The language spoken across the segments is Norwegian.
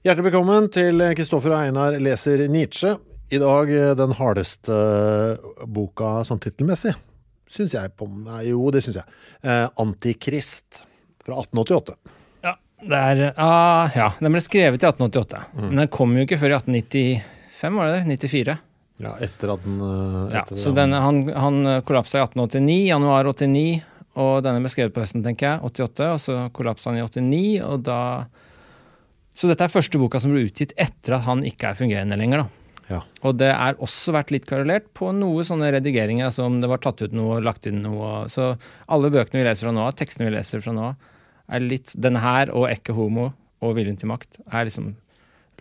Hjertelig velkommen til Kristoffer og Einar leser Nietzsche. I dag eh, den hardeste eh, boka sånn tittelmessig, syns jeg. på nei, Jo, det syns jeg. Eh, 'Antikrist' fra 1888. Ja, det er, ah, ja, den ble skrevet i 1888. Men den kom jo ikke før i 1895, var det det? 94? Ja, etter at den eh, Ja, så den- han, han kollapsa i 1889, januar 89, og denne ble skrevet på høsten, tenker jeg, 88, og så kollapsa han i 89, og da Så dette er første boka som ble utgitt etter at han ikke er fungerende lenger, da. Ja. Og det er også vært litt korrelert på noe sånne redigeringer, altså om det var tatt ut noe, lagt inn noe. Så alle bøkene vi leser fra nå av, tekstene vi leser fra nå av, er litt Denne her og Ekke homo og Viljen til makt er liksom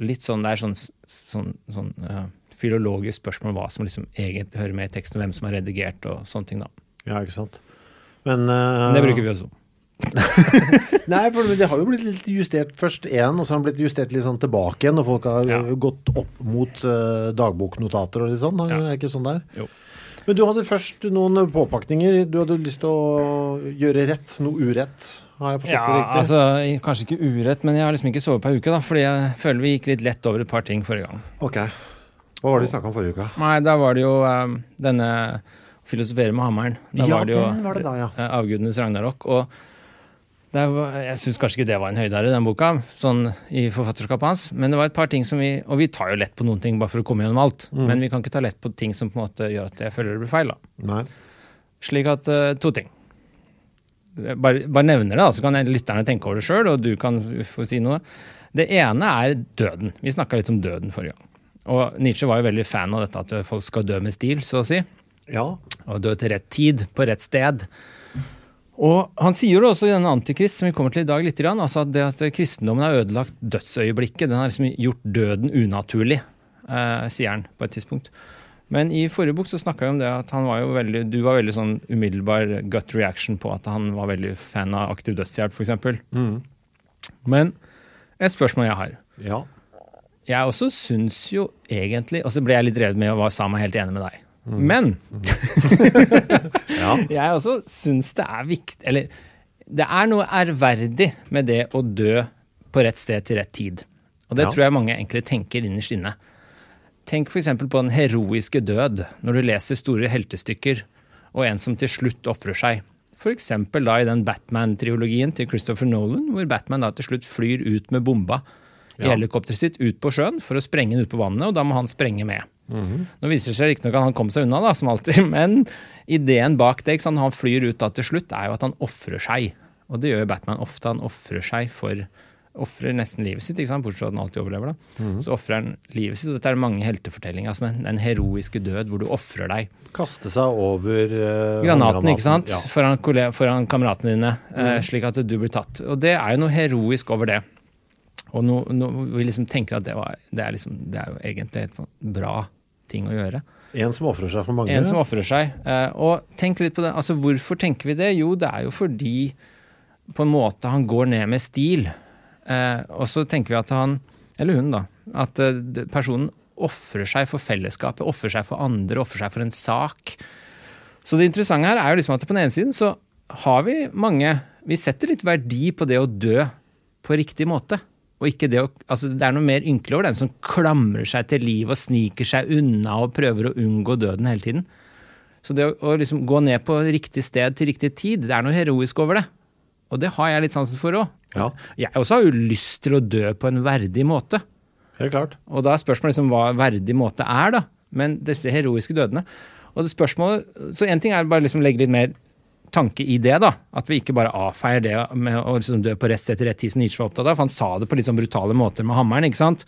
litt sånn Det er sånn, sånn, sånn eh, filologisk spørsmål hva som liksom egentlig hører med i teksten, og hvem som har redigert og sånne ting, da. ja, ikke sant. Men uh, Men det bruker vi også. Nei, for det har jo blitt litt justert først én, og så har den blitt justert litt sånn tilbake igjen, og folk har Ja. eh, gått opp mot uh, dagboknotater og litt sånn. Er det ikke sånn der? Jo. Men du hadde først noen påpakninger. Du hadde lyst til å gjøre rett, noe urett. Har jeg forstått Ja, det riktig? altså Kanskje ikke urett, men jeg har liksom ikke sovet på ei uke, da, fordi jeg føler vi gikk litt lett over et par ting forrige gang. Ok. Hva var det vi snakka om forrige uke? Nei, da var det jo um, denne Filosofere med hammeren. Da Ja, var det jo den var det da, ja. Avgudenes ragnarok. Og var, jeg syns kanskje ikke det var en høydare, den boka, sånn i forfatterskapet hans. Men det var et par ting som vi Og vi tar jo lett på noen ting bare for å komme gjennom alt. Mm. Men vi kan ikke ta lett på ting som på en måte gjør at jeg føler det blir feil. da. Nei. Slik at uh, to ting. Bare, bare nevner det, da, så kan lytterne tenke over det sjøl, og du kan få si noe. Det ene er døden. Vi snakka litt om døden forrige gang. Og Nietzsche var jo veldig fan av dette at folk skal dø med stil, så å si. Ja. Og dø til rett tid, på rett sted. Og han sier jo også i denne Antikrist, som vi kommer til i dag, litt, altså at det at kristendommen har ødelagt dødsøyeblikket. Den har liksom gjort døden unaturlig, eh, sier han på et tidspunkt. Men i forrige bok så snakka vi om det at han var jo veldig, du var veldig sånn umiddelbar gut reaction på at han var veldig fan av aktiv dødshjelp, f.eks. Mm. Men et spørsmål jeg har. ja. Jeg også syns jo egentlig Og så ble jeg litt revet med og var sa meg helt enig med deg. Men Ja. jeg også syns det er viktig Eller det er noe ærverdig med det å dø på rett sted til rett tid. Og det Ja. tror jeg mange egentlig tenker innerst inne. Tenk f.eks. på den heroiske død, når du leser store heltestykker, og en som til slutt ofrer seg. F.eks. da i den Batman-triologien til Christopher Nolan, hvor Batman da til slutt flyr ut med bomba i helikopteret sitt ut på sjøen for å sprenge den ut på vannet, og da må han sprenge med. Nå viser det seg riktignok at han kom seg unna, da, som alltid, men ideen bak det, sant, han flyr ut da til slutt, er jo at han ofrer seg. Og det gjør Batman ofte. Han ofrer seg for Ofrer nesten livet sitt, ikke sant? bortsett fra at han alltid overlever. da. Så ofrer han livet sitt, og dette er mange heltefortellinger. altså Den, den heroiske død hvor du ofrer deg. Kaste seg over uh, Granaten, ikke sant? Ja. Foran, foran kameratene dine, eh, slik at du blir tatt. Og det er jo noe heroisk over det. Og no, no, vi liksom tenker at det, var, det, er liksom, det er jo egentlig et bra ting å gjøre. En som ofrer seg for mange. En som ofrer seg. Eh, og tenk litt på det. Altså, hvorfor tenker vi det? Jo, det er jo fordi på en måte han går ned med stil. Eh, og så tenker vi at han, eller hun, da, at eh, personen ofrer seg for fellesskapet, ofrer seg for andre, ofrer seg for en sak. Så det interessante her er jo liksom at på den ene siden så har vi mange Vi setter litt verdi på det å dø på riktig måte. Og ikke det å Altså, det er noe mer ynkelig over den som klamrer seg til livet og sniker seg unna og prøver å unngå døden hele tiden. Så det å, å liksom gå ned på riktig sted til riktig tid, det er noe heroisk over det. Og det har jeg litt sansen for òg. Ja, Jeg også har jo lyst til å dø på en verdig måte. helt klart. Og da er spørsmålet liksom hva verdig måte er, da. Men disse heroiske dødene. Og det spørsmålet, Så én ting er bare liksom legge litt mer tanke i det, da. At vi ikke bare avfeier det med å liksom dø på rett sted til rett tid, som Nietzsche var opptatt av. For han sa det på litt sånn brutale måter med hammeren, ikke sant.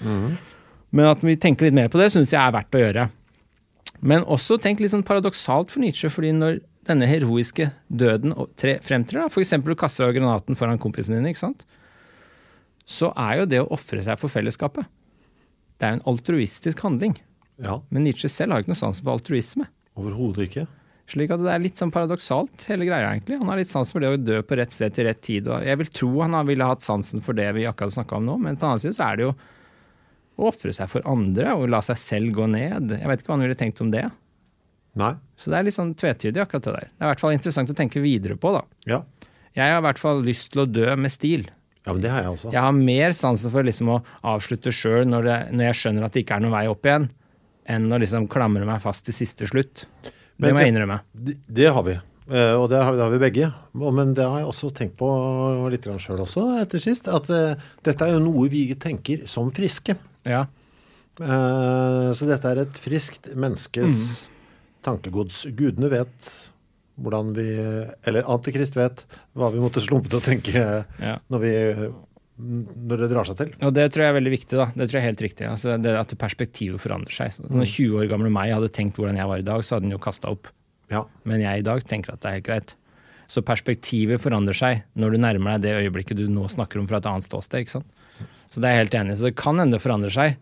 Men at vi tenker litt mer på det, syns jeg er verdt å gjøre. Men også tenk litt sånn paradoksalt for Nietzsche, fordi når denne heroiske døden fremtrer, da, f.eks. du kaster av granaten foran kompisen din, ikke sant, så er jo det å ofre seg for fellesskapet det er jo en altruistisk handling. Ja, Men Nietzsche selv har ikke noe sans for altruisme. overhodet ikke. Slik at det er litt sånn paradoksalt, hele greia, egentlig. Han har litt sans for det å dø på rett sted til rett tid. Og jeg vil tro han ville hatt sansen for det vi akkurat snakka om nå, men på den annen side så er det jo å ofre seg for andre og la seg selv gå ned. Jeg vet ikke hva han ville tenkt om det. Nei. Så det er litt sånn tvetydig, akkurat det der. Det er i hvert fall interessant å tenke videre på, da. Ja. Jeg har i hvert fall lyst til å dø med stil. ja, men det har jeg også. Jeg har mer sansen for liksom å avslutte sjøl når, når jeg skjønner at det ikke er noen vei opp igjen, enn å liksom klamre meg fast til siste slutt. Det må jeg innrømme. Det, det har vi. Eh, og det har, det har vi begge. Men det har jeg også tenkt på litt sjøl også, etter sist. At eh, dette er jo noe vi tenker som friske. Ja. Eh, så dette er et friskt menneskes tankegods. Gudene vet hvordan vi Eller Antikrist vet hva vi måtte slumpe til å tenke Ja. når, vi, når det drar seg til. Og det tror jeg er veldig viktig, da. Det tror jeg er helt riktig. Altså, det At perspektivet forandrer seg. Så når 20 år gamle meg hadde tenkt hvordan jeg var i dag, så hadde den jo kasta opp. Ja. Men jeg i dag tenker at det er helt greit. Så perspektivet forandrer seg når du nærmer deg det øyeblikket du nå snakker om fra et annet ståsted. ikke sant? Så det er jeg helt enig i. Så det kan hende det forandrer seg.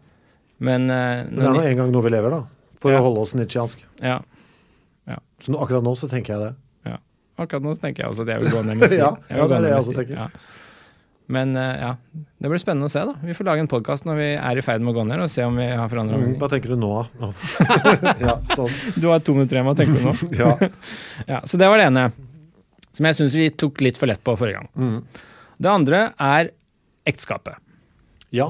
Men, eh, Men det er nå en gang noe vi lever, da. For Ja. å holde oss nitsjiansk. ja, Så nå, akkurat nå så tenker jeg det. ja. Akkurat nå så tenker jeg også at jeg vil gå ned med stil. Ja, ja, det er det jeg også tenker. Men eh, ja, det blir spennende å se, da. Vi får lage en podkast når vi er i ferd med å gå ned, og se om vi har forandra Mm, hva tenker du nå, da? ja, sånn. Du har to minutter igjen, hva tenker du nå? Ja. Ja, så det var det ene. Som jeg syns vi tok litt for lett på forrige gang. Mm. Det andre er ekteskapet. ja.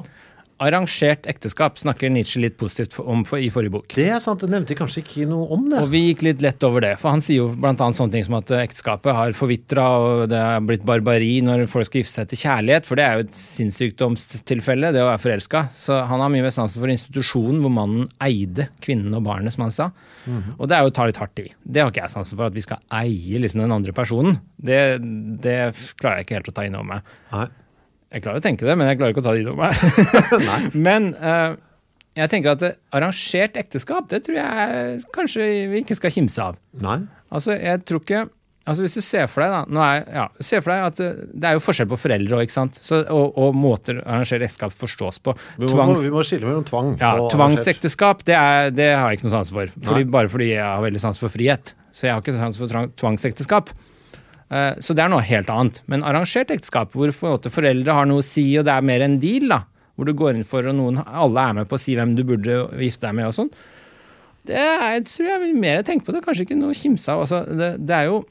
Arrangert ekteskap snakker Nietzsche litt positivt om for, i forrige bok. Det er sant, det nevnte kanskje ikke noe om det. Og vi gikk litt lett over det, for han sier jo bl.a. sånne ting som at eh, ekteskapet har forvitra, og det er blitt barbari når folk skal gifte seg til kjærlighet, for det er jo et sinnssykdomstilfelle, det å være forelska. Så han har mye mer sansen for institusjonen hvor mannen eide kvinnen og barnet, som han sa. Og det er jo å ta litt hardt i. Det har ikke jeg sansen for, at vi skal eie liksom den andre personen. Det, det klarer jeg ikke helt å ta inn over meg. Nei. Jeg klarer å tenke det, men jeg klarer ikke å ta det inn over meg. men uh, jeg tenker at eh, arrangert ekteskap, det tror jeg kanskje vi ikke skal kimse av. Nei. Altså, jeg tror ikke Altså Hvis du ser for deg da, er, ja, ser for deg at eh, det er jo forskjell på foreldre også, ikke sant? Så, og, og måter arrangert ekteskap forstås på. Vi må, Tvangs, vi må skille mellom tvang ja, og tvangsekteskap, det, er, det har jeg ikke noe sans for. Fordi, bare fordi jeg har veldig sans for frihet. Så jeg har ikke sans for tvang- tvangsekteskap. Eh, så det er noe helt annet. Men arrangert ekteskap, hvor foreldre har noe å si, og det er mer en deal, da. Hvor du går inn for, og noen, alle er med på å si hvem du burde gifte deg med og sånn. Det er, jeg tror jeg vil mer tenke på det. Kanskje ikke noe å kimse av. Altså, det, det er jo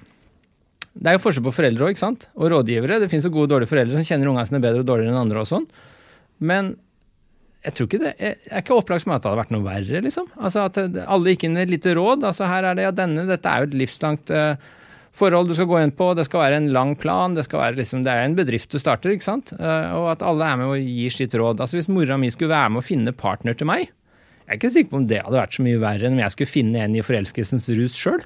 det er jo forskjell på foreldre òg, ikke sant? Og rådgivere. Det finnes jo gode og dårlige foreldre som kjenner ungene sine bedre og dårligere enn andre og sånn. Men jeg tror ikke det jeg er ikke opplagt som at det hadde vært noe verre, liksom. Altså at alle gikk inn med et lite råd. Altså her er det ja, denne, dette er jo et livslangt eh, forhold du skal gå inn på. Det skal være en lang plan. Det skal være liksom, det er en bedrift du starter, ikke sant. Eh, og at alle er med og gir sitt råd. Altså hvis mora mi skulle være med å finne partner til meg, jeg er ikke sikker på om det hadde vært så mye verre enn om jeg skulle finne en i forelskelsens rus sjøl.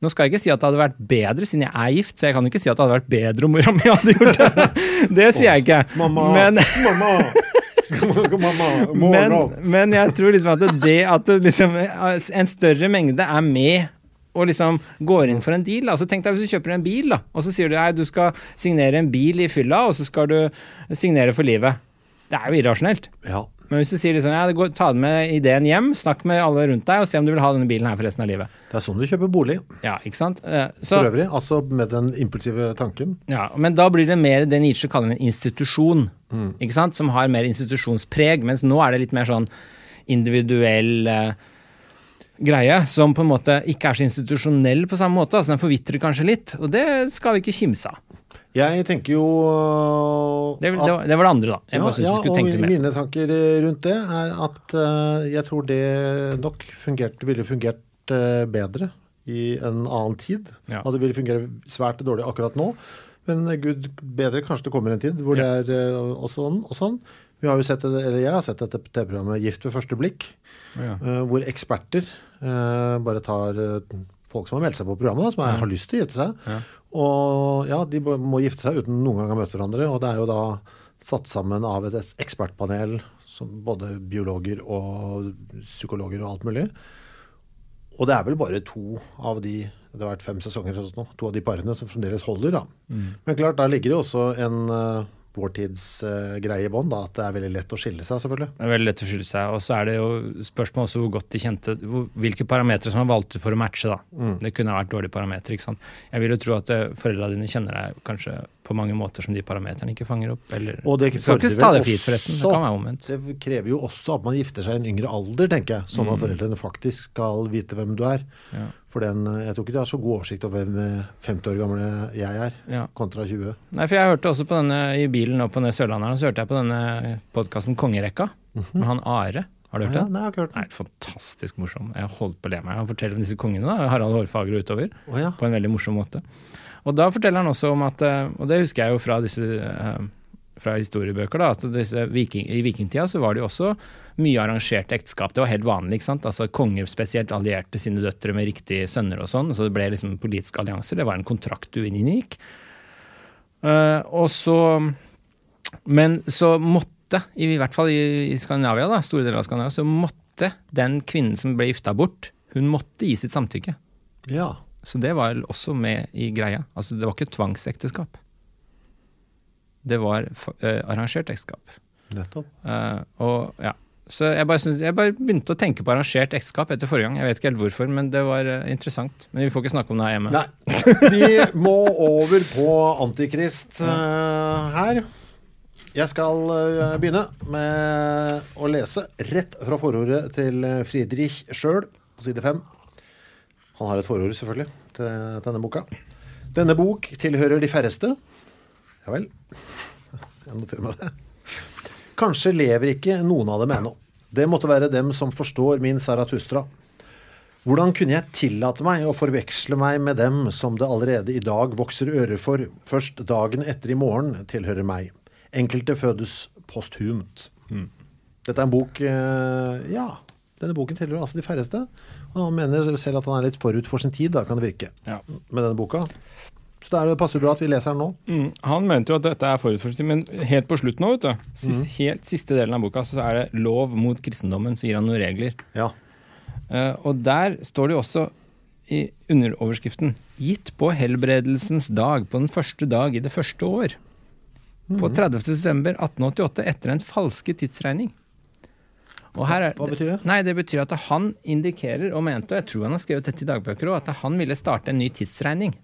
Nå skal jeg ikke si at det hadde vært bedre, siden jeg er gift, så jeg kan jo ikke si at det hadde vært bedre om mora mi hadde gjort det. Det sier jeg ikke. Mamma! Men, Mamma! Men, men jeg tror liksom at det at liksom, en større mengde er med og liksom går inn for en deal. Altså Tenk deg hvis du kjøper en bil, da, og så sier du nei, du skal signere en bil i fylla, og så skal du signere for livet. Det er jo irrasjonelt. Ja. Men hvis du sier liksom, ja, går, ta med ideen hjem, snakk med alle rundt deg, og se om du vil ha denne bilen her for resten av livet. Det er sånn du kjøper bolig. Ja, ikke sant? Eh, Så, For øvrig, altså med den impulsive tanken. Ja, men da blir det mer det Nietzsche kaller en institusjon, ikke sant? som har mer institusjonspreg, mens nå er det litt mer sånn individuell eh, greie, som på en måte ikke er så institusjonell på samme måte. altså Den forvitrer kanskje litt, og det skal vi ikke kimse av. Jeg tenker jo Det, det, var, det var det andre, da. Jeg ja, bare synes ja, skulle og tenke litt mer. mine tanker eh, rundt det er at uh, jeg tror det nok fungerte, ville fungert uh, bedre i en annen tid. Ja. Og det ville fungere svært dårlig akkurat nå. Men gud bedre, kanskje det kommer en tid hvor Ja. det er og sånn og sånn. Vi har jo sett eller Jeg har sett dette TV-programmet Gift ved første blikk, Ja. hvor eksperter bare tar eh, folk som har meldt seg på programmet, som er, har lyst til å gifte seg. Ja. Og ja, de må gifte seg uten noen gang å møte hverandre. Og det er jo da satt sammen av et ekspertpanel, som både biologer og psykologer og alt mulig. Og det er vel bare to av de det har vært fem sesonger nå, to av de parene som fremdeles holder. da. Men klart, der ligger det også en uh, greie i bånn, da, at det er veldig lett å skille seg, selvfølgelig. Det er veldig lett å skille seg. Og så er det jo spørsmål også hvor godt de kjente hvor, Hvilke parametere som er valgt ut for å matche, da. Det kunne vært dårlige parametere, ikke sant. Jeg vil jo tro at foreldra dine kjenner deg kanskje på mange måter som de parameterne ikke fanger opp, eller Og det Skal ikke ta det gitt, forresten. Det kan være omvendt. Det krever jo også at man gifter seg i en yngre alder, tenker jeg. Sånn at Mm. foreldrene faktisk skal vite hvem du er. Ja. For den, jeg tror ikke de har så god oversikt over hvem uh, 50 år gamle jeg er, Ja. kontra 20. Nei, for jeg hørte også på denne i bilen nå på Sørlandet, så hørte jeg på denne podkasten Kongerekka med han Are. Har du hørt det? nei, jeg har ikke hørt Nei, fantastisk morsom. Jeg holdt på å le meg. Han forteller om disse kongene, da, Harald Hårfagre utover, Oh, ja. på en veldig morsom måte. Og da forteller han også om at, eh, og det husker jeg jo fra disse eh, fra historiebøker, da, at viking, i vikingtida så var det jo også mye arrangerte ekteskap. Det var helt vanlig. ikke sant? Altså Konger spesielt allierte sine døtre med riktige sønner og sånn. Så det ble liksom politiske allianser. Det var en kontrakt du inngikk. Uh, og så Men så måtte, i hvert fall i, i Skandinavia, da, store deler av Skandinavia, så måtte den kvinnen som ble gifta bort, hun måtte gi sitt samtykke. ja. Så det var også med i greia. Altså det var ikke tvangsekteskap. Det var eh, arrangert ekteskap. Nettopp. Uh, og ja. Så jeg bare, synes, jeg bare begynte å tenke på arrangert ekteskap etter forrige gang. Jeg vet ikke helt hvorfor, men det var uh, interessant. Men vi får ikke snakke om det her hjemme. Nei. Vi må over på Antikrist eh, her. Jeg skal begynne med å lese rett fra forordet til Friedrich sjøl, side fem. Han har et forord, selvfølgelig, til denne boka. Denne bok tilhører de færreste. Ja vel. Jeg noterer meg det. Kanskje lever ikke noen av dem ennå. Det måtte være dem som forstår min Saratustra. Hvordan kunne jeg tillate meg å forveksle meg med dem som det allerede i dag vokser ører for, først dagen etter i morgen tilhører meg. Enkelte fødes posthumt. Dette er en bok eh, Ja, denne boken tilhører altså de færreste. Og han mener selv at han er litt forut for sin tid, da kan det virke, Ja. med denne boka. Så da er det passer bra at vi leser den nå. Mm, han mente jo at dette er forut for sin tid, men helt på slutten nå, vet du, sist, mm. helt siste delen av boka, så er det lov mot kristendommen, så gir han noen regler. Ja. Uh, og der står det jo også i underoverskriften Gitt på helbredelsens dag, på den første dag i det første år. På 30. september 1888 etter en falske tidsregning. Her er, Hva betyr det? Nei, Det betyr at han indikerer og mente, og jeg tror han har skrevet dette i dagbøker òg, at han ville starte en ny tidsregning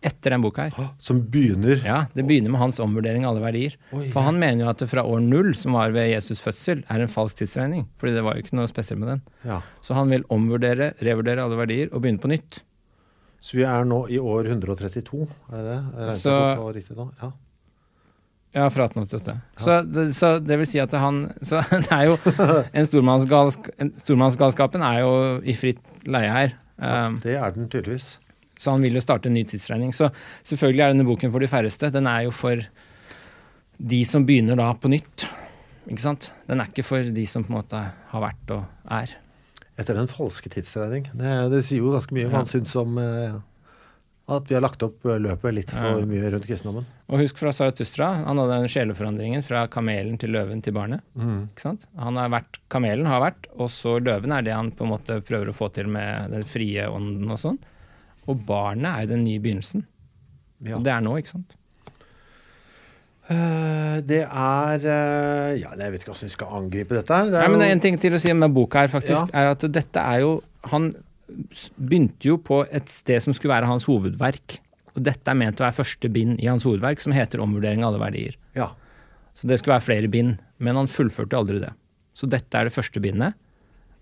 etter den boka her. Som begynner Ja, Det begynner med hans omvurdering av alle verdier. Oi, For han mener jo at det fra år null, som var ved Jesus' fødsel, er en falsk tidsregning. Fordi det var jo ikke noe spesielt med den. Ja. Så han vil omvurdere, revurdere alle verdier og begynne på nytt. Så vi er nå i år 132, er det det? Jeg Så- på riktig nå. Ja. Ja, fra 1888. Så, det, så det vil si at han Så det er jo en stormannsgalsk, en, Stormannsgalskapen er jo i fritt leie her. Um, Det er den tydeligvis. så han vil jo starte en ny tidsregning. Så selvfølgelig er denne boken for de færreste. Den er jo for de som begynner da på nytt. Ikke sant? Den er ikke for de som på en måte har vært og er. Etter den falske tidsregning. Det, det sier jo ganske mye om Ja. han syns om eh, at vi har lagt opp løpet litt for mye rundt kristendommen. Og husk fra Zarathustra, han hadde den sjeleforandringen fra kamelen til løven til barnet. Ikke sant? Han har vært, kamelen har vært, og så løven er det han på en måte prøver å få til med den frie ånden og sånn. Og barnet er jo den nye begynnelsen. Ja. Og det er nå, ikke sant? Eh, det er eh, Ja, jeg vet ikke hvordan vi skal angripe dette her. Det er Nei, men det er En ting til å si med boka her, faktisk, er at dette er jo Han begynte jo på et sted som skulle være hans hovedverk. Og dette er ment å være første bind i hans hovedverk, som heter 'Omvurdering av alle verdier'. ja. Så det skulle være flere bind, men han fullførte aldri det. Så dette er det første bindet,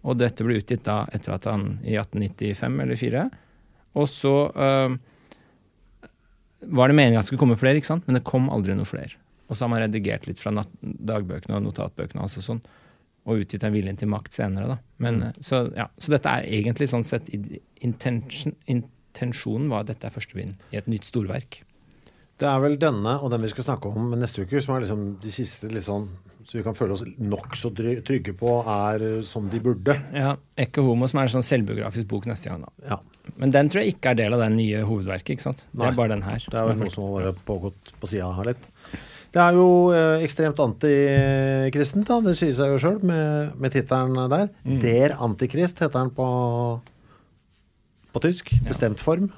og dette ble utgitt da etter at han i 1895 eller 4. Og så øh, var det meningen at det skulle komme flere, ikke sant? men det kom aldri noe flere. Og så har man redigert litt fra dagbøkene og notatbøkene altså sånn, og utgitt en Viljen til makt senere. da. Men, øh, så, ja, så dette er egentlig sånn sett intention, Intensjonen var at dette er første bind i et nytt storverk. Det er vel denne og den vi skal snakke om neste uke, som er liksom de siste litt sånn så vi kan føle oss nokså trygge på er som de burde. Ja, Ekke Homo, som er en sånn selvbiografisk bok neste gang. Ja. Men den tror jeg ikke er del av den nye hovedverket. ikke sant? Det er bare den her. Det er vel noe som har vært pågått på sida her litt. Det er jo eh, ekstremt antikristent, da. Det sier seg jo sjøl med, med tittelen der. Mm. Der Antikrist heter den på, på tysk. Bestemt form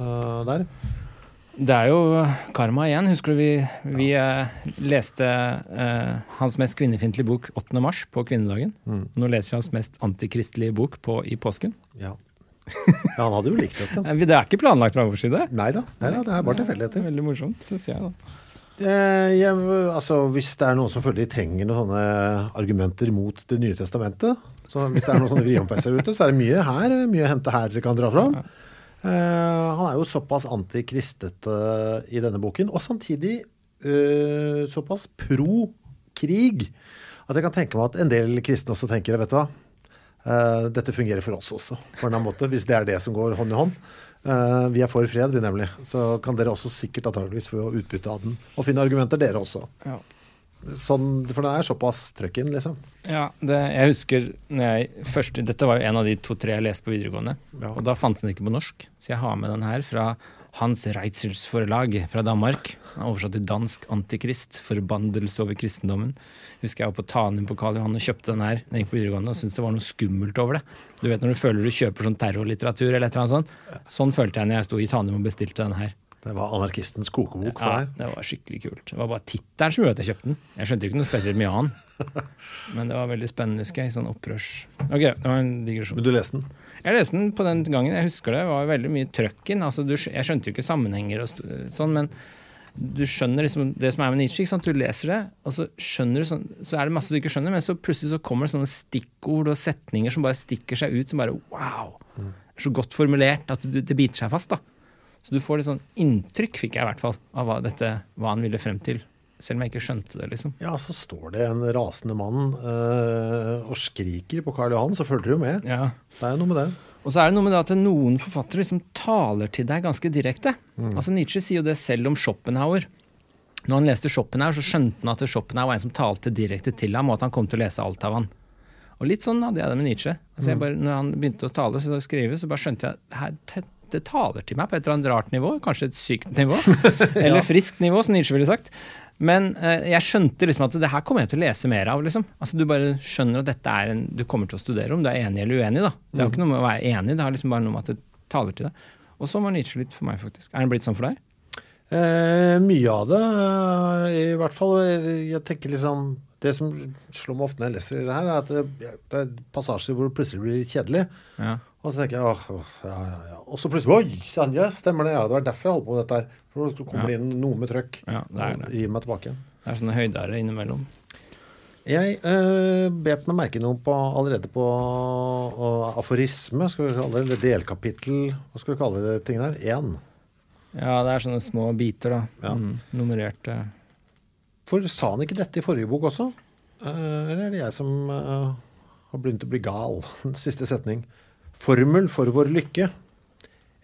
uh, der. Det er jo karma igjen. Husker du vi, vi ja. leste uh, hans mest kvinnefiendtlige bok 8. mars på kvinnedagen. Mm. Nå leser vi hans mest antikristelige bok på, i påsken. Ja. ja, han hadde jo likt dette. Eh, Det er ikke planlagt fra vår side. Nei da, det er bare Det tilfeldigheter. er veldig morsomt, syns jeg. da. Eh, jeg, altså, hvis det er noen som føler de trenger noen sånne argumenter mot Det nye testamentet, så hvis det er noen sånne vrihåndpesser ute, så er det mye her, mye å hente her dere kan dra fram. Eh, han er jo såpass antikristete i denne boken, og samtidig eh, såpass pro-krig, at jeg kan tenke meg at en del kristne også tenker vet du hva, dette fungerer for oss også, på en eller annen måte, hvis det er det som går hånd i hånd. Eh, vi er for fred, vi nemlig. Så kan dere også sikkert antakeligvis få utbytte av den. Og finne argumenter, dere også. Ja. Sånn, for det er såpass trøkk inn, liksom. Ja, det, jeg husker når jeg først, Dette var jo en av de to-tre jeg leste på videregående. Ja. Og da fantes den ikke på norsk, så jeg har med den her fra Hans Reitzels forlag fra Danmark. Er oversatt til dansk 'Antikrist', forbandelse over kristendommen. Husker jeg var på Tanum på Karl Johan og kjøpte den her da jeg gikk på videregående og syntes det var noe skummelt over det. Du vet når du føler du kjøper sånn terrorlitteratur eller et eller annet sånt. Sånn følte jeg når jeg sto i Tanum og bestilte den her. Det var anarkistens kokebok for Ja, deg. det var skikkelig kult. Det var bare tittelen som gjorde at jeg kjøpte den. Jeg skjønte jo ikke noe spesielt mye annet. Men det var veldig spennende, husker jeg. Sånn opprørs... Ok, det var en digresjon. Men du leste den? Jeg leste den på den gangen, jeg husker det. Det var veldig mye trøkk i den. Altså, jeg skjønte jo ikke sammenhenger og sånn, men du skjønner liksom det som er med Nietzsche. Du leser det, og så skjønner du sånn, så er det masse du ikke skjønner, men så plutselig så kommer det sånne stikkord og setninger som bare stikker seg ut, som bare wow! Er så godt formulert at det, det biter seg fast, da. Så du får litt sånn inntrykk, fikk jeg i hvert fall, av hva, dette, hva han ville frem til. Selv om jeg ikke skjønte det, liksom. Ja, så står det en rasende mann øh, og skriker på Karl Johan, så følger du jo med. Ja. Det er jo noe med det. Og så er det noe med det at noen forfattere liksom taler til deg ganske direkte. Altså Nietzsche sier jo det selv om Schopenhauer. Når han leste Schopenhauer, så skjønte han at Schopenhauer var en som talte direkte til ham, og at han kom til å lese alt av han. Og litt sånn hadde jeg det med Nietzsche. Altså jeg bare, når han begynte å tale og skrive, så bare skjønte jeg at det taler til meg på et eller annet rart nivå. Kanskje et sykt nivå. Eller friskt nivå, som Nietzsche ville sagt. Men eh, jeg skjønte liksom at det her kommer jeg til å lese mer av. liksom. Altså Du bare skjønner at dette er en du kommer til å studere, om du er enig eller uenig. da. Det har ikke noe med å være enig, det har liksom bare noe med at det taler til deg. Og sånn var Nietzsche litt for meg, faktisk. Er den blitt sånn for deg? Eh, mye av det, eh, i hvert fall. eh, Jeg tenker liksom Det som slår meg ofte når jeg leser det her, er at det, det er passasjer hvor det plutselig blir kjedelig. Ja. Og så tenker jeg åh, åh, ja, ja, ja. Og så plutselig Oi sann, ja, stemmer det. Ja, det var derfor jeg holdt på med dette her. For så kommer det inn noe med trøkk. Ja, det er det. Gi meg tilbake. Det er sånne høydere innimellom. Jeg øh, bet meg merke noe på, allerede på uh, aforisme, skal vi kalle det, eller delkapittel, hva skal vi kalle det tingene her? Én. Ja, det er sånne små biter, da. Ja. Mm, nummererte. For sa han ikke dette i forrige bok også? Eh, eller er det jeg som eh, har begynt å bli gal? Siste setning. Formel for vår lykke.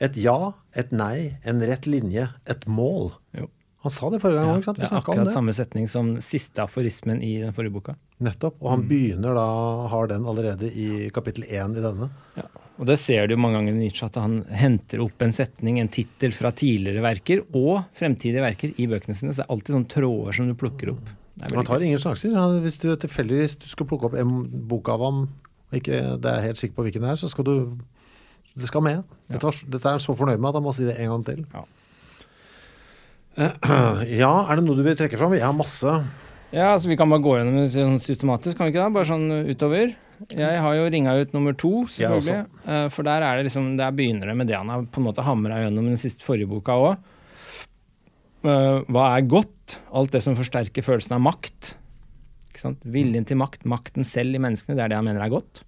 Et ja, et nei, en rett linje, et mål. Jo. Han sa det forrige gang òg, sant? det Vi er akkurat det. samme setning som siste aforismen i den forrige boka. Nettopp. Og han begynner da, har den allerede i kapittel én i denne. Ja. Og det ser du mange ganger i Nietzsche, at han henter opp en setning, en tittel fra tidligere verker og fremtidige verker i bøkene sine. Så det er alltid sånne tråder som du plukker opp. Han tar ingen sjanser. Hvis du tilfeldigvis skal plukke opp en bok av ham, ikke det er helt sikker på hvilken det er, så skal du Det skal med. Dette, var, dette er jeg så fornøyd med at han må si det en gang til. Ja. Eh, Ja, er det noe du vil trekke fram? Jeg har masse. Ja, altså Vi kan bare gå gjennom det sånn systematisk, kan vi ikke da? Bare sånn utover. Jeg har jo ringa ut nummer to, selvfølgelig. Eh, For der er det liksom, der begynner det med det han har på en måte hamra gjennom den siste forrige boka òg. Hva er godt? Alt det som forsterker følelsen av makt. Ikke sant? Viljen til makt, makten selv i menneskene, det er det han mener er godt.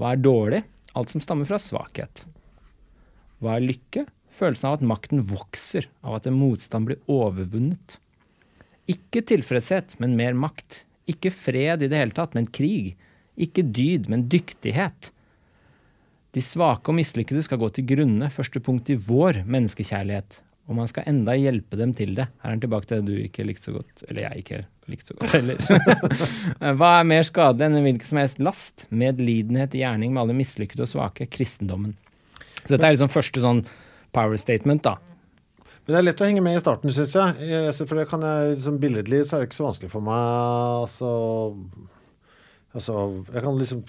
Hva er dårlig? Alt som stammer fra svakhet. Hva er lykke? Følelsen av at makten vokser, av at en motstand blir overvunnet. Ikke tilfredshet, men mer makt. Ikke fred i det hele tatt, men krig. Ikke dyd, men dyktighet. De svake og mislykkede skal gå til grunne, første punkt i vår menneskekjærlighet. Og man skal enda hjelpe dem til det. Her er han tilbake til det du ikke likte så godt, eller jeg ikke likte så godt heller. Hva er mer skadelig enn en hvilken som helst last? Medlidenhet i gjerning med alle mislykkede og svake. Kristendommen. Så dette er liksom første sånn power statement, da. Men det er lett å henge med i starten, syns jeg. For det kan jeg, liksom Billedlig så er det ikke så vanskelig for meg. Altså, altså Jeg kan liksom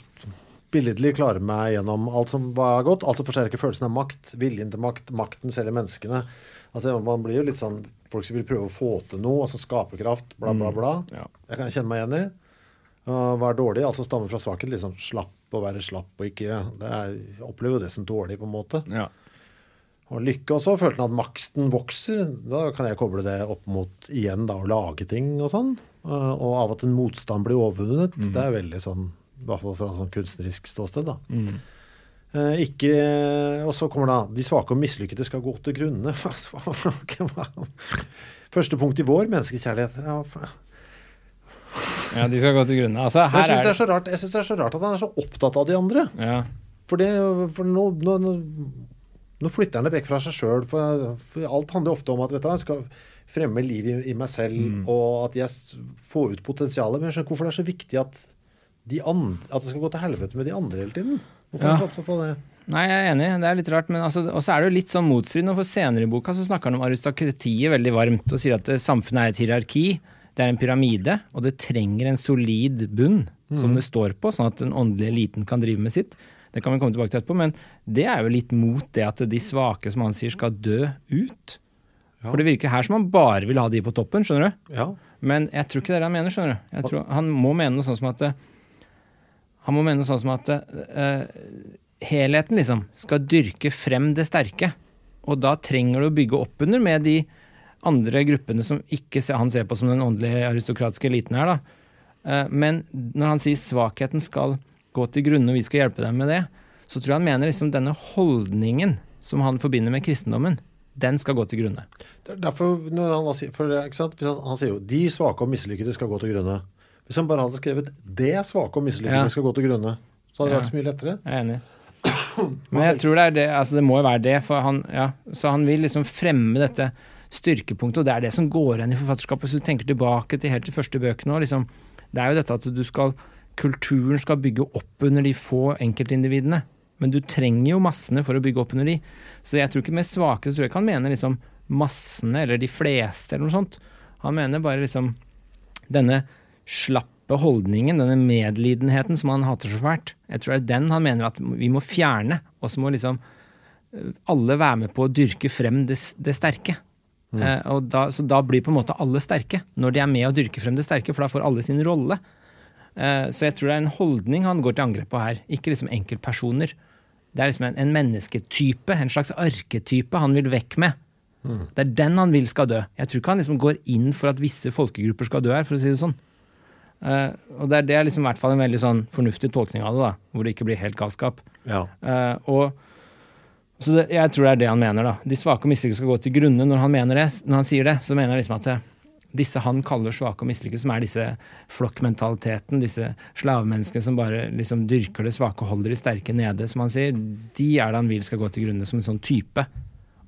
billedlig klare meg gjennom alt som var godt. Alt som forsterker følelsen av makt, viljen til makt, makten selv i menneskene. Altså Man blir jo litt sånn Folk som vil prøve å få til noe, altså skaperkraft, bla, bla, bla. Mm, ja. Jeg kan kjenne meg igjen i. Uh, hva er dårlig? Altså stamme fra svakhet. Liksom slapp å være slapp og ikke det er, Jeg opplever jo det som dårlig, på en måte. Ja. Og lykke også. Følte han at maksten vokser. Da kan jeg koble det opp mot igjen da å lage ting og sånn. Uh, og av at en motstand blir overvunnet. Mm. Det er veldig sånn, i hvert fall fra en sånn kunstnerisk ståsted, da. Mm. Eh, ikke, og så kommer da de svake og mislykkede skal gå til grunne. Første punkt i vår menneskekjærlighet. Ja, ja, de skal gå til grunne. Altså, jeg syns det, så rart- jeg synes det er så rart at han er så opptatt av de andre. ja. For, det, for nå, nå, nå, flytter han det vekk fra seg sjøl. For, for alt handler ofte om at vet du, jeg skal fremme liv i, i meg selv, Mm. og at jeg får ut potensialet. Men jeg skjønner ikke hvorfor det er så viktig at, de andre, at det skal gå til helvete med de andre hele tiden. Hvorfor er du Ja. så opptatt av det? Nei, jeg er enig, det er litt rart. Men altså, og så er det jo litt sånn motstridende, for senere i boka så snakker han om aristokratiet veldig varmt, og sier at eh, samfunnet er et hierarki, det er en pyramide, og det trenger en solid bunn som det står på, sånn at den åndelige eliten kan drive med sitt. Det kan vi komme tilbake til etterpå, men det er jo litt mot det at de svake, som han sier, skal dø ut. For det virker her som han bare vil ha de på toppen, skjønner du? Ja. Men jeg tror ikke det er det han mener, skjønner du. Jeg tror, han må mene noe sånn som at eh, Han må mene sånn som at uh, helheten, liksom, skal dyrke frem det sterke. Og da trenger du å bygge opp under med de andre gruppene som ikke ser, han ser på som den åndelige aristokratiske eliten her, da. Uh, men når han sier svakheten skal gå til grunne, og vi skal hjelpe dem med det, så tror jeg han mener liksom denne holdningen som han forbinder med kristendommen, den skal gå til grunne. Er Derfor, når han, da sier- for han sier jo 'de svake og mislykkede skal gå til grunne'. Hvis han bare hadde skrevet 'det svake og mislykkede Ja. skal gå til grunne', så hadde det vært så mye lettere. Jeg er enig. Men jeg tror det er det, altså det må jo være det, for han, ja, så han vil liksom fremme dette styrkepunktet, og det er det som går igjen i forfatterskapet. Hvis du tenker tilbake til helt de første bøkene, og liksom, det er jo dette at du skal, kulturen skal bygge opp under de få enkeltindividene, men du trenger jo massene for å bygge opp under de. Så jeg tror ikke med svake, så tror jeg ikke han mener liksom massene, eller de fleste, eller noe sånt. Han mener bare liksom denne slappe holdningen, denne medlidenheten som han hater så fælt, jeg tror det er den han mener at vi må fjerne. Og så må liksom eh, alle være med på å dyrke frem det, det sterke. Eh, og da, så da blir på en måte alle sterke, når de er med å dyrke frem det sterke, for da får alle sin rolle. Eh, så jeg tror det er en holdning han går til angrep på her, ikke liksom enkeltpersoner. Det er liksom en, en mennesketype, en slags arketype han vil vekk med. Det er den han vil skal dø. Jeg tror ikke han liksom går inn for at visse folkegrupper skal dø her, for å si det sånn. Eh, og det er, det er liksom i hvert fall en veldig sånn fornuftig tolkning av det, da, hvor det ikke blir helt galskap. Ja. Uh, og så det, Jeg tror det er det han mener. da. De svake og mislykkede skal gå til grunne. Når han mener det, når han sier det, så mener han liksom at disse han kaller svake og mislykkede, som er disse flokkmentaliteten, disse slavemenneskene som bare liksom dyrker det svake og holder de sterke nede, som han sier, de er det han vil skal gå til grunne som en sånn type.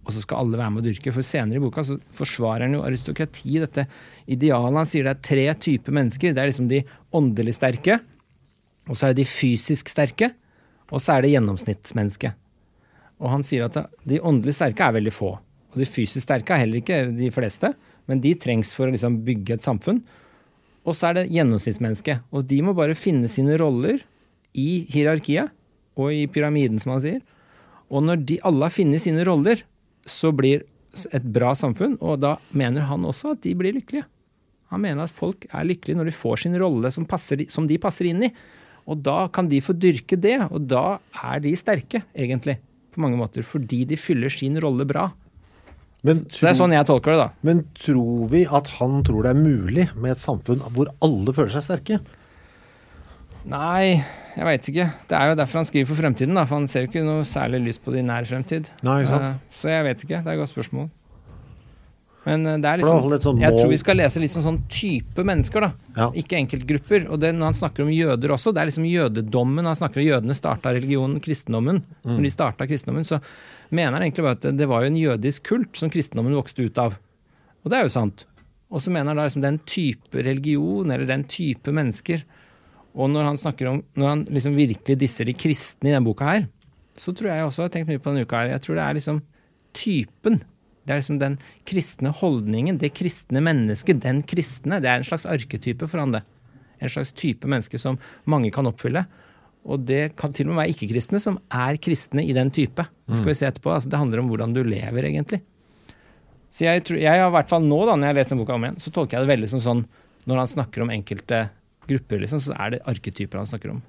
Og så skal alle være med å dyrke. For senere i boka så forsvarer han jo aristokrati, dette idealet. Han sier det er tre typer mennesker. Det er liksom de åndelig sterke, og så er det de fysisk sterke, og så er det gjennomsnittsmennesket. Og han sier at de åndelig sterke er veldig få. Og de fysisk sterke er heller ikke de fleste, men de trengs for å liksom bygge et samfunn. Og så er det gjennomsnittsmennesket. Og de må bare finne sine roller i hierarkiet og i pyramiden, som han sier. Og når de alle har funnet sine roller, så blir et bra samfunn, og da mener han også at de blir lykkelige. Han mener at folk er lykkelige når de får sin rolle som, passer, som de passer inn i. Og da kan de få dyrke det, og da er de sterke, egentlig. På mange måter. Fordi de fyller sin rolle bra. Men, Så det er sånn jeg tolker det, da. men tror vi at han tror det er mulig med et samfunn hvor alle føler seg sterke? Nei, jeg veit ikke. Det er jo derfor han skriver for fremtiden, da. For han ser jo ikke noe særlig lyst på det i nær fremtid. Nei, ikke sant? Eh, Så jeg vet ikke. Det er et godt spørsmål. Men eh, det er liksom fall Jeg tror vi skal lese liksom sånn type mennesker, da. Ja. Ikke enkeltgrupper. Og det, når han snakker om jøder også, det er liksom jødedommen. Han snakker om jødene starta religionen, kristendommen. Mm. Når de starta kristendommen, så mener han egentlig bare at det, det var jo en jødisk kult som kristendommen vokste ut av. Og det er jo sant. Og så mener han da liksom den type religion, eller den type mennesker. Og når han snakker om Når han liksom virkelig disser de kristne i denne boka her, så tror jeg også, jeg har tenkt mye på denne uka her, jeg tror det er liksom typen. Det er liksom den kristne holdningen, det kristne mennesket, den kristne. Det er en slags arketype for han, det. En slags type menneske som mange kan oppfylle. Og det kan til og med være ikke-kristne som er kristne i den type. Det skal vi se etterpå. Altså, det handler om hvordan du lever, egentlig. Så jeg, tror, jeg har i hvert fall nå, da, når jeg har lest den boka om igjen, så tolker jeg det veldig som sånn når han snakker om enkelte grupper, liksom, så er det arketyper han snakker om.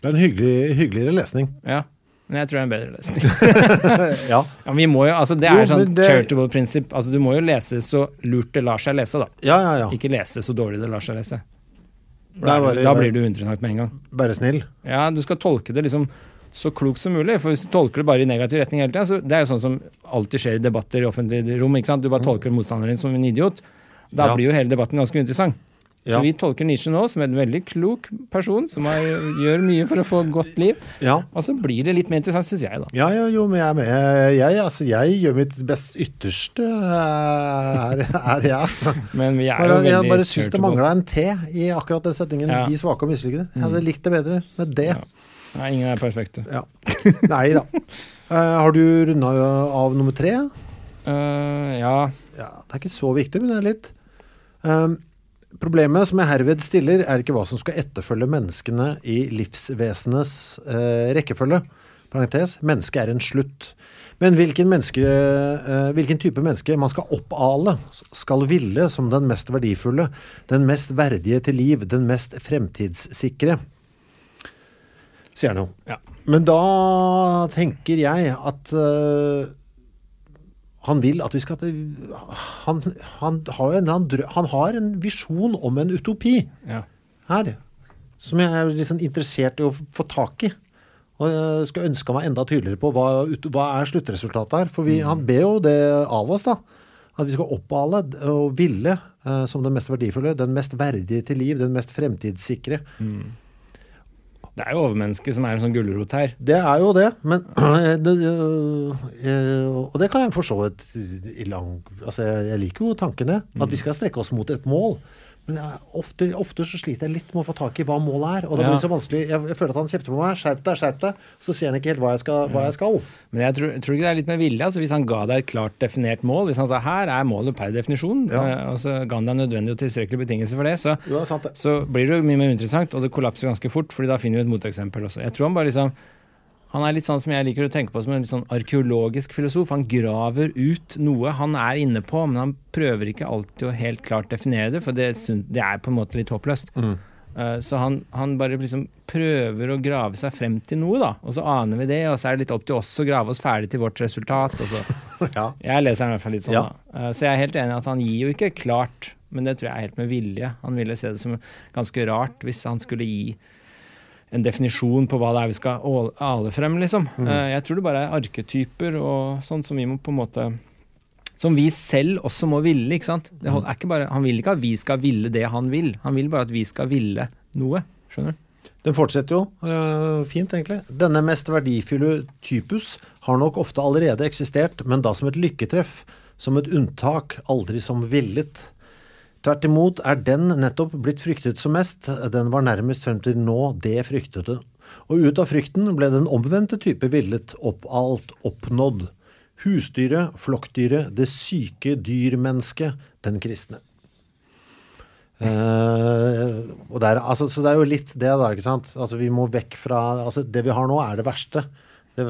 Det er en hyggelig, hyggeligere lesning. Ja. Men jeg tror det er en bedre lesning. Ja. Ja, men vi må jo, altså Det Jo, er sånn det- charitable prinsipp. Altså Du må jo lese så lurt det lar seg lese, da. ja, ja, ja. Ikke lese så dårlig det lar seg lese. Er bare- da blir du uinteressant med en gang. Bare snill. Ja, du skal tolke det liksom så klokt som mulig. For hvis du tolker det bare i negativ retning hele tida, så det er jo sånn som alltid skjer i debatter i offentlige rom. ikke sant? Du bare tolker motstanderen din som en idiot. Da Mm. Ja. blir jo hele debatten ganske uinteressant. Ja. Så vi tolker Nietzsche nå som en veldig klok person som er, gjør mye for å få godt liv. Ja. Og så blir det litt mer interessant, syns jeg, da. Ja, ja, jo, men jeg med. Jeg, altså, jeg gjør mitt best ytterste, er, er jeg, altså. Men vi er jo jeg bare syns det mangla en T i akkurat den setningen. De svake og mislykkede. Jeg hadde likt det bedre med det. Nei, ingen er perfekte. Ja. Nei da. Uh, har du runda av nummer tre? Uh, ja. Ja, det er ikke så viktig, men det er litt. Um, problemet som jeg herved stiller, er ikke hva som skal etterfølge menneskene i livsvesenes eh, rekkefølge. Parentes, mennesket er en slutt. Men hvilken, menneske, eh, hvilken type menneske man skal oppale, skal ville som den mest verdifulle, den mest verdige til liv, den mest fremtidssikre, sier han jo. Ja. Men da tenker jeg at øh, han vil at vi skal Han, han har jo en, han har en visjon om en utopi ja. her, som jeg er sånn interessert i å få tak i. Og jeg skal ønske meg enda tydeligere på hva, hva er sluttresultatet her. For vi, han ber jo det av oss, da. At vi skal oppale og ville eh, som den mest verdifulle, den mest verdige til liv, den mest fremtidssikre. Det er jo overmennesket som er en sånn gulrot her. Det er jo det, men det, øh, Og det kan jeg for så vidt i lang Altså, jeg liker jo tankene. At vi skal strekke oss mot et mål. Men jeg, ofte, ofte så sliter jeg litt med å få tak i hva målet er. Og det Ja. blir så vanskelig. Jeg, jeg føler at han kjefter på meg. Skjerp deg, skjerp deg. Så sier han ikke helt hva jeg skal. Hva jeg skal. Men jeg tror, tror ikke det er litt med vilje. Altså hvis han ga deg et klart definert mål, hvis han sa her er målet per definisjon, Ja. eh, og så ga han deg nødvendig og tilstrekkelig betingelse for det, så, Jo, det sant, det. så blir det mye mer interessant, og det kollapser ganske fort, fordi da finner vi et moteksempel også. Jeg tror han bare liksom han er litt sånn som jeg liker å tenke på som en litt sånn arkeologisk filosof. Han graver ut noe han er inne på, men han prøver ikke alltid å helt klart definere det, for det, det er på en måte litt håpløst. Mm. Så han, han bare liksom prøver å grave seg frem til noe, da. Og så aner vi det, og så er det litt opp til oss å grave oss ferdig til vårt resultat. Ja. Jeg leser den i hvert fall litt sånn, Ja. da. Eh, Så jeg er helt enig i at han gir jo ikke klart, men det tror jeg er helt med vilje. Han ville se det som ganske rart hvis han skulle gi en definisjon på hva det er vi skal ale frem, liksom. Mm. Jeg tror det bare er arketyper og sånn som vi må på en måte Som vi selv også må ville, ikke sant. Det er ikke bare, han vil ikke at vi skal ville det han vil, han vil bare at vi skal ville noe. Skjønner du? Den fortsetter jo øh, fint, egentlig. Denne mest verdifulle typus har nok ofte allerede eksistert, men da som et lykketreff, som et unntak, aldri som villet. Tvert imot er den nettopp blitt fryktet som mest, den var nærmest frem til nå det fryktede. Og ut av frykten ble den omvendte type villet opp alt oppnådd. Husdyret, flokkdyret, det syke dyrmennesket, den kristne. Eh, og det er, altså, så det er jo litt det, da. ikke sant? Altså, vi må vekk fra altså, Det vi har nå, er det verste. Det,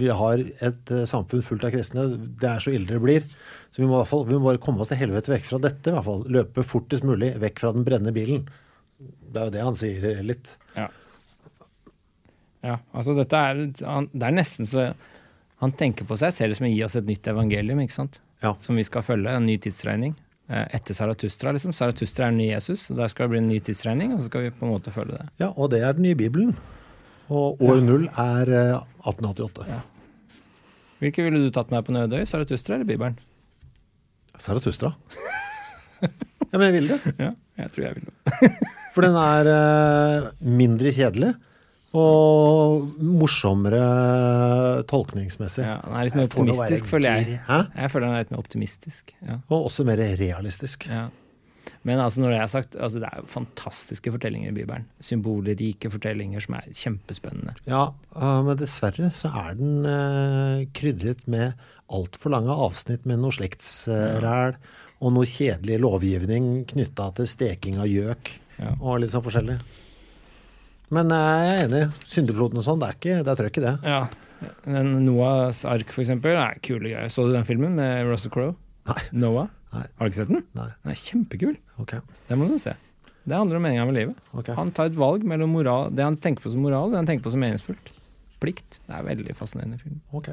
vi har et eh, samfunn fullt av kristne. Det er så ille det blir. Så vi må, i hvert fall, vi må bare komme oss til helvete vekk fra dette. i hvert fall. Løpe fortest mulig vekk fra den brennende bilen. Det er jo det han sier litt. Ja. ja altså dette er han, Det er nesten så Han tenker på seg selv som å gi oss et nytt evangelium, ikke sant? Ja. Som vi skal følge. En ny tidsregning. Eh, Etter Saratustra, liksom. Saratustra er den nye Jesus, og der skal det bli en ny tidsregning, og så skal vi på en måte følge det. Ja, og det er den nye Bibelen. Og år null er eh, 1888. Hvilke ville du tatt med på Nødøy? Saratustra eller Bibelen? Zarathustra. ja, men jeg vil det. Ja, jeg tror jeg vil det. For den er eh, mindre kjedelig. Og morsommere tolkningsmessig. Ja, Den er litt mer optimistisk, føler jeg. Hæ? Jeg føler den er litt mer optimistisk. Ja. Og også mer realistisk. Ja. Men altså når det er sagt, altså det er jo fantastiske fortellinger i Bibelen. Symbolrike fortellinger som er kjempespennende. Ja, øh, men dessverre så er den øh, krydret med altfor lange avsnitt med noe slektsræl og noe kjedelig lovgivning knytta til steking av gjøk Ja. og litt sånn forskjellig. Men øh, jeg er enig. Syndefloden og sånn, det er ikke det er trøkk i det. Ja. Noahs ark, for eksempel, er kule greier. Så du den filmen med Russell Crowe? Nei. Noah? Nei. Har du ikke sett den? Nei. Den er kjempekul. Okay. Det må du se. Det handler om meninga med livet. Okay. Han tar et valg mellom moral, det han tenker på som moral, det han tenker på som meningsfullt. Plikt. Det er veldig fascinerende film. ok.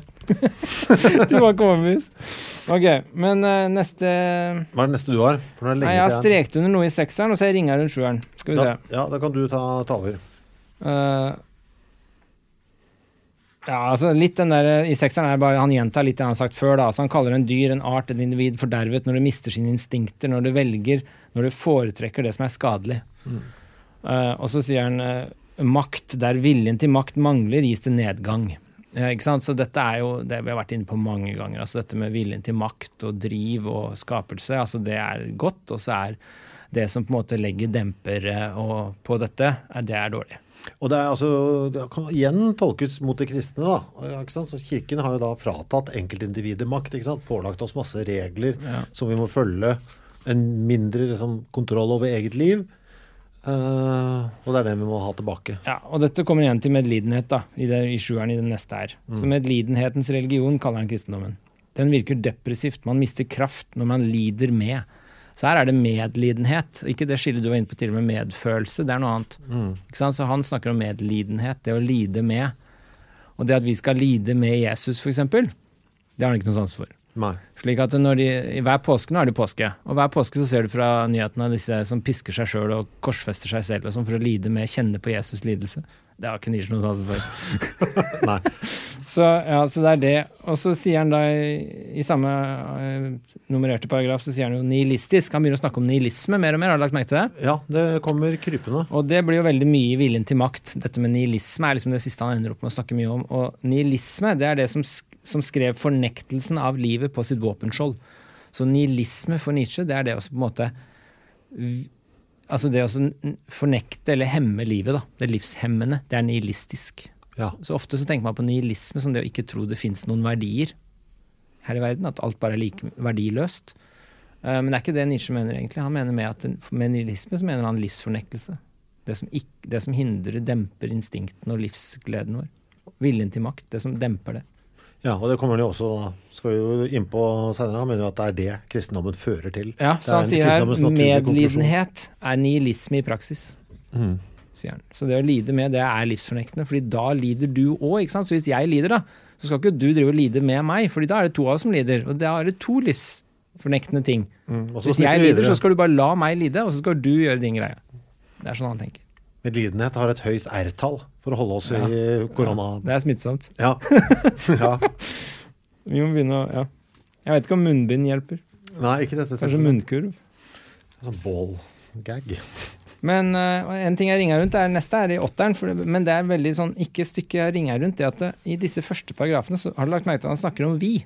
Du var ikke overbevist. Ok, men uh, neste Hva er det neste du har? Nei, jeg har strekt under noe i sekseren, og så har jeg ringa rundt sjueren. Skal vi se. Ja, da kan du ta, ta over. Eh, ja, altså litt den der I sekseren er bare Han gjentar litt det han har sagt før. da, altså Han kaller en dyr, en art, et individ fordervet når du mister sine instinkter, når du velger, når du foretrekker det som er skadelig. Eh, og så sier han uh, makt der viljen til makt mangler, gis det nedgang. Uh, ikke sant? Så dette er jo det vi har vært inne på mange ganger. altså Dette med viljen til makt og driv og skapelse. altså Det er godt, og så er det som på en måte legger dempere og, på dette, eh, det er dårlig. Og det, er altså, det kan igjen tolkes mot det kristne. da, ja, ikke sant? Så Kirken har jo da fratatt enkeltindividet makt. ikke sant? Pålagt oss masse regler Ja. som vi må følge. En mindre liksom, kontroll over eget liv. Uh, og det er det vi må ha tilbake. Ja, og dette kommer igjen til medlidenhet da, i, det, i sjueren i det neste her. Så medlidenhetens religion kaller han kristendommen. Den virker depressivt, man mister kraft når man lider med. Så her er det medlidenhet, ikke det skillet du var inne på tidligere med medfølelse, det er noe annet. Ikke sant? Så han snakker om medlidenhet, det å lide med. Og det at vi skal lide med Jesus, eksempel, det har han ikke noe sans for. Nei. Slik at når de, Hver påske nå er det påske, og hver påske så ser du fra nyhetene disse som pisker seg sjøl og korsfester seg selv og sånn for å lide med, kjenne på Jesus' lidelse. Det har ikke Nietzsche noe sans for. Nei. Så, ja, så det er det. Og så sier han da i, i samme eh, nummererte paragraf så sier han jo nihilistisk. Han begynner å snakke om nihilisme mer og mer, har du lagt merke til det? Ja, det kommer krypende. Og det blir jo veldig mye i viljen til makt. Dette med nihilisme er liksom det siste han ender opp med å snakke mye om. Og nihilisme, det er det som, som skrev fornektelsen av livet på sitt våpenskjold. Så nihilisme for Nietzsche, det er det å på en måte Altså det å fornekte eller hemme livet, da. Det livshemmende. Det er nihilistisk. Ja. Så, så ofte så tenker man på nihilisme som det å ikke tro det fins noen verdier her i verden. At alt bare er like verdiløst. Uh, men det er ikke det Nietzsche mener, egentlig. Han mener med at med nihilisme så mener han livsfornektelse. Det som, ikke, det som hindrer, demper instinktene og livsgleden vår. Viljen til makt. Det som demper det. Ja, og det kommer han jo også skal vi jo inn på senere. Han mener jo at det er det kristendommen fører til. Ja, så han sier her medlidenhet er nihilisme i praksis. Mm. Sier han. Så det å lide med, det er livsfornektende, fordi da lider du òg, ikke sant. Så hvis jeg lider, da, så skal ikke du drive og lide med meg, fordi da er det to av oss som lider. Og da er det to livsfornektende ting. Mm, Hvis jeg lider, videre. så skal du bare la meg lide, og så skal du gjøre din greie. Det er sånn han tenker. Medlidenhet har et høyt R-tall for å holde oss i korona... Det er smittsomt. Ja. ja. Vi må begynne å Ja. Jeg vet ikke om munnbind hjelper. Nei, ikke dette. Kanskje munnkurv. Sånn ball-gag. Men uh, en ting jeg ringer rundt, er neste er i åtteren. For, men det er veldig sånn ikke stykket jeg ringer rundt. Det at det, i disse første paragrafene så har du lagt merke til at han snakker om vi.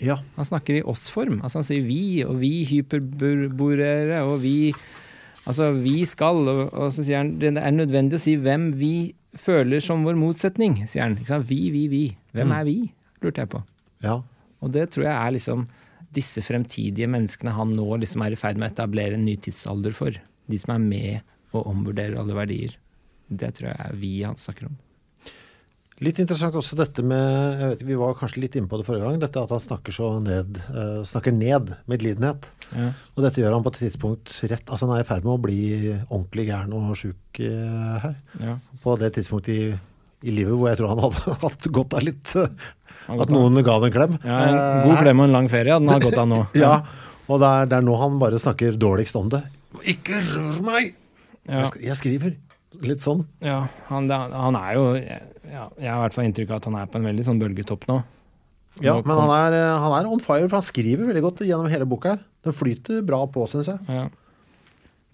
Ja. Han snakker i oss-form. Altså han sier vi, og vi hyperborere, og vi Altså vi skal, og, og så sier han det er nødvendig å si hvem vi føler som vår motsetning, sier han. Vi, vi, vi. Hvem er vi? lurte jeg på. ja. Og det tror jeg er liksom disse fremtidige menneskene han nå liksom er i ferd med å etablere en ny tidsalder for. De som er med og omvurderer alle verdier. Det tror jeg er vi han snakker om. Litt interessant også dette med jeg vet, Vi var kanskje litt inne på det forrige gang. Dette at han snakker så ned uh, snakker ned medlidenhet. Ja. Og dette gjør han på et tidspunkt rett Altså han er i ferd med å bli ordentlig gæren og sjuk uh, her. Ja. På det tidspunktet i, i livet hvor jeg tror han hadde hatt godt av litt uh, At noen ga han en klem. Ja, en god klem og en lang ferie hadde han hatt godt av nå. Ja, og det er, det er nå han bare snakker dårligst om det. Ikke rør meg! Ja. Jeg skriver. Litt sånn. Ja, han, han er jo ja, Jeg har i hvert fall inntrykk av at han er på en veldig sånn bølgetopp nå. Ja, men han er, eh, han er on fire, for han skriver veldig godt gjennom hele boka her. Den flyter bra på, syns jeg. Ja.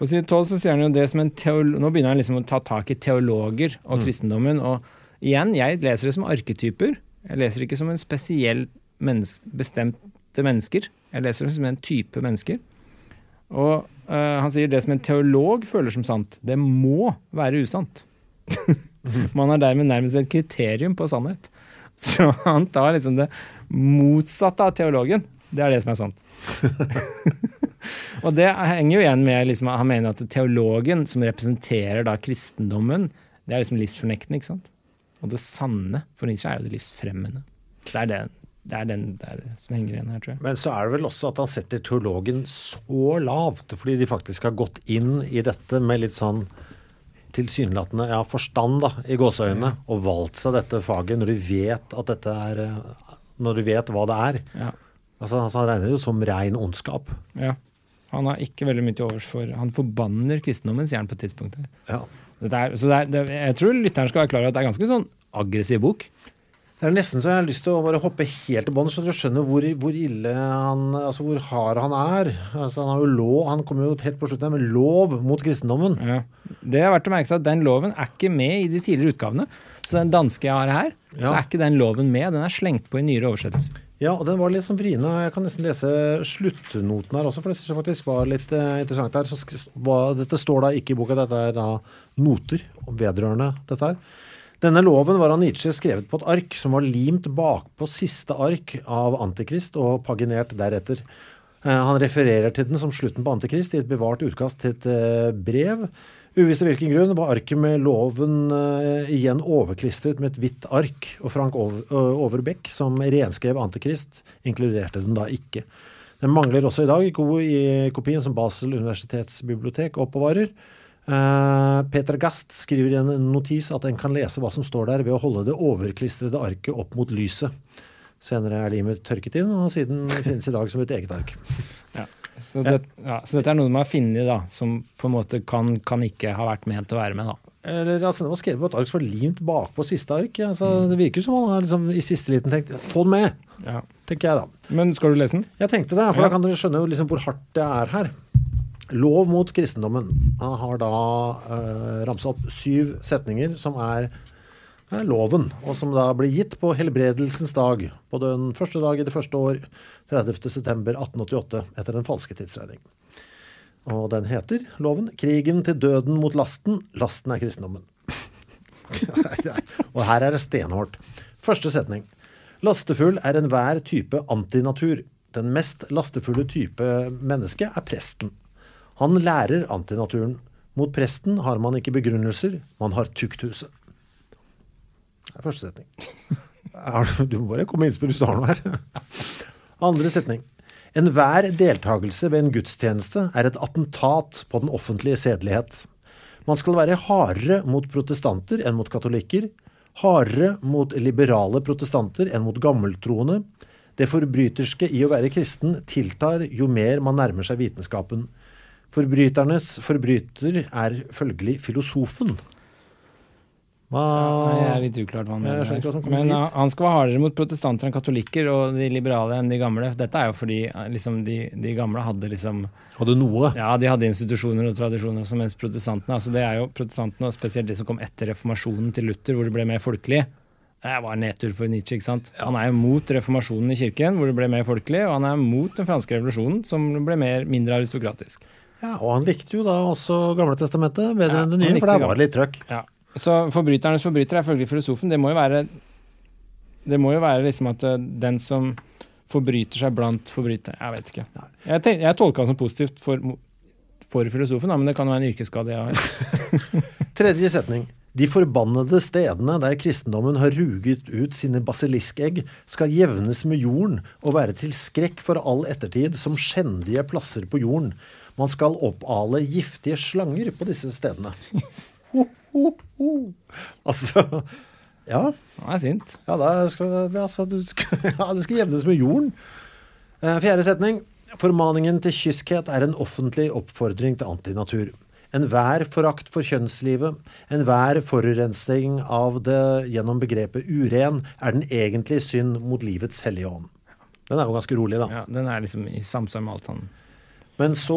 På side 12 så sier han jo det som en teolog... Nå begynner han liksom å ta tak i teologer og Mm. kristendommen. Og igjen, jeg leser det som arketyper. Jeg leser det ikke som en spesiell menneske, bestemte mennesker. Jeg leser det som en type mennesker. Og han sier det som en teolog føler som sant, det må være usant. Man har dermed nærmest et kriterium på sannhet. Så han tar liksom det motsatte av teologen. Det er det som er sant. Og det henger jo igjen med liksom, Han mener at teologen, som representerer da kristendommen, det er liksom livsfornektende. ikke sant? Og det sanne for Nietzsche er jo det livsfremmende. Det er det, det, er den, det, er som henger igjen her, tror jeg. Men så er det vel også at han setter teologen så lavt, fordi de faktisk har gått inn i dette med litt sånn tilsynelatende ja, forstand da, i gåseøynene, og valgt seg dette faget når du vet at dette er eh, Når du vet hva det er. Ja. Altså, altså Han regner det jo som rein ondskap. ja. Han har ikke veldig mye til overs for Han forbanner kristendommen, sier han på et tidspunkt. her. Ja. Er, så er, det, jeg tror lytteren skal være klar over at det er ganske sånn aggressiv bok. Det er nesten så jeg har lyst til å bare hoppe helt til bånn, så du skjønner hvor, hvor ille han Altså hvor hard han er. Altså Han har jo lov Han kommer jo helt på slutten med lov mot kristendommen. Ja. Det er verdt å merke seg at den loven er ikke med i de tidligere utgavene. Så den danske jeg har her, så er ikke den loven med. Den er slengt på i nyere oversettelse. Ja, og den var litt sånn vriene. Jeg kan nesten lese sluttnoten her også, for det synes jeg faktisk var litt eh, interessant her. Så hva- dette står da ikke i boka, dette er da noter vedrørende dette her. Denne loven var av Nietzsche skrevet på et ark som var limt bakpå siste ark av Antikrist og paginert deretter. Eh, Han refererer til den som slutten på Antikrist i et bevart utkast til et eh, brev. Uvisst av hvilken grunn var arket med loven eh, igjen overklistret med et hvitt ark, og Frank Over- Overbeck, som renskrev Antikrist, inkluderte den da ikke. Den mangler også i dag i kopien som Basel universitetsbibliotek oppbevarer. Eh, Peter Gast skriver i en notis at en kan lese hva som står der ved å holde det overklistrede arket opp mot lyset. Senere er limet tørket inn, og siden finnes i dag som et eget ark. Så, det, ja, så dette er noe man har funnet, da, som på en måte kan, kan ikke ha vært ment å være med, da. Eller altså, Det var skrevet på et ark som var limt bakpå siste ark. Altså, Det virker som han har liksom, i siste liten tenkt få den med, Ja. tenker jeg da. Men skal du lese den? Jeg tenkte det, for Ja. da kan dere skjønne liksom hvor hardt det er her. Lov mot kristendommen. Han har da uh, ramsa opp syv setninger som er, er loven, og som da blir gitt på helbredelsens dag, på den første dag i det første år, 30. september 1888, etter den falske tidsregning. Og den heter, loven, 'Krigen til døden mot lasten. Lasten er kristendommen'. og her er det stenhårdt. Første setning. Lastefull er enhver type antinatur. Den mest lastefulle type menneske er presten. Han lærer antinaturen. Mot presten har man ikke begrunnelser, man har tukthuset. Det er første setning. Du- Du må bare komme med innspill hvis du har noe her. Andre setning. Enhver deltakelse ved en gudstjeneste er et attentat på den offentlige sedelighet. Man skal være hardere mot protestanter enn mot katolikker, hardere mot liberale protestanter enn mot gammeltroende. Det forbryterske i å være kristen tiltar jo mer man nærmer seg vitenskapen. Forbryternes forbryter er følgelig filosofen. Hva Jeg er litt uklart hva han mener. her. Men uh, han skal være hardere mot protestanter enn katolikker og de liberale enn de gamle. Dette er jo fordi uh, liksom, de, de gamle hadde liksom Hadde noe? Ja, de hadde institusjoner og tradisjoner, også, mens protestantene altså Det er jo protestantene, og spesielt de som kom etter reformasjonen til Luther, hvor det ble mer folkelig. Det var nedtur for Nietzsche. ikke sant? Han er jo mot reformasjonen i kirken, hvor det ble mer folkelig, og han er mot den franske revolusjonen, som ble mer, mindre aristokratisk. Ja, og han likte jo da også Gamle testamentet bedre Ja, enn det nye, for der var det litt trøkk. Ja. Så forbryternes forbryter er følgelig filosofen. Det må jo være Det må jo være liksom at eh, den som forbryter seg blant forbrytere Jeg vet ikke. Jeg, tenk, jeg tolka det som positivt for, for filosofen, da, men det kan jo være en yrkesskade jeg har. Tredje setning. De forbannede stedene der kristendommen har ruget ut sine basiliskegg, skal jevnes med jorden og være til skrekk for all ettertid som skjendige plasser på jorden. Man skal oppale giftige slanger på disse stedene. Ho, ho, ho. Altså Ja. Han er sint. Ja, skal, det, altså, du skal, ja, det skal jevnes med jorden. Eh, Fjerde setning. Formaningen til kyskhet er en offentlig oppfordring til antinatur. Enhver forakt for kjønnslivet, enhver forurensning av det gjennom begrepet uren, er den egentlige synd mot livets hellige ånd. Den er jo ganske rolig, da. Ja, den er liksom i samsvar med alt han Men så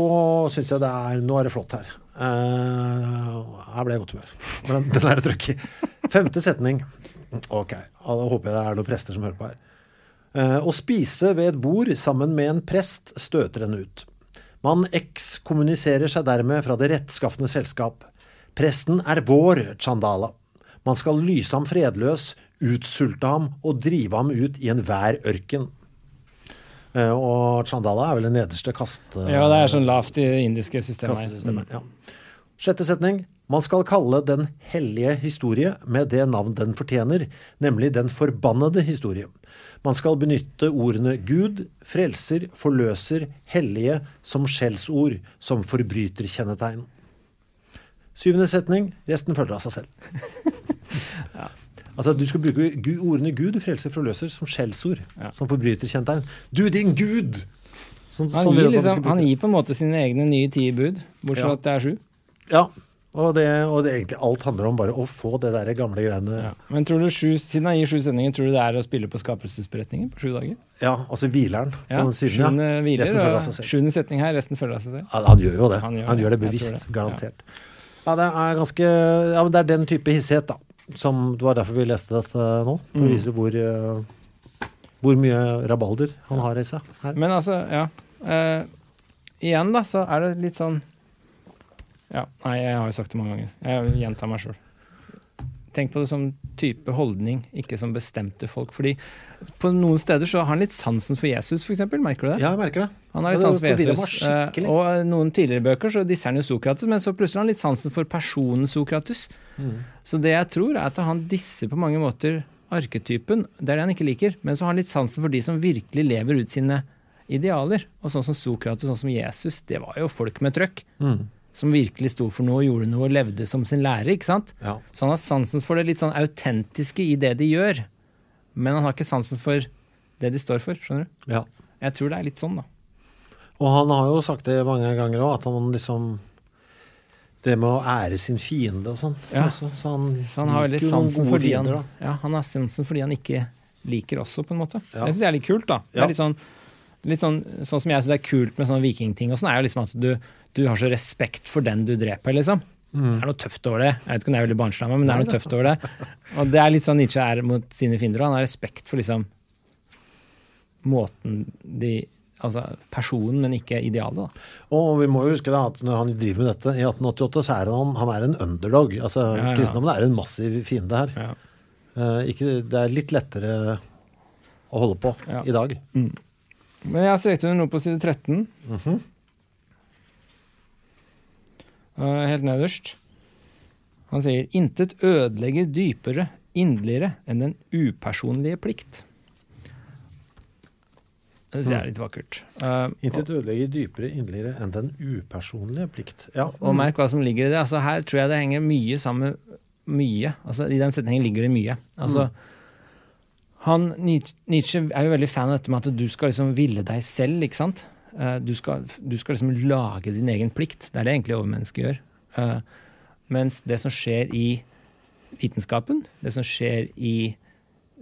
syns jeg det er Nå er det flott her. Uh, her ble jeg i godt humør. Men den, er trøkk. Femte setning. Ok. Da håper jeg det er noen prester som hører på her. Uh, å spise ved et bord sammen med en prest støter henne ut. Man ekskommuniserer seg dermed fra det rettskafne selskap. Presten er vår Chandala. Man skal lyse ham fredløs, utsulte ham og drive ham ut i enhver ørken. Eh, og Chandala er vel det nederste kaste... Ja, det er sånn lavt i det indiske systemet. Kastesystemet, ja. Sjette setning. Man skal kalle den hellige historie med det navn den fortjener, nemlig den forbannede historie. Man skal benytte ordene Gud, frelser, forløser, hellige som skjellsord, som forbryterkjennetegn. Syvende setning. Resten følger av seg selv. Altså, Du skal bruke ordene Gud, frelser, forløser som skjellsord, Ja. som forbryterkjennetegn. Du, din Gud! Sånn, Han, sånn gir liksom, han gir på en måte sine egne nye ti bud, bortsett fra Ja. at det er sju. Ja, og det, og det egentlig alt handler om bare å få det der gamle greiene Ja. Men tror du sju, siden han gir sju sendinger, tror du det er å spille på skapelsesberetningen på sju dager? Ja, altså hvileren på Ja, den siden. Ja. Sjuende hviler, Resten følger av og sjuende setning her, resten følger av seg selv. Ja, han gjør jo det. Han Han gjør gjør, det. bevisst, det. garantert. Ja, det er ganske Ja, men det er den type hissighet, da. Som Det var derfor vi leste dette nå. For Mm. å vise hvor, eh, hvor mye rabalder han har i seg her. Men altså, ja. Eh, igjen, da, så er det litt sånn Ja, nei, jeg har jo sagt det mange ganger. Jeg gjentar meg sjøl. Tenk på det som type holdning, ikke som bestemte folk. Fordi på noen steder så har han litt sansen for Jesus, f.eks. Merker du det? Ja, jeg merker det. Han har litt sansen for Jesus. eh. Og noen tidligere bøker så disser han jo Sokrates, men så plutselig har han litt sansen for personen Sokrates. Mm. Så det jeg tror, er at han disser på mange måter arketypen. Det er det han ikke liker. Men så har han litt sansen for de som virkelig lever ut sine idealer. Og sånn som Sokrates, sånn som Jesus, det var jo folk med trøkk. Mm. Som virkelig sto for noe, gjorde noe og levde som sin lærer. ikke sant? Ja. Så han har sansen for det litt sånn autentiske i det de gjør. Men han har ikke sansen for det de står for. skjønner du? ja. Jeg tror det er litt sånn, da. Og han har jo sagt det mange ganger òg, at han liksom Det med å ære sin fiende og sånn. Ja. også, så han, Så han har veldig sansen fordi han, fiender, ja, han har sansen fordi han ikke liker også, på en måte. Ja. Det syns det er litt kult, da. Det er litt sånn, litt sånn, sånn som jeg syns er kult med sånne vikingting og sånn, er jo liksom at du, du har så respekt for den du dreper, liksom. Mm. Det er noe tøft over det. Jeg vet ikke om det er veldig barnslig av meg, men det er noe tøft over det. Og det er litt sånn Nietzsche er mot sine fiender, han har respekt for liksom måten de Altså personen, men ikke idealet, da. Og vi må jo huske da at når han driver med dette, i 1888 så er han, han er en underdog. Altså, Ja, ja. Kristendommen er en massiv fiende her. Ja. Uh, ikke, det er litt lettere å holde på i dag. Men jeg har strekt under noe på side 13. Mm Eh, helt nederst. Han sier 'intet ødelegger dypere, inderligere, enn den upersonlige plikt'. Det syns jeg er litt vakkert. Uh, Intet ødelegger dypere inderligere enn den upersonlige plikt. Ja. og merk hva som ligger i det. Altså, her tror jeg det henger mye sammen Mye. Altså, I den setningen ligger det mye. Altså, han, Nietzsche- Nietzsche er jo veldig fan av dette med at du skal liksom ville deg selv, ikke sant? Eh, Du skal, du skal liksom lage din egen plikt. Det er det egentlig overmennesket gjør. Eh, Mens det som skjer i vitenskapen, det som skjer i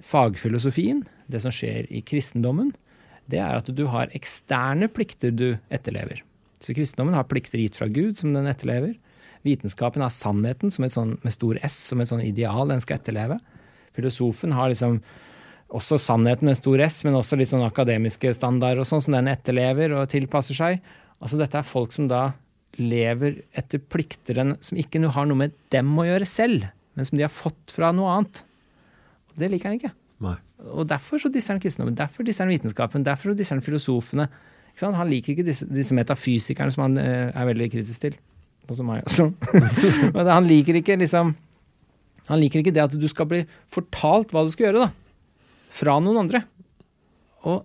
fagfilosofien, det som skjer i kristendommen, det er at du har eksterne plikter du etterlever. Så kristendommen har plikter gitt fra Gud, som den etterlever. Vitenskapen har sannheten sånn, med stor S, som et sånn ideal den skal etterleve. Filosofen har liksom også sannheten med stor S, men også litt sånn akademiske standarder og sånn som den etterlever og tilpasser seg. Altså dette er folk som da lever etter plikter som ikke har noe med dem å gjøre selv, men som de har fått fra noe annet. Og det liker han ikke. Nei. Og derfor så disser han kristendommen, derfor disser han vitenskapen, derfor disser han filosofene. Han liker ikke disse, disse metafysikerne som han eh, er veldig kritisk til. Sånn som meg også. Men han liker ikke liksom Han liker ikke det at du skal bli fortalt hva du skal gjøre, da. Fra noen andre. Og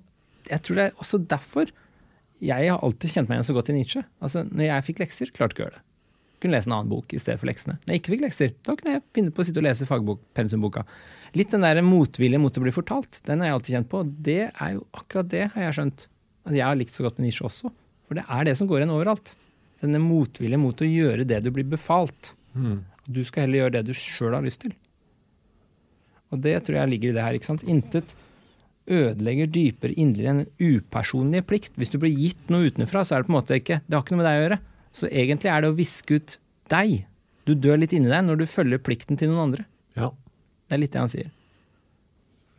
jeg tror det er også derfor jeg har alltid kjent meg igjen så godt i Nietzsche. Altså, når jeg fikk lekser, klarte ikke å gjøre det. Kunne lese en annen bok i stedet for leksene. Når jeg ikke fikk lekser, da kunne jeg finne på å sitte og lese fagbok, pensumboka. Litt den der motviljen mot å bli fortalt, den har jeg alltid kjent på. Og det er jo akkurat det, har jeg skjønt, at jeg har likt så godt med Nietzsche også. For det er det som går igjen overalt. Denne motviljen mot å gjøre det du blir befalt. Mm. Du skal heller gjøre det du sjøl har lyst til. Og det tror jeg ligger i det her. ikke sant? Intet ødelegger dypere inderlig enn en upersonlig plikt. Hvis du blir gitt noe utenfra, så er det på en måte ikke Det har ikke noe med deg å gjøre. Så egentlig er det å viske ut deg. Du dør litt inni deg når du følger plikten til noen andre. Ja. Det er litt det han sier.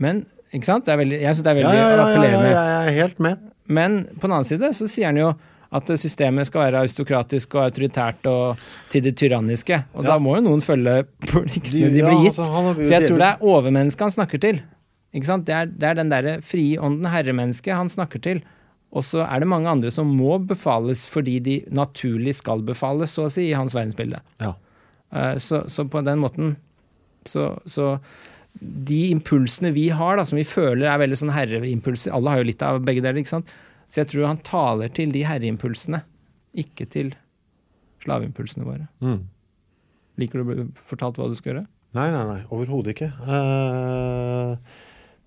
Men ikke sant? Det er veldig, jeg syns det er veldig ja, ja, ja, appellerende. ja, jeg er helt med. Men på den annen side så sier han jo at systemet skal være aristokratisk og autoritært og til det tyranniske. Og Ja. da må jo noen følge pliktene de blir gitt. altså, har jo så jeg tror det er overmennesket han snakker til. Ikke sant? Det, er, det er den derre frie ånden, herremennesket, han snakker til. Og så er det mange andre som må befales fordi de naturlig skal befales, så å si, i hans verdensbilde. Ja. Eh, Så, så på den måten så, så de impulsene vi har, da, som vi føler er veldig sånn herreimpulser Alle har jo litt av begge deler, ikke sant? Så jeg tror han taler til de herreimpulsene, ikke til slaveimpulsene våre. Mm. Liker du å bli fortalt hva du skal gjøre? Nei, nei, nei. Overhodet ikke. Uh,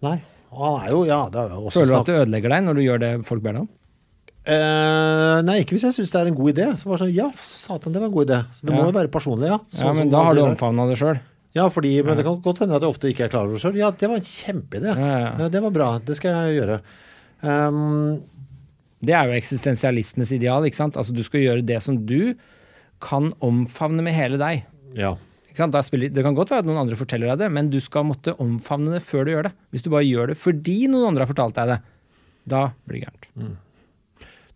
nei. Han er jo Ja, det er jo også Føler du at det ødelegger deg når du gjør det folk ber deg om? Uh, nei, ikke hvis jeg syns det er en god idé. Så bare sånn, Ja, satan, det var en god idé. Så det Ja. må jo være personlig, ja. Ja, Sånn men da har du omfavna det sjøl. Ja, fordi, men det kan godt hende at jeg ofte ikke er klar over det sjøl. Ja, det var en kjempeidé. Ja, ja, ja. Ja, det var bra. Det skal jeg gjøre. Um, Det er jo eksistensialistenes ideal. ikke sant? Altså Du skal gjøre det som du kan omfavne med hele deg. ja. Spiller, det kan godt være at noen andre forteller deg det, men du skal måtte omfavne det før du gjør det. Hvis du bare gjør det fordi noen andre har fortalt deg det, da blir det gærent.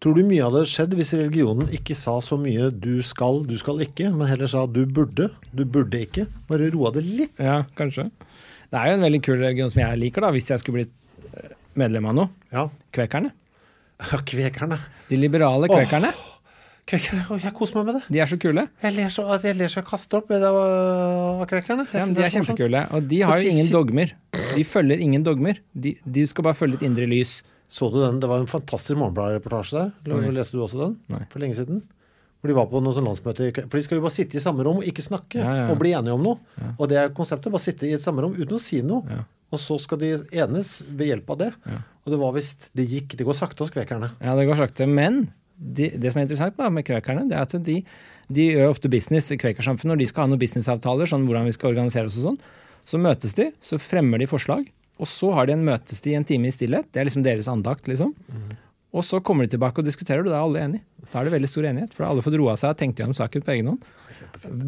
Tror du mye hadde skjedd hvis religionen ikke sa så mye 'du skal, du skal ikke', men heller sa 'du burde, du burde ikke'? Bare roa det litt? Ja, kanskje. Det er jo en veldig kul religion som jeg liker, da, hvis jeg skulle blitt eh, medlem av noe. Ja. Kvekerne. Ja, Kvekerne. De liberale kvekerne. Kvekerne, Jeg koser meg med det. De er så kule. Jeg ler så altså, jeg ler så jeg kaster opp det av kvekerne. Ja, de er, er kjempekule. Og de har jo ingen dogmer. De følger ingen dogmer. De, de skal bare følge et indre lys. Så du den? Det var en fantastisk Morgenbladet-reportasje der. Nei. Leste du også den? Nei. For lenge siden. Hvor de var på noe sånn landsmøte. For de skal jo bare sitte i samme rom og ikke snakke. Ja, ja. Og bli enige om noe. Og det er konseptet. Bare sitte i et samme rom uten å si noe. Og så skal de enes ved hjelp av det. Ja. Og det var visst Det gikk Det går sakte hos kvekerne. Ja, det går sakte. Men de, det som er interessant da, med kvekerne, det er at de, de gjør ofte business i kvekersamfunnet. Når de skal ha noen businessavtaler, sånn hvordan vi skal organisere oss og sånn, så møtes de, så fremmer de forslag, og så har de en møtestid en time i stillhet. Det er liksom deres andakt, liksom. Og så kommer de tilbake og diskuterer, og da er alle enige. Da er det veldig stor enighet, for da har alle fått roa seg og tenkt gjennom saken på egen hånd.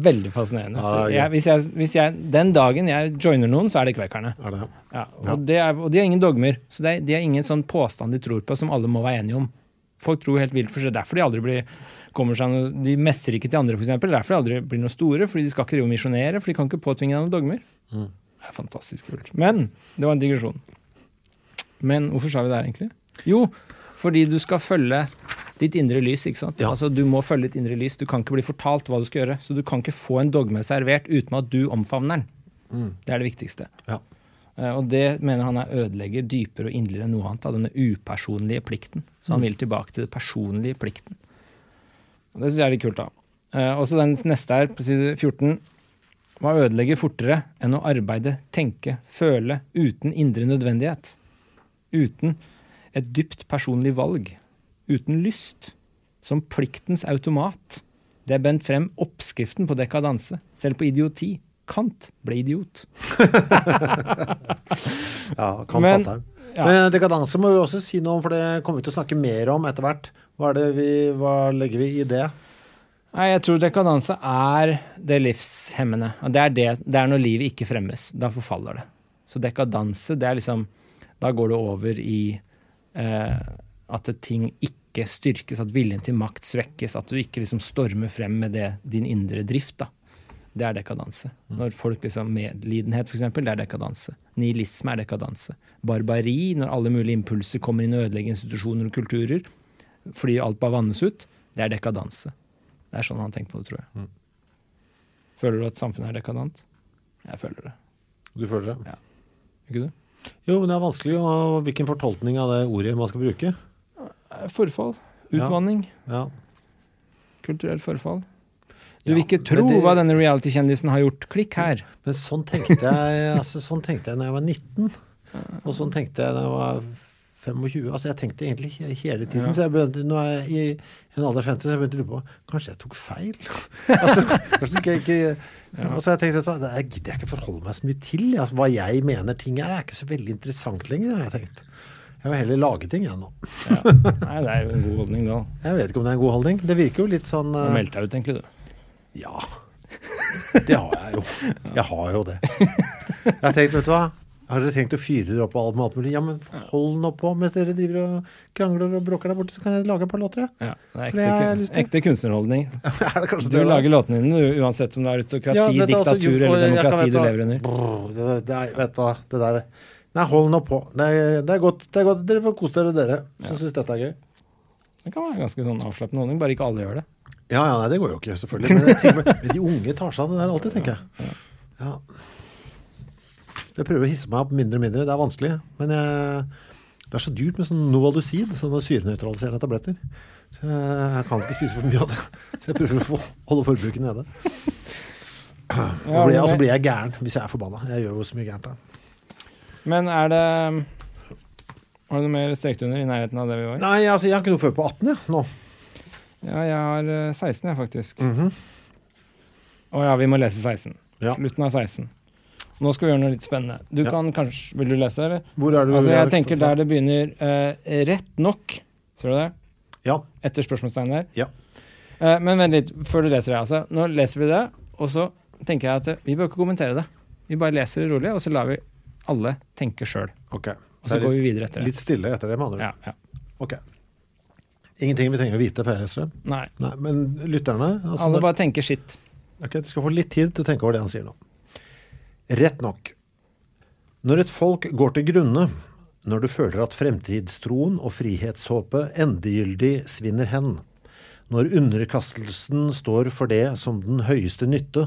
Veldig fascinerende. Ja, Så ja. jeg, hvis jeg, hvis jeg, den dagen jeg joiner noen, så er det kvekerne. Er det? Ja, og, Det er, og de har ingen dogmer. Så det de har ingen sånn påstand de tror på som alle må være enige om. Folk tror helt vilt, for er derfor de aldri blir kommer seg noe, De messer ikke til andre, f.eks. Er derfor de aldri blir noe store, fordi de skal ikke drive og misjonere, for de kan ikke påtvinge deg noen dogmer. Mm. Det er fantastisk kult. Men det var en digresjon. Men hvorfor sa vi det her, egentlig? Jo, fordi du skal følge ditt indre lys. ikke sant? Ja. Altså, Du må følge ditt indre lys. Du kan ikke bli fortalt hva du skal gjøre. Så du kan ikke få en dogme servert uten at du omfavner den. Mm. Det er det viktigste. Ja. Eh, Og det mener han er ødelegger dypere og inderligere enn noe annet av denne upersonlige plikten. Så han vil tilbake til den personlige plikten. Og det syns jeg er litt kult, da. Og Også den neste her, på side 14. Hva ødelegger fortere enn å arbeide, tenke, føle uten indre nødvendighet? Uten et dypt personlig valg. Uten lyst. Som pliktens automat. Det er bent frem oppskriften på dekadanse. Selv på idioti. Kant ble idiot. Ja, Kant Men- ja. Men dekadanse må vi også si noe om, for det kommer vi til å snakke mer om etter hvert. Hva, er det vi, hva legger vi i det? Nei, jeg tror dekadanse er det livshemmende. Det er, det, det er når livet ikke fremmes. Da forfaller det. Så dekadanse, det er liksom Da går det over i eh, at ting ikke styrkes, at viljen til makt svekkes, at du ikke liksom stormer frem med det, din indre drift. da. Det er dekadanse. Når folk liksom Medlidenhet, f.eks., det er dekadanse. Nihilisme er dekadanse. Barbari, når alle mulige impulser kommer inn og ødelegger institusjoner og kulturer fordi alt bare vannes ut, det er dekadanse. Det er sånn han tenker på det, tror jeg. Føler du at samfunnet er dekadant? Jeg føler det. Du føler det? Ja. Ikke du? Jo, men det er vanskelig å, hvilken fortolkning av det ordet man skal bruke. Eh, Forfall. Utvanning. Ja. Kulturelt forfall. Du Ja, vil ikke tro det- hva denne reality-kjendisen har gjort. Klikk her. Men sånn tenkte jeg altså, sånn tenkte jeg da jeg var 19. Og sånn tenkte jeg da jeg var 25. Altså, jeg tenkte egentlig hele tiden, Ja. så jeg begynte, nå er jeg i en alder 50, så jeg begynte å lure på Kanskje jeg tok feil? altså, kanskje ikke, ikke Og så jeg tenkte du er- gidder jeg ikke forholde meg så mye til. Altså, hva jeg mener ting er, er ikke så veldig interessant lenger, har jeg tenkt. Jeg vil heller lage ting, jeg nå. Ja. Nei, det er jo en god holdning, da. Jeg vet ikke om det er en god holdning. Det virker jo litt sånn Du eh, meldte deg ut, egentlig, du. Ja. Det har jeg jo. Jeg har jo det. Jeg har tenkt, vet du hva. Har dere tenkt å fyre dere opp og alt med alt mulig? Ja, men hold nå på mens dere driver og krangler og bråker der borte, så kan jeg lage et par låter, jeg. Ja, det er For det ekte, ekte kunstnerholdning. er det Du det? lager låtene dine uansett om det er aristokrati, Ja, diktatur jo, eller demokrati du lever under. Brr, Det, det er, vet du hva, det der Nei, hold nå på. Det er, det er godt. Det er godt. Dere får kose dere, dere som syns dette er gøy. Det kan være ganske sånn avslappende holdning, bare ikke alle gjør det. Ja, ja, nei, det går jo ikke, selvfølgelig. Men, men de unge tar seg av det der alltid, tenker jeg. Ja. Jeg prøver å hisse meg opp mindre og mindre. Det er vanskelig. Men jeg, det er så dyrt med sånn Novalucid, sånne syrenøytraliserende tabletter. Så jeg, jeg kan ikke spise for mye av det. Så jeg prøver å få, holde forbruket nede. Og så blir, jeg- gæren hvis jeg er forbanna. Jeg gjør jo så mye gærent da. Men er det Har du noe mer strekt under i nærheten av det vi var? Nei, altså, jeg har ikke noe før på 18, jeg, nå. Ja, jeg har eh, 16, jeg, faktisk. Mhm. Å ja, vi må lese 16. Ja. Slutten av 16. Nå skal vi gjøre noe litt spennende. Du Ja. kan kanskje Vil du lese, eller? Hvor er du? Altså, jeg tenker der det begynner uh, rett nok. Ser du det? Ja. Etter spørsmålstegn der. Ja. Uh, men vent litt, før du leser det. Altså, nå leser vi det, og så tenker jeg at vi bør ikke kommentere det. Vi bare leser det rolig, og så lar vi alle tenke sjøl. Ok. Og så Det går vi videre etter det. Litt stille etter det, med andre ord. Ja, ja. Ok. Ingenting vi trenger å vite Per det? Nei. Nei, men lytterne altså, Alle bare tenker sitt. Ok, Du skal få litt tid til å tenke over det han sier nå. Rett nok. Når et folk går til grunne, når du føler at fremtidstroen og frihetshåpet endegyldig svinner hen, når underkastelsen står for det som den høyeste nytte,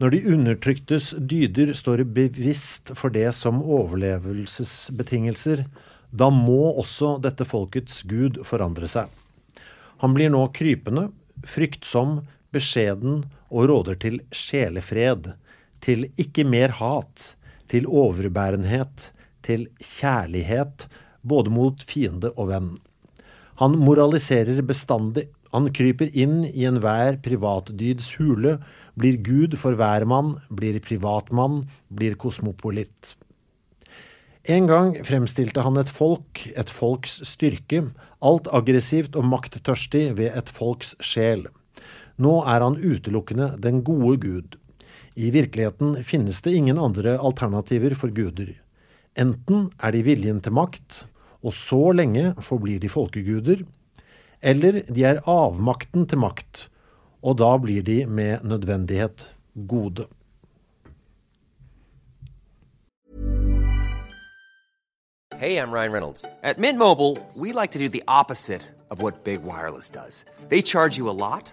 når de undertryktes dyder står bevisst for det som overlevelsesbetingelser, da må også dette folkets gud forandre seg. Han blir nå krypende, fryktsom, beskjeden og råder til sjelefred, til ikke mer hat, til overbærenhet, til kjærlighet, både mot fiende og venn. Han moraliserer bestandig, han kryper inn i enhver privatdyds hule, blir gud for hvermann, blir privatmann, blir kosmopolitt. En gang fremstilte han et folk, et folks styrke, alt aggressivt og makttørstig ved et folks sjel. Nå er han utelukkende den gode Gud. I virkeligheten finnes det ingen andre alternativer for guder. Enten er de viljen til makt, og så lenge forblir de folkeguder, eller de er avmakten til makt, og da blir de med nødvendighet gode. Hey, I'm Ryan Reynolds. At Mint Mobile, we like to do the opposite of what Big Wireless does. They charge you a lot,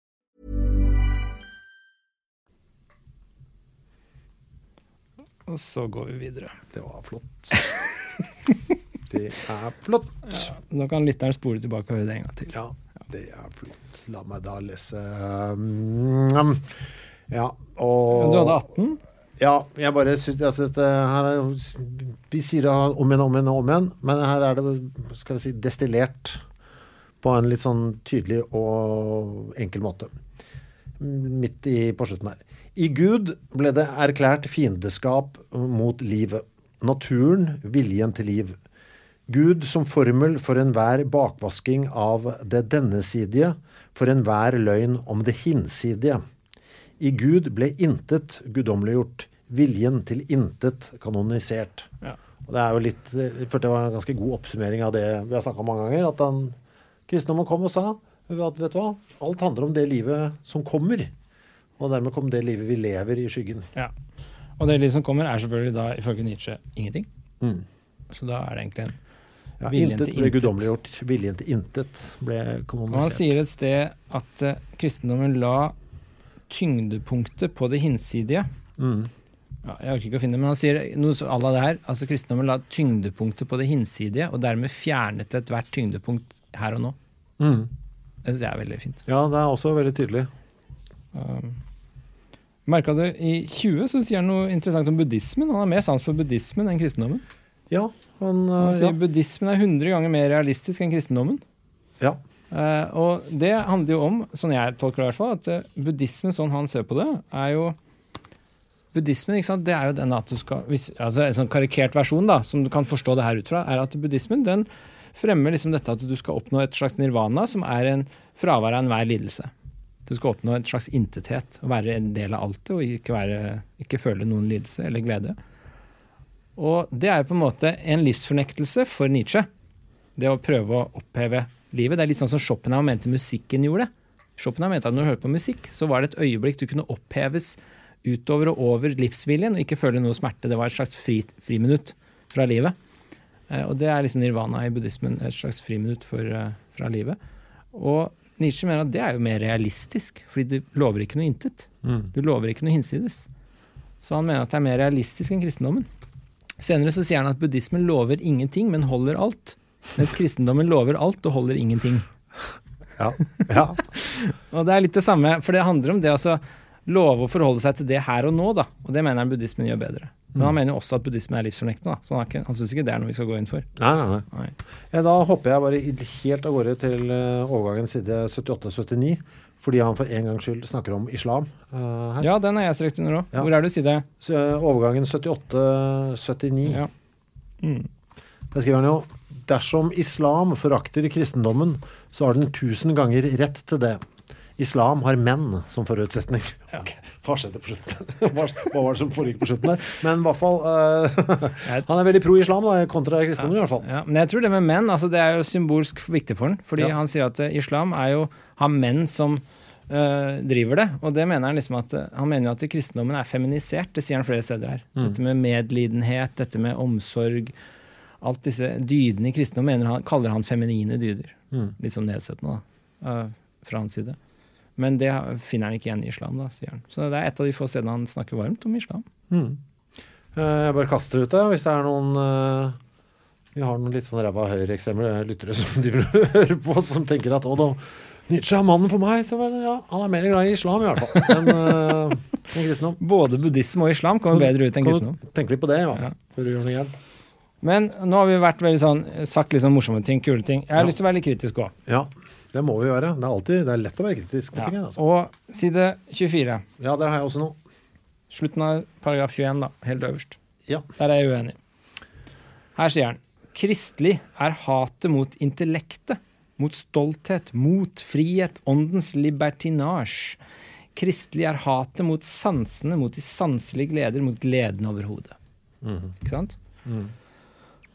Og så går vi videre. Det var flott. Det er flott. Nå kan lytteren spole tilbake og høre det en gang til. Ja, det er flott. La meg da lese um, Ja, og Du hadde 18? Ja, jeg bare syns altså, dette her er, Vi sier det om igjen og om igjen og om igjen, men her er det skal vi si, destillert på en litt sånn tydelig og enkel måte. Midt i, på slutten her. I Gud ble det erklært fiendeskap mot livet. Naturen, viljen til liv. Gud som formel for enhver bakvasking av det dennesidige, for enhver løgn om det hinsidige. I Gud ble intet guddommeliggjort, viljen til intet kanonisert. Ja. Og det er jo litt, jeg følte det var en ganske god oppsummering av det vi har snakka om mange ganger. At den kristendommen kom og sa at vet du hva, alt handler om det livet som kommer. Og dermed kom det livet vi lever i skyggen. Ja. Og det livet som kommer, er selvfølgelig da ifølge Nietzsche ingenting. Mm. Så da er det egentlig en Ja, Viljen intet ble guddommeliggjort, viljen til intet ble Og han sier et sted at uh, kristendommen la tyngdepunktet på det hinsidige. Ja, jeg orker ikke å finne det, men han sier noe à la det her. Altså kristendommen la tyngdepunktet på det hinsidige, og dermed fjernet ethvert tyngdepunkt her og nå. Mm. Det syns jeg er veldig fint. Ja, det er også veldig tydelig. Um, Merka du i 20 så sier han noe interessant om buddhismen. Han har mer sans for buddhismen enn kristendommen. Ja, han, Han sier ja. buddhismen er 100 ganger mer realistisk enn kristendommen. ja. Uh, og det handler jo om, sånn jeg tolker det i hvert fall, at eh, buddhismen, sånn han ser på det, er jo Buddhismen ikke sant, det er jo den at du skal hvis, altså En sånn karikert versjon da, som du kan forstå det her ut fra, er at buddhismen den fremmer liksom dette at du skal oppnå et slags nirvana, som er en fravær av enhver lidelse. Du skal oppnå et slags intethet, være en del av alltet og ikke, være, ikke føle noen lidelse eller glede. Og det er jo på en måte en livsfornektelse for Nietzsche. Det å prøve å oppheve livet. Det er litt sånn som Schopenhauer mente musikken gjorde. Schopenhauer mente at når du hørte på musikk, så var det et øyeblikk du kunne oppheves utover og over livsviljen og ikke føle noe smerte. Det var et slags fri, friminutt fra livet. Eh, Og det er liksom nirvana i buddhismen, et slags friminutt for, eh, fra livet. Og Nietzsche mener at det er jo mer realistisk, fordi du lover ikke noe intet. Mm. Du lover ikke noe hinsides. Så han mener at det er mer realistisk enn kristendommen. Senere så sier han at buddhismen lover ingenting, men holder alt. Mens kristendommen lover alt og holder ingenting. Ja. ja. Og det er litt det samme, for det handler om det å love å forholde seg til det her og nå, da. Og det mener han buddhismen gjør bedre. Men han mener jo også at buddhismen er livsfornektende, da. Så han, har ikke- han syns ikke det er noe vi skal gå inn for. Nei, nei, nei. Nei. Ja, da hopper jeg bare helt av gårde til eh, overgangen side 78-79, fordi han for en gangs skyld snakker om islam Uh, her. Ja, den er jeg strekt under òg. Ja. Hvor er du side? Så, eh, overgangen 78-79. Ja. Mm. Der skriver han jo Dersom islam forakter kristendommen, så har den tusen ganger rett til det. Islam har menn som forutsetning. Ok, Fortsette på slutten. Hva var det som foregikk på slutten der? Men i hvert fall uh, Han er veldig pro islam, da, kontra kristendommen i hvert fall. Ja, men jeg tror det med menn, altså det er jo symbolsk viktig for han. Fordi Ja. han sier at eh, islam er jo har menn som uh, driver det. Og det mener han liksom at Han mener jo at kristendommen er feminisert. Det sier han flere steder her. Mm. Dette med medlidenhet, dette med omsorg. Alt disse dydene i kristendom mener han, kaller han feminine dyder. Mm. Litt sånn nedsettende, da. fra hans side. Men det finner han ikke igjen i islam, da, sier han. Så det er et av de få stedene han snakker varmt om islam. Mm. Eh, Jeg bare kaster ut det, hvis det er noen eh, Vi har noen litt sånn ræva høyreeksempler, lyttere som de vil høre på, som tenker at å da, Nietzsche er mannen for meg. Så ja, han er mer glad i islam, i hvert fall, enn uh, en kristendom. Både buddhisme og islam kommer bedre ut enn kristendom. Tenk litt på det, i hvert fall, Ja. før du gjør noe gærent. Men nå har vi vært veldig sånn, sagt litt sånn morsomme ting, kule ting. Jeg har Ja. lyst til å være litt kritisk òg. Ja, det må vi gjøre. Det er alltid det er lett å være kritisk på ting her, altså. Og side 24, Ja, der har jeg også noe. slutten av paragraf 21, da, helt øverst. Ja. Der er jeg uenig. Her sier han kristelig er hatet mot intellektet, mot stolthet, mot frihet, åndens libertinasje. Kristelig er hatet mot sansene, mot de sanselige gleder, mot gleden over hodet. Mhm. Ikke sant? Mm.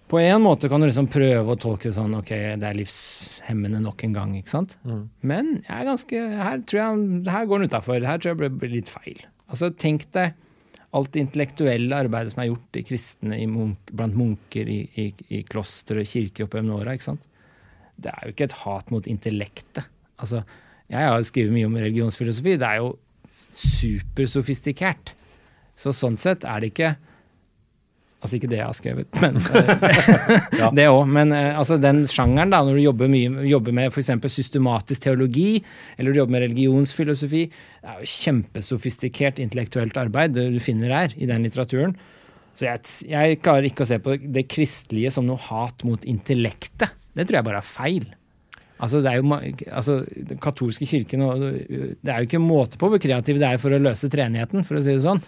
På en måte kan du liksom prøve å tolke det sånn ok, det er livshemmende nok en gang, ikke sant? Mm. Men jeg er ganske, her tror jeg her går den utafor. Her tror jeg det blir litt feil. Altså, tenk deg alt det intellektuelle arbeidet som er gjort i kristne i munk, blant munker i, i, i kloster og kirker opp gjennom åra. ikke sant? Det er jo ikke et hat mot intellektet. Altså, jeg har skrevet mye om religionsfilosofi. Det er jo supersofistikert. Så sånn sett er det ikke Altså ikke det jeg har skrevet, men Ja. det òg. Men eh, altså den sjangeren, da, når du jobber, mye, jobber med f.eks. systematisk teologi, eller du jobber med religionsfilosofi, det er jo kjempesofistikert intellektuelt arbeid det du finner her i den litteraturen. Så jeg, jeg klarer ikke å se på det kristelige som noe hat mot intellektet. Det tror jeg bare er feil. Altså, det er jo, altså, Den katolske kirken Det er jo ikke måte på hvor kreative det er for å løse treenigheten, for å si det sånn.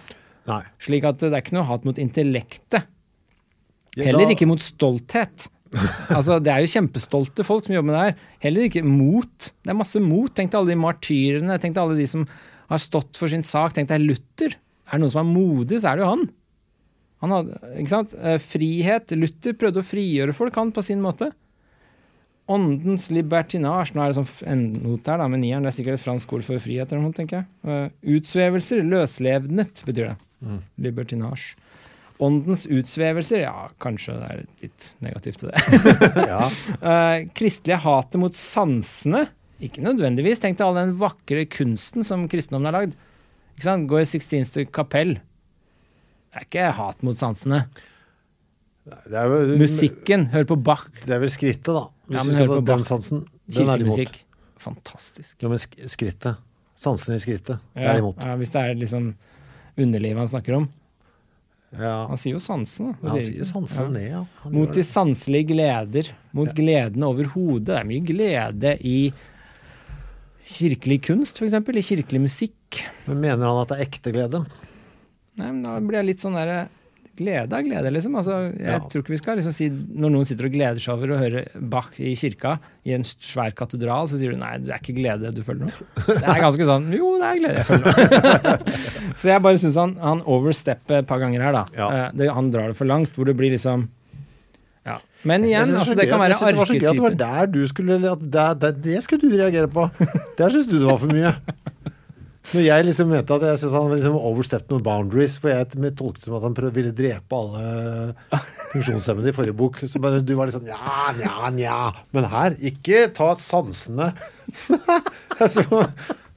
Nei. Slik at det er ikke noe hat mot intellektet. Heller ikke mot stolthet. Altså, Det er jo kjempestolte folk som jobber med det her. Heller ikke mot. Det er masse mot. Tenk deg alle de martyrene. Tenk deg alle de som har stått for sin sak. Tenk deg Luther. Er det noen som er modig, så er det jo han. han hadde, ikke sant? Eh, Frihet. Luther prøvde å frigjøre folk, han, på sin måte. Åndens libertinasje. Nå er det sånn en endnot der, da, med nieren. Det er sikkert et fransk ord for frihet eller noe, tenker jeg. Eh, Utsvevelser. Løslevnet, betyr det. Libertinasje. Åndens utsvevelser, ja, kanskje det er litt negativt til det. Ja. uh, kristelige hatet mot sansene, ikke nødvendigvis. Tenk deg all den vakre kunsten som kristendommen har lagd. Ikke sant? Gå i Sixtinste kapell. Det er ikke hat mot sansene. Det er, vel, Musikken, hør på Bach. det er vel skrittet, da. Hvis Ja, men hør på den Bach. sansen, den er de imot. Fantastisk. Ja, men skrittet. Sansene i skrittet. Det er de imot. ja, hvis det er liksom underlivet han snakker om. Ja. Han sier jo sansen, Han, Ja, han sier sansene ned, ja. Han Mot de sanselige gleder. Mot gleden over hodet. Det er mye glede i kirkelig kunst, f.eks. I kirkelig musikk. Men mener han at det er ekte glede? Nei, men Da blir jeg litt sånn derre Glede av glede, liksom. Altså, jeg Ja. tror ikke vi skal liksom si Når noen sitter og gleder seg over å høre Bach i kirka, i en svær katedral, så sier du nei, det er ikke glede du føler nå. Det er ganske sånn Jo, det er glede jeg føler nå. så jeg bare syns han, han overstepper et par ganger her, da. Ja. Eh, Det, han drar det for langt, hvor det blir liksom Ja. Men igjen, det, altså, det kan være synes det var så gøy at det var der du skulle at det, det, det skulle du reagere på. Der syns du det var for mye. Når jeg liksom mente at jeg syntes han liksom overstepped noen boundaries, for jeg tolket det som at han prøv, ville drepe alle funksjonshemmede i forrige bok, så bare du var litt sånn ja, nja, nja. Men her, ikke ta sansene. Altså,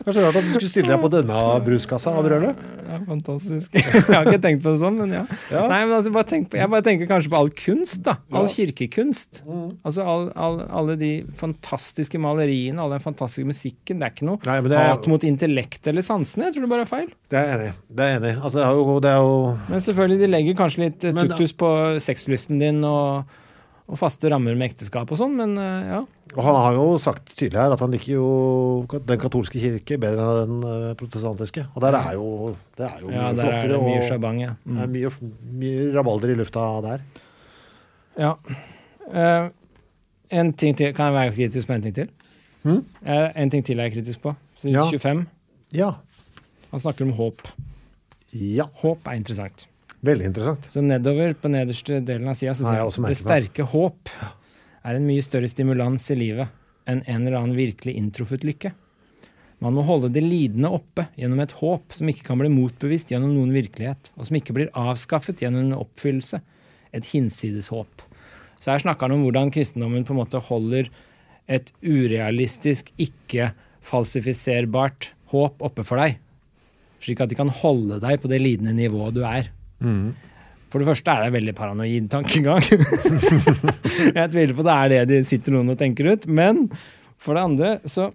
var rart at du skulle stille deg på denne bruskassa av brølet. Ja, fantastisk. Jeg har ikke tenkt på det sånn, men ja. Ja. Nei, men altså, bare på, jeg bare tenker kanskje på all kunst, da. All kirkekunst. Mm. Altså all, all, alle de fantastiske maleriene, all den fantastiske musikken. Det er ikke noe Nei, er- hat mot intellekt eller sansene. Jeg tror det bare er feil. Det er jeg enig i. Det er enig. Altså, det er jo, det er jo Men selvfølgelig, de legger kanskje litt eh, tuktus på sexlysten din og, og faste rammer med ekteskap og sånn, men eh, ja. Og han har jo sagt tydelig her at han liker jo den katolske kirke bedre enn den eh, protestantiske. Og der er jo det er jo ja mye der er det mye shabang, ja. det Mm. er mye, mye rabalder i lufta der. ja. Eh, en ting til, Kan jeg være kritisk på en ting til? Hmm? Eh, en ting til er jeg kritisk på. Siden Ja. 25. Ja. Han snakker om håp. Ja. Håp er interessant. Veldig interessant. Så nedover på nederste delen av sida Har jeg det sterke det håp er en mye større stimulans i livet enn en eller annen virkelig inntruffet lykke. Man må holde det lidende oppe gjennom et håp som ikke kan bli motbevist gjennom noen virkelighet, og som ikke blir avskaffet gjennom en oppfyllelse. Et hinsides håp. Så her snakker han om hvordan kristendommen på en måte holder et urealistisk, ikke-falsifiserbart håp oppe for deg. Slik at de kan holde deg på det lidende nivået du er. For det første er det veldig paranoid tankegang. jeg tviler på det er det de sitter noen og tenker ut. Men for det andre så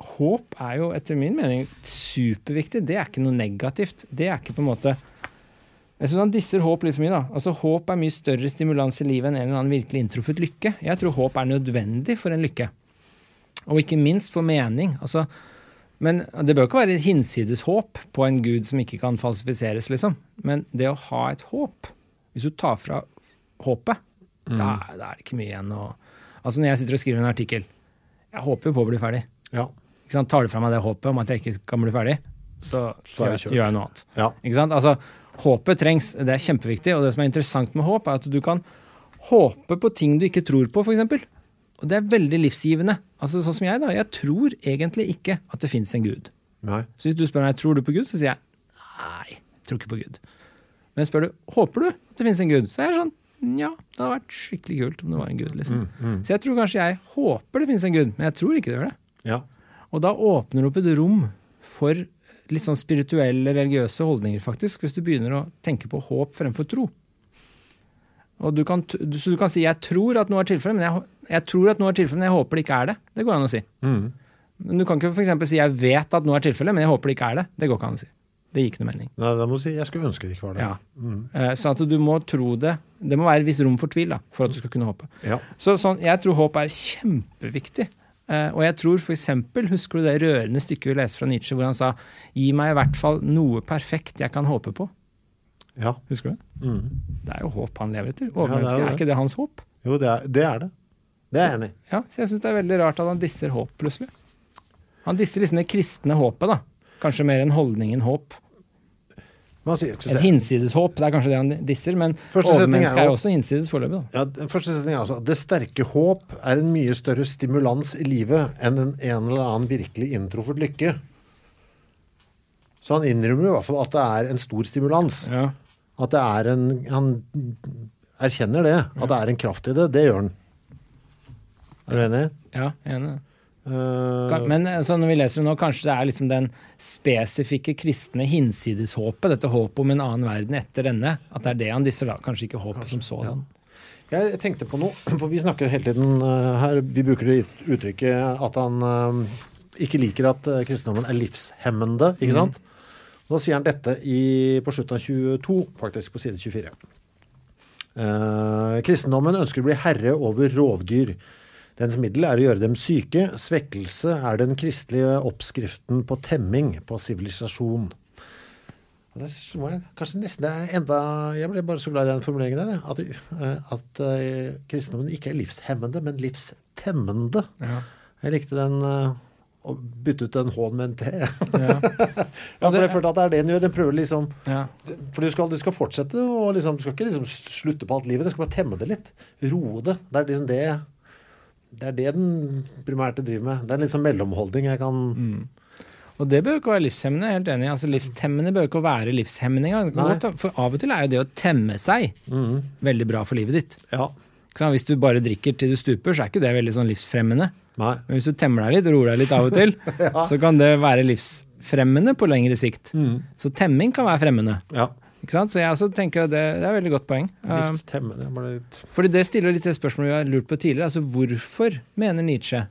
Håp er jo etter min mening superviktig. Det er ikke noe negativt. Det er ikke på en måte Jeg syns han disser håp litt for mye. da. Altså Håp er mye større stimulans i livet enn en eller annen virkelig inntruffet lykke. Jeg tror håp er nødvendig for en lykke. Og ikke minst for mening. Altså, men det bør ikke være et hinsides håp på en gud som ikke kan falsifiseres, liksom. Men det å ha et håp Hvis du tar fra håpet, da, da er det ikke mye igjen å Altså når jeg sitter og skriver en artikkel, jeg håper jo på å bli ferdig. Ja. Ikke sant? Tar du fra meg det håpet om at jeg ikke kan bli ferdig, så, Så jeg gjør jeg noe annet. Ja. Ikke sant? Altså, håpet trengs. Det er kjempeviktig. Og det som er interessant med håp, er at du kan håpe på ting du ikke tror på, f.eks. Og det er veldig livsgivende. Altså Sånn som jeg, da. Jeg tror egentlig ikke at det fins en gud. Nei. Så hvis du spør meg tror du på Gud, så sier jeg nei, jeg tror ikke på Gud. Men spør du håper du at det finnes en Gud, så er jeg sånn ja, det hadde vært skikkelig kult om det var en Gud. liksom. Så jeg tror kanskje jeg håper det finnes en Gud, men jeg tror ikke det gjør det. Ja. Og da åpner du opp et rom for litt sånn spirituelle, religiøse holdninger, faktisk, hvis du begynner å tenke på håp fremfor tro. Og du kan, så du kan si 'jeg tror at noe er tilfellet', men jeg, jeg tror at noe er tilfellet, men jeg håper det ikke er det. Det går an å si. Mm. Men du kan ikke eksempel si 'jeg vet at noe er tilfellet', men jeg håper det ikke er det. Det går ikke an å si. Det gir ikke noe mening. Nei, da må du si jeg skulle ønske det ikke var det. Ja. Mm. Så at du må tro det. Det må være et visst rom for tvil da, for at du skal kunne håpe. Ja. Så sånn, jeg tror håp er kjempeviktig. Eh, og jeg tror eksempel, husker du det rørende stykket vi leste fra Nietzsche, hvor han sa 'gi meg i hvert fall noe perfekt jeg kan håpe på'. ja. Husker du det? Mm. Det er jo håp han lever etter. det er er ikke det hans håp? Jo, det er, det er det. Det er jeg enig i. Ja, så jeg syns det er veldig rart at han disser håp, plutselig. Han disser liksom det kristne håpet, da. Kanskje mer enn holdningen håp. Et hinsides håp, det er kanskje det han disser, men overmennesket er er også hinsides foreløpig, da. Ja, første setning er altså at det sterke håp er en mye større stimulans i livet enn en, en eller annen virkelig inntruffet lykke. Så han innrømmer i hvert fall at det er en stor stimulans. Ja. At det er en Han erkjenner det. At det er en kraft i det. Det gjør han. Er du enig? Ja, jeg er enig. Eh, Men altså, når vi leser det nå, kanskje det er liksom den spesifikke kristne hinsideshåpet, dette håpet om en annen verden etter denne, at det er det han disser da, kanskje ikke håpet som sådan. Jeg tenkte på noe, for vi snakker hele tiden eh, her Vi bruker det uttrykket at han eh, ikke liker at kristendommen er livshemmende, ikke sant? Da sier han dette i, på slutten av 22, faktisk, på side 24. Eh, kristendommen ønsker å bli herre over rovdyr. Dens middel er å gjøre dem syke. Svekkelse er den kristelige oppskriften på temming, på sivilisasjon. Det jeg, kanskje nesten det er enda Jeg ble bare så glad i den formuleringen der. At, eh, at eh, kristendommen ikke er livshemmende, men livstemmende. Jeg likte den eh, å bytte ut en H-en med en T. ja, for jeg følte at det er det den gjør. Den prøver liksom Ja. For du skal, du skal fortsette og liksom, du skal ikke liksom slutte på alt livet. Du skal bare temme det litt. Roe det. Det er liksom det det er det den primært driver med. Det er sånn mellomholdning jeg kan Og det bør ikke være livshemmende, helt enig. Altså, livstemmende bør ikke være ta- For av og til er jo det å temme seg veldig bra for livet ditt. Ja. Hvis du bare drikker til du stuper, så er ikke det veldig sånn livsfremmende. Nei. Men hvis du temmer deg litt roer deg litt av og til, så kan det være livsfremmende på lengre sikt. Så temming kan være fremmende. Ja. Ikke sant? Så jeg også tenker at det, det er et veldig godt poeng. Um, Livstemmende. jeg litt fordi det stiller litt det spørsmålet vi har lurt på tidligere. Altså hvorfor mener Nietzsche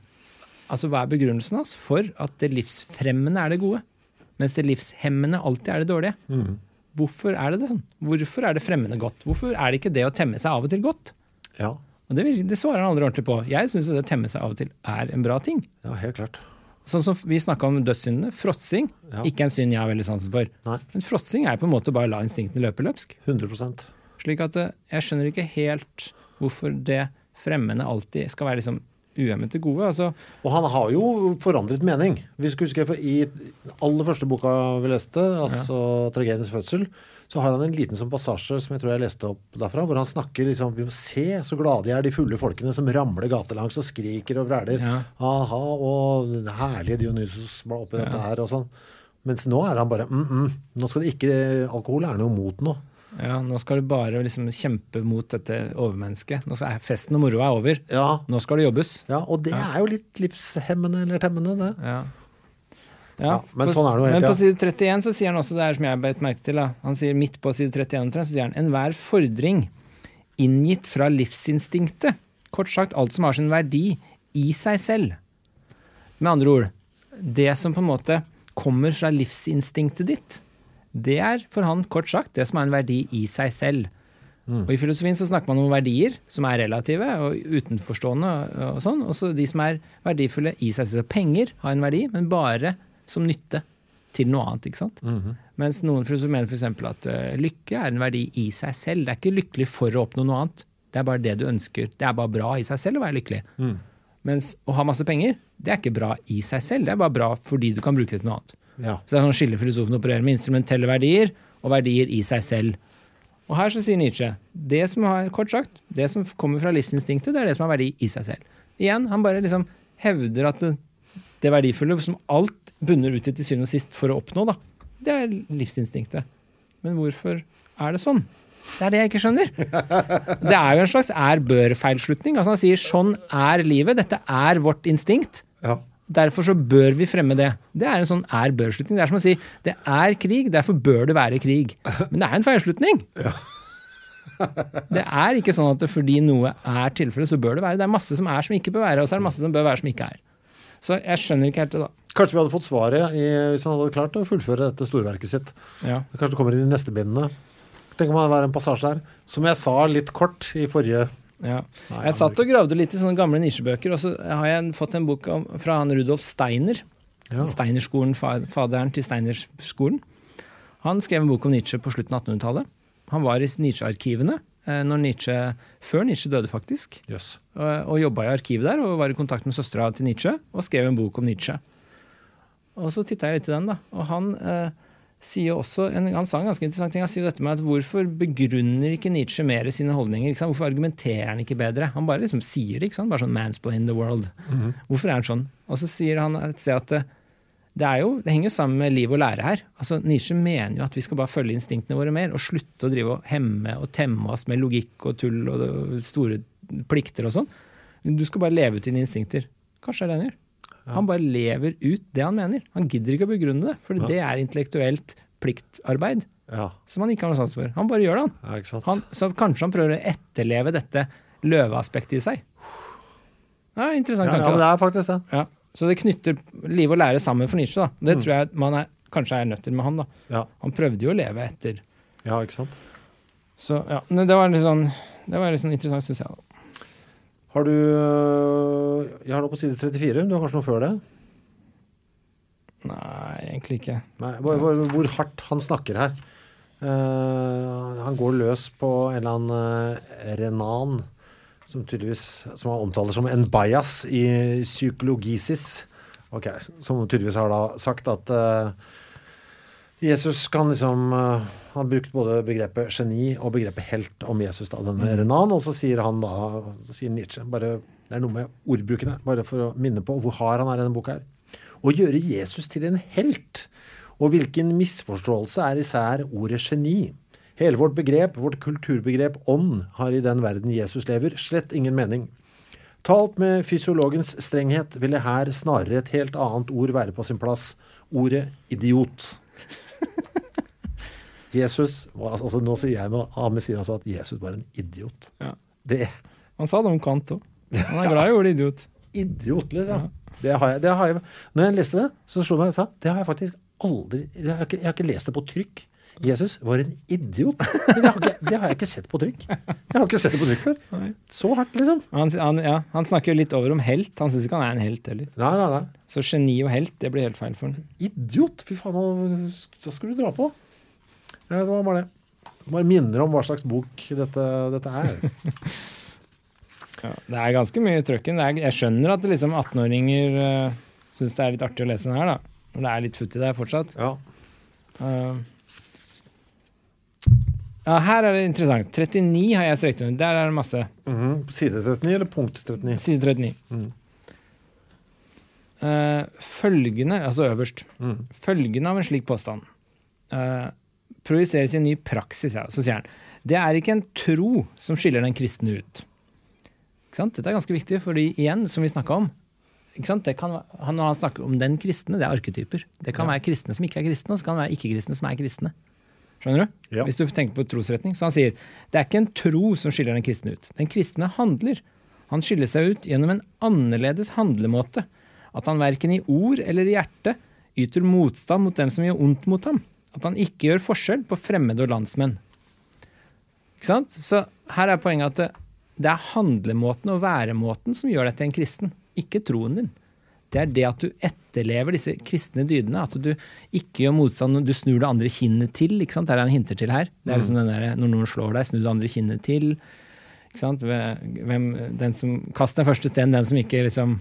Altså hva er begrunnelsen hans for at det livsfremmende er det gode, mens det livshemmende alltid er det dårlige? Hvorfor er det det? Hvorfor er det fremmende godt? Hvorfor er det ikke det å temme seg av og til godt? Ja. Og det, det svarer han aldri ordentlig på. Jeg syns det å temme seg av og til er en bra ting. ja, helt klart. Sånn som vi snakka om dødssyndene. Fråtsing. Ja. Ikke en synd jeg har veldig sansen for. Nei. Men fråtsing er på en måte bare å la instinktene løpe løpsk. 100%. Slik at eh, jeg skjønner ikke helt hvorfor det fremmede alltid skal være liksom uhemmet til gode. Altså, Og han har jo forandret mening. Vi skal huske, I aller første boka vi leste, altså 'Tragediens fødsel', så har han en liten sånn passasje som jeg tror jeg leste opp derfra, hvor han snakker liksom Vi må se så glade de er, de fulle folkene som ramler gatelangs og skriker og vræler. Ja. Aha, og den herlige Dionysos var oppi dette her og sånn. Mens nå er han bare mm, mm, Nå skal det ikke Alkohol er noe mot nå. ja, nå skal du bare liksom kjempe mot dette overmennesket. Nå skal festen og moroa er over. Ja, Nå skal det jobbes. ja og det er jo litt livshemmende eller temmende, det. Ja. Ja, men på, sånn er det jo hele Men på side 31 så sier han også det her som jeg beit merke til. Da. Han sier midt på side 31 så sier han enhver fordring inngitt fra livsinstinktet. Kort sagt alt som har sin verdi i seg selv. Med andre ord, det som på en måte kommer fra livsinstinktet ditt, det er for han kort sagt det som har en verdi i seg selv. Og I filosofien så snakker man om verdier som er relative og utenforstående. og- og sånn, og så de som er verdifulle i seg selv. Penger har en verdi, men bare som nytte til noe annet. ikke sant? Mens noen mener f.eks. at uh, lykke er en verdi i seg selv. Det er ikke lykkelig for å oppnå noe annet. Det er bare det du ønsker. Det er bare bra i seg selv å være lykkelig. Mens å ha masse penger, det er ikke bra i seg selv. Det er bare bra fordi du kan bruke det til noe annet. Ja. Så det er sånn skille filosofen opererer med instrumentelle verdier og verdier i seg selv. Og her så sier Nietzsche det som har, kort sagt, det som kommer fra livsinstinktet, det er det som har verdi i seg selv. Igjen, han bare liksom hevder at det, det verdifulle som alt bunner ut i til syvende og sist for å oppnå, da, det er livsinstinktet. Men hvorfor er det sånn? Det er det jeg ikke skjønner. Det er jo en slags er-bør-feilslutning. Altså han sier sånn er livet, dette er vårt instinkt. Ja. Derfor så bør vi fremme det. Det er en sånn er-bør-slutning. Det er som å si det er krig, derfor bør det være krig. Men det er en feilslutning. Det er ikke sånn at fordi noe er tilfellet, så bør det være. Det er masse som er som ikke bør være, og så er det masse som bør være som ikke er. Så jeg skjønner ikke helt det, da. Kanskje vi hadde fått svaret i, hvis han hadde klart å fullføre dette storverket sitt. Ja. Kanskje det kommer i de neste bindene. Tenk om det var en passasje der. Som jeg sa litt kort i forrige Ja. Nei, Jeg satt og gravde litt i sånne gamle nisjebøker, og så har jeg fått en bok om, fra han Rudolf Steiner. Ja. Steinerskolen, fa- faderen til Steinerskolen. Han skrev en bok om Nietzsche på slutten av 1800-tallet. Han var i Nietzsche-arkivene eh, Nietzsche, før Nietzsche døde, faktisk. Jøss. Og, og jobba i arkivet der og var i kontakt med søstera til Nietzsche og skrev en bok om Nietzsche. Og så titta jeg litt i den, da. Og han eh, sier også en, Han sa en ganske interessant ting. Han sier dette med at hvorfor begrunner ikke Nietzsche mer sine holdninger? Hvorfor argumenterer han ikke bedre? Han bare liksom sier det. ikke sant? Bare sånn 'mansplain the world'. Hvorfor er han sånn? Og så sier han et sted at det, det, er jo, det henger jo sammen med liv og lære her. Altså, Nietzsche mener jo at vi skal bare følge instinktene våre mer, og slutte å drive og hemme og temme oss med logikk og tull og store plikter og sånn. Du skal bare leve ut dine instinkter. Kanskje det er det han gjør. Han bare lever ut det han mener. Han gidder ikke å begrunne det, for det er intellektuelt pliktarbeid Ja, som han ikke har noe sans for. Han bare gjør det, han. ja han så kanskje han prøver å etterleve dette løveaspektet i seg. Ja, interessant ja, tanke. ja, men det er faktisk det. Ja. Så det knytter liv og lære sammen for Nietzsche. da. Det tror jeg man er, kanskje er nødt til med han. da. Ja, Han prøvde jo å leve etter. ja ikke sant. Så ja, men det var litt sånn, det var litt sånn interessant, syns jeg. da. Har du øh, Jeg har noe på side 34. Du har kanskje noe før det? Nei, egentlig ikke. Nei, hvor, hvor, hvor hardt han snakker her. Uh, han går løs på en eller annen uh, Renan, som tydeligvis som han omtaler som en bias i psykologisis. Ok, Som tydeligvis har da sagt at uh, Jesus kan liksom Han har brukt både begrepet geni og begrepet helt om Jesus, da, denne Renan. Og så sier han da, så sier Nietzsche bare, Det er noe med ordbruken her, bare for å minne på hvor hard han er i denne boka her. Å gjøre Jesus til en helt. Og hvilken misforståelse er især ordet geni. Hele vårt begrep, vårt kulturbegrep ånd, har i den verden Jesus lever, slett ingen mening. Talt med fysiologens strenghet ville her snarere et helt annet ord være på sin plass. Ordet idiot. Jesus var, altså Nå sier jeg noe, Ahmed sier altså at Jesus var en idiot. Ja. Det Han sa det om Kant òg. Han er glad i ordet idiot. idiot, liksom. Det har jeg, det har jeg, når jeg leste det, så slo det meg sa det har jeg faktisk aldri Jeg har ikke, jeg har ikke lest det på trykk. Jesus var en idiot. Men det har, ikke, det har jeg ikke sett på trykk. Jeg har ikke sett det på trykk før. Nei. Så hardt, liksom. Han, han, ja, han snakker jo litt over om helt. Han syns ikke han er en helt heller. Nei, nei, nei. Så geni og helt, det blir helt feil for han. Idiot! Fy faen, hva da skulle du dra på. Ja, det var bare det. Bare minner om hva slags bok dette, dette er. Ja, det er ganske mye trøkken. Det er, jeg skjønner at liksom 18-åringer uh, syns det er litt artig å lese den her, da. Det er litt futt i det fortsatt. Ja. Uh, ja, her er det interessant. 39 har jeg strekt under. Der er det masse. Mhm. Side 39 eller punkt 39? Side 39. Mm. Uh, følgende, altså øverst, Mm. følgende av en slik påstand uh, projiseres i en ny praksis. Ja. Så sier han det er ikke en tro som skiller den kristne ut. Ikke sant? Dette er ganske viktig, fordi igjen, som vi snakka om ikke sant? Det kan, han, Når han snakker om den kristne, det er arketyper. Det kan være kristne som ikke er kristne, og så kan det være ikke-kristne som er kristne. Skjønner du? Ja. Hvis du tenker på trosretning. Så han sier det er ikke en tro som skiller den kristne ut. Den kristne handler. Han skiller seg ut gjennom en annerledes handlemåte. At han verken i ord eller i hjerte yter motstand mot dem som gjør ondt mot ham. At han ikke gjør forskjell på fremmede og landsmenn. Ikke sant? Så her er poenget at det, det er handlemåten og væremåten som gjør deg til en kristen, ikke troen din. Det er det at du etterlever disse kristne dydene. At du ikke gjør motstand du snur det andre kinnet til. ikke sant? Det er det han hinter til her. Det er liksom den der, Når noen slår deg, snu det andre kinnet til. ikke sant? Hvem, den som, Kast den første steinen, den som ikke liksom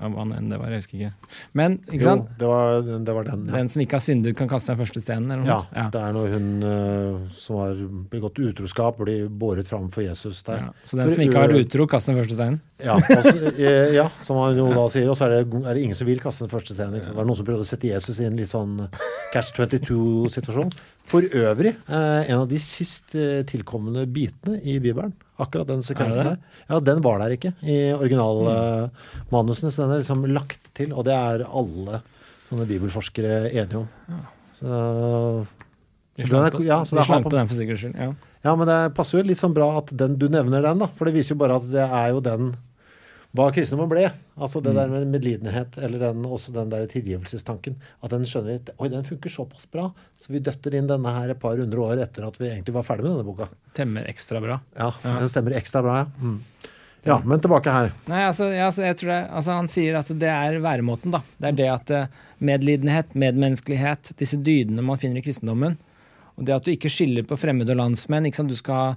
Hva enn det var, jeg husker ikke. Men ikke Jo, sant? det var, det var den. Ja. den som ikke har syndet, kan kaste den første steinen. eller noe Ja. Ja. det er når hun eh, som har begått utroskap, blir båret fram for Jesus der. Ja. Så den som ikke har vært utro, kaster den første steinen. Ja, altså, eh, ja, som han jo da sier. Og så er er det ingen som vil kaste den første steinen. Det var noen som prøvde å sette Jesus i en litt sånn catch 22-situasjon. For øvrig, eh, en av de sist eh, tilkommende bitene i Bibelen, akkurat den sekvensen Er der, ja, den var der ikke i originalmanusene, så den er liksom lagt til. Og det er alle sånne bibelforskere enige om. Så på, ja, så slang på, på den for sikkerhets skyld. Ja. ja, men det passer jo litt sånn bra at den, du nevner den, da. For det viser jo bare at det er jo den hva kristendommen ble. Altså det der med medlidenhet, eller den, også den der tilgivelsestanken. At den skjønner at oi, den funker såpass bra, så vi døtter inn denne her et par hundre år etter at vi egentlig var ferdig med denne boka. Temmer ekstra bra. Ja, Den stemmer ekstra bra, ja. Mm. Ja, men tilbake her. Nei, altså, ja, altså, jeg tror det, altså Han sier at det er væremåten. da. Det er det at eh, medlidenhet, medmenneskelighet, disse dydene man finner i kristendommen, og det at du ikke skiller på fremmede og landsmenn. ikke sant? Du skal ha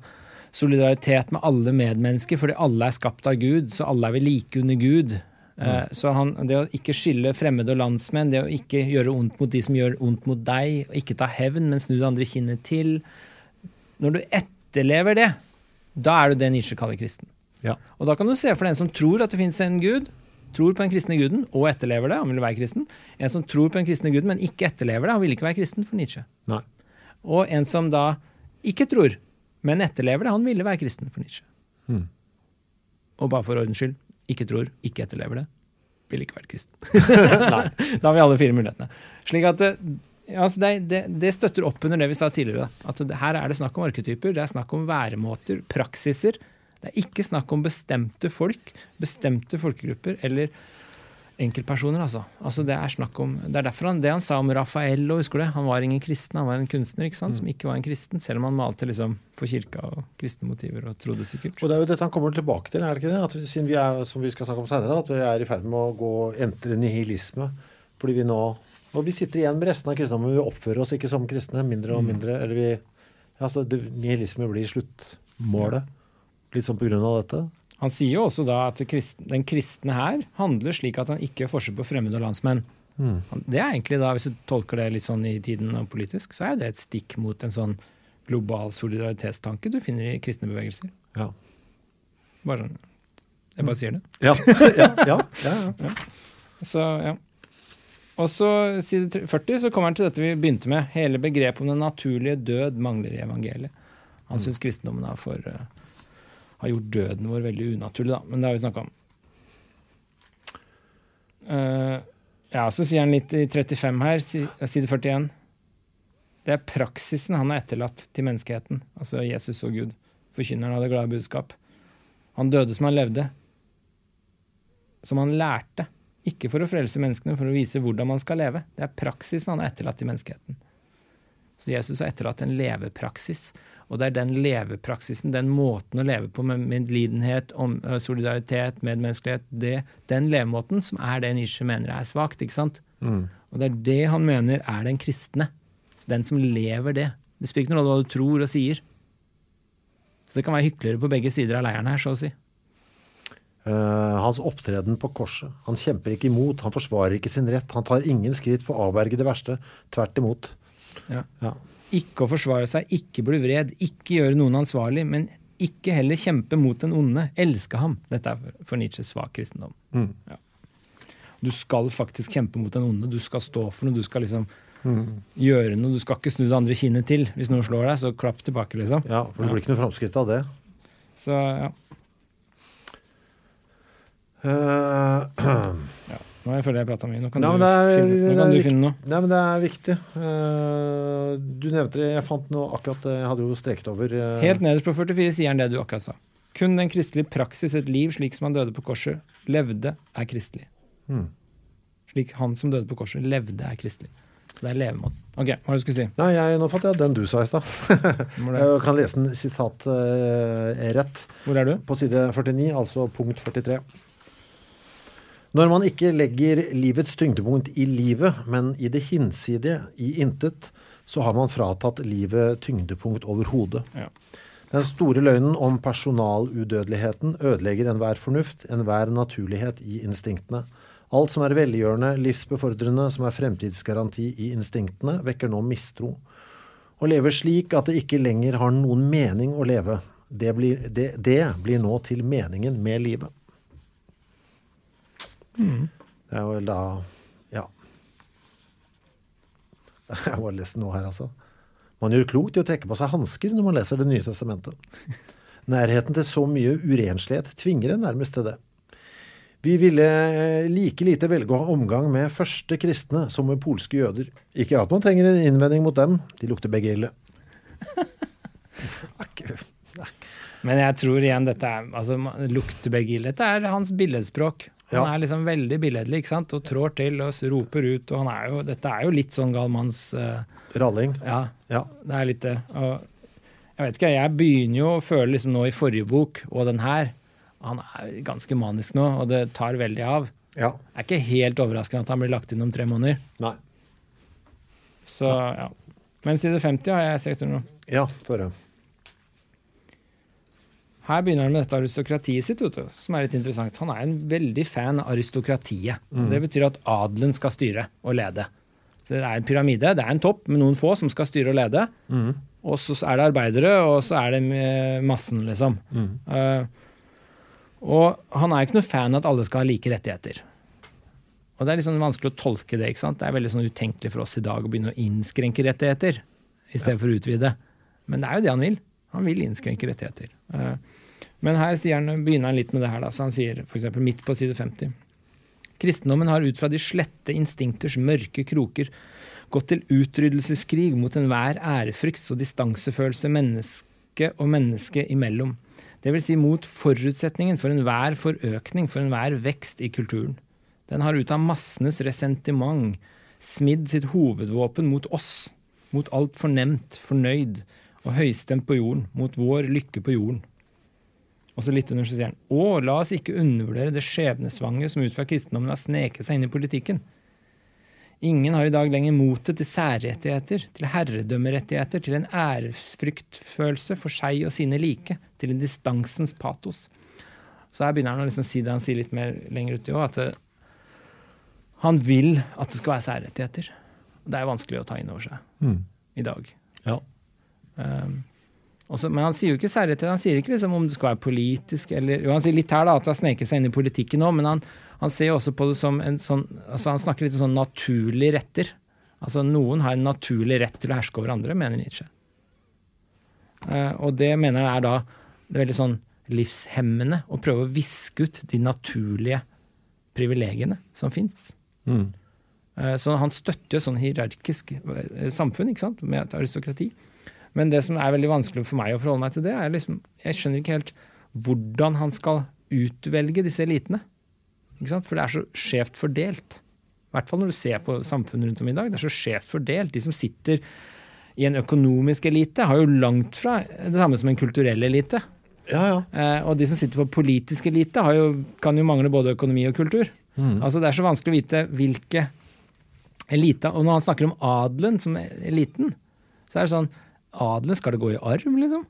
solidaritet med alle medmennesker, fordi alle er skapt av Gud, så alle er vi like under Gud. Mm. så han, Det å ikke skille fremmede og landsmenn, det å ikke gjøre ondt mot de som gjør ondt mot deg, og ikke ta hevn, men snu det andre kinnet til Når du etterlever det, da er du det Nietzsche kaller kristen. Ja. Og da kan du se for den som tror at det finnes en gud, tror på den kristne guden og etterlever det, han vil være kristen. En som tror på den kristne guden, men ikke etterlever det, han vil ikke være kristen for Nietzsche. Nei. Og en som da ikke tror, men etterlever det, han ville være kristen for Nietzsche. Hmm. Og bare for ordens skyld, ikke tror, ikke etterlever det. vil ikke være kristen. da har vi alle fire mulighetene. Slik at det, altså det, det, det støtter opp under det vi sa tidligere. At det, her er det snakk om arketyper, det er snakk om væremåter, praksiser. Det er ikke snakk om bestemte folk, bestemte folkegrupper eller enkeltpersoner, altså. altså det, er snakk om, det er derfor han, det han sa om Raffaello, husker du? Han var ingen kristen, han var en kunstner ikke sant? som ikke var en kristen, selv om han malte liksom for kirka og kristne motiver og trodde sikkert. Og det er jo dette han kommer tilbake til, er det ikke det? At vi, siden vi er, som vi skal snakke om senere, at vi er i ferd med å gå entre nihilisme. Fordi vi nå Og vi sitter igjen med resten av kristendommen, men vi oppfører oss ikke som kristne. Mindre og mindre. Eller vi Altså, det, nihilisme blir sluttmålet. Litt sånn på grunn av dette. Han sier jo også da at den kristne her handler slik at han ikke gjør forskjell på fremmede og landsmenn. Mm. Det er egentlig da, Hvis du tolker det litt sånn i tiden og politisk, så er jo det et stikk mot en sånn global solidaritetstanke du finner i kristne bevegelser. Ja. Bare sånn, Jeg bare sier det. Ja, ja, ja, ja, ja. Så, ja. Og så side 40 så kommer han til dette vi begynte med. Hele begrepet om den naturlige død mangler i evangeliet. Han syns kristendommen er for, eh, har gjort døden vår veldig unaturlig, da. Men det har vi snakka om. Uh, ja, så sier han litt i 35 her, side 41. Det er praksisen han har etterlatt til menneskeheten, altså Jesus og Gud. Forkynneren av det glade budskap. Han døde som han levde, som han lærte. Ikke for å frelse menneskene, men for å vise hvordan man skal leve. Det er praksisen han har etterlatt til menneskeheten. Så Jesus har etterlatt en levepraksis. Og det er den levepraksisen, den måten å leve på med medlidenhet, om, solidaritet, medmenneskelighet, det, den levemåten som er det Nietzsche mener er svakt. ikke sant? Og det er det han mener er den kristne. Så den som lever det. Det spiller ikke noe rolle hva du tror og sier. Så det kan være hyklere på begge sider av leiren her, så å si. Uh, hans opptreden på korset. Han kjemper ikke imot, han forsvarer ikke sin rett. Han tar ingen skritt for å avverge det verste. Tvert imot. Ja. Ja. Ikke å forsvare seg, ikke bli vred, ikke gjøre noen ansvarlig, men ikke heller kjempe mot den onde. Elske ham. Dette er for- Nietzsches svak kristendom. Ja. Du skal faktisk kjempe mot den onde. Du skal stå for noe. Du skal liksom gjøre noe. Du skal ikke snu det andre kinnet til. Hvis noen slår deg, så klapp tilbake, liksom. ja, for det blir ikke noe framskritt av det. Så ja. Eh, Nå jeg føler jeg prata mye. Nå kan, Nei, du, er- finne, nå kan du viktig. finne noe. Nei, men det er viktig. Uh, du nevnte det, jeg fant noe akkurat Jeg hadde jo streket over Uh, Helt nederst på 44 sier han det du akkurat sa. Kun den kristelige praksis, et liv slik som han døde på korset, levde, er kristelig. Hmm. Slik han som døde på korset, levde, er kristelig. Så det er levemåten. Ok, hva er det du skulle si? Nei, jeg, nå fant jeg den du sa i stad. Jeg kan lese den sitat uh, rett. hvor er du? På side 49, altså punkt 43. Når man ikke legger livets tyngdepunkt i livet, men i det hinsidige, i intet, så har man fratatt livet tyngdepunkt overhodet. Ja. Den store løgnen om personaludødeligheten ødelegger enhver fornuft, enhver naturlighet i instinktene. Alt som er velgjørende, livsbefordrende, som er fremtidsgaranti i instinktene, vekker nå mistro. Å leve slik at det ikke lenger har noen mening å leve, det blir, det, det blir nå til meningen med livet. Det er vel da Ja. Jeg har bare lest noe her, altså. Man gjør klokt i å trekke på seg hansker når man leser Det nye testamentet. Nærheten til så mye urenslighet tvinger en nærmest til det. Vi ville eh, like lite velge å ha omgang med første kristne som med polske jøder. Ikke at man trenger en innvending mot dem, de lukter begge ille. Men jeg tror igjen dette er altså, lukter begge ille. Dette er hans billedspråk. Han Ja. er liksom veldig billedlig ikke sant? og trår til og roper ut. og han er jo, Dette er jo litt sånn galmanns uh, Ralling. Ja, Ja. det er litt det. Og jeg vet ikke, jeg begynner jo å føle liksom nå i forrige bok og den her Han er ganske manisk nå, og det tar veldig av. ja. Det er ikke helt overraskende at han blir lagt inn om tre måneder. Nei. Så ja. Men side 50 har jeg strekt under nå. Ja, få høre. Her begynner han med dette aristokratiet sitt, du, som er litt interessant. Han er en veldig fan av aristokratiet. Mm. Det betyr at adelen skal styre og lede. Så det er en pyramide, det er en topp med noen få som skal styre og lede. Mm. Og så er det arbeidere, og så er det massen, liksom. Mm. Uh, og han er ikke noe fan av at alle skal ha like rettigheter. Og det er sånn vanskelig å tolke det. ikke sant? Det er veldig sånn utenkelig for oss i dag å begynne å innskrenke rettigheter i stedet for å utvide. Men det er jo det han vil. Han vil innskrenke rettigheter. Eh, Men her han, begynner han litt med det her. da, så Han sier f.eks. midt på side 50. Kristendommen har ut fra de slette instinkters mørke kroker gått til utryddelseskrig mot enhver ærefrykt og distansefølelse menneske og menneske imellom. Vil si mot forutsetningen for enhver forøkning, for enhver vekst i kulturen. Den har ut av massenes resentiment smidd sitt hovedvåpen mot oss, mot alt fornemt, fornøyd og høystemt på jorden, mot vår lykke på jorden. Og så litt under så sier han Å, la oss ikke undervurdere det skjebnesvange som ut fra kristendommen har sneket seg inn i politikken. Ingen har i dag lenger motet til særrettigheter, til herredømmerettigheter, til en æresfryktfølelse for seg og sine like, til en distansens patos. Så her begynner han å liksom si det han sier litt mer lenger uti òg, at det, han vil at det skal være særrettigheter. Det er vanskelig å ta inn over seg i dag. Ja. Um, også, men han sier jo ikke særlig til Han sier ikke liksom om det skal være politisk eller jo, Han sier litt her da, at det har sneket seg inn i politikken nå, men han, han ser jo også på det som en sånn altså Han snakker litt om sånn naturlige retter. Altså Noen har en naturlig rett til å herske over andre, mener Nietzsche. Uh, og det mener han er da det er veldig sånn livshemmende å prøve å viske ut de naturlige privilegiene som fins. Mm. Uh, Så han støtter sånn hierarkisk eh, samfunn ikke sant? med et aristokrati. Men det som er veldig vanskelig for meg å forholde meg til det, er liksom Jeg skjønner ikke helt hvordan han skal utvelge disse elitene. Ikke sant? For det er så skjevt fordelt. I hvert fall når du ser på samfunnet rundt om i dag. Det er så skjevt fordelt. De som sitter i en økonomisk elite, har jo langt fra det samme som en kulturell elite. Ja, ja. Eh, og de som sitter på politisk elite, har jo, kan jo mangle både økonomi og kultur. Altså Det er så vanskelig å vite hvilke elite Og når han snakker om adelen som eliten, så er det sånn Adelen, skal det gå i arv, liksom?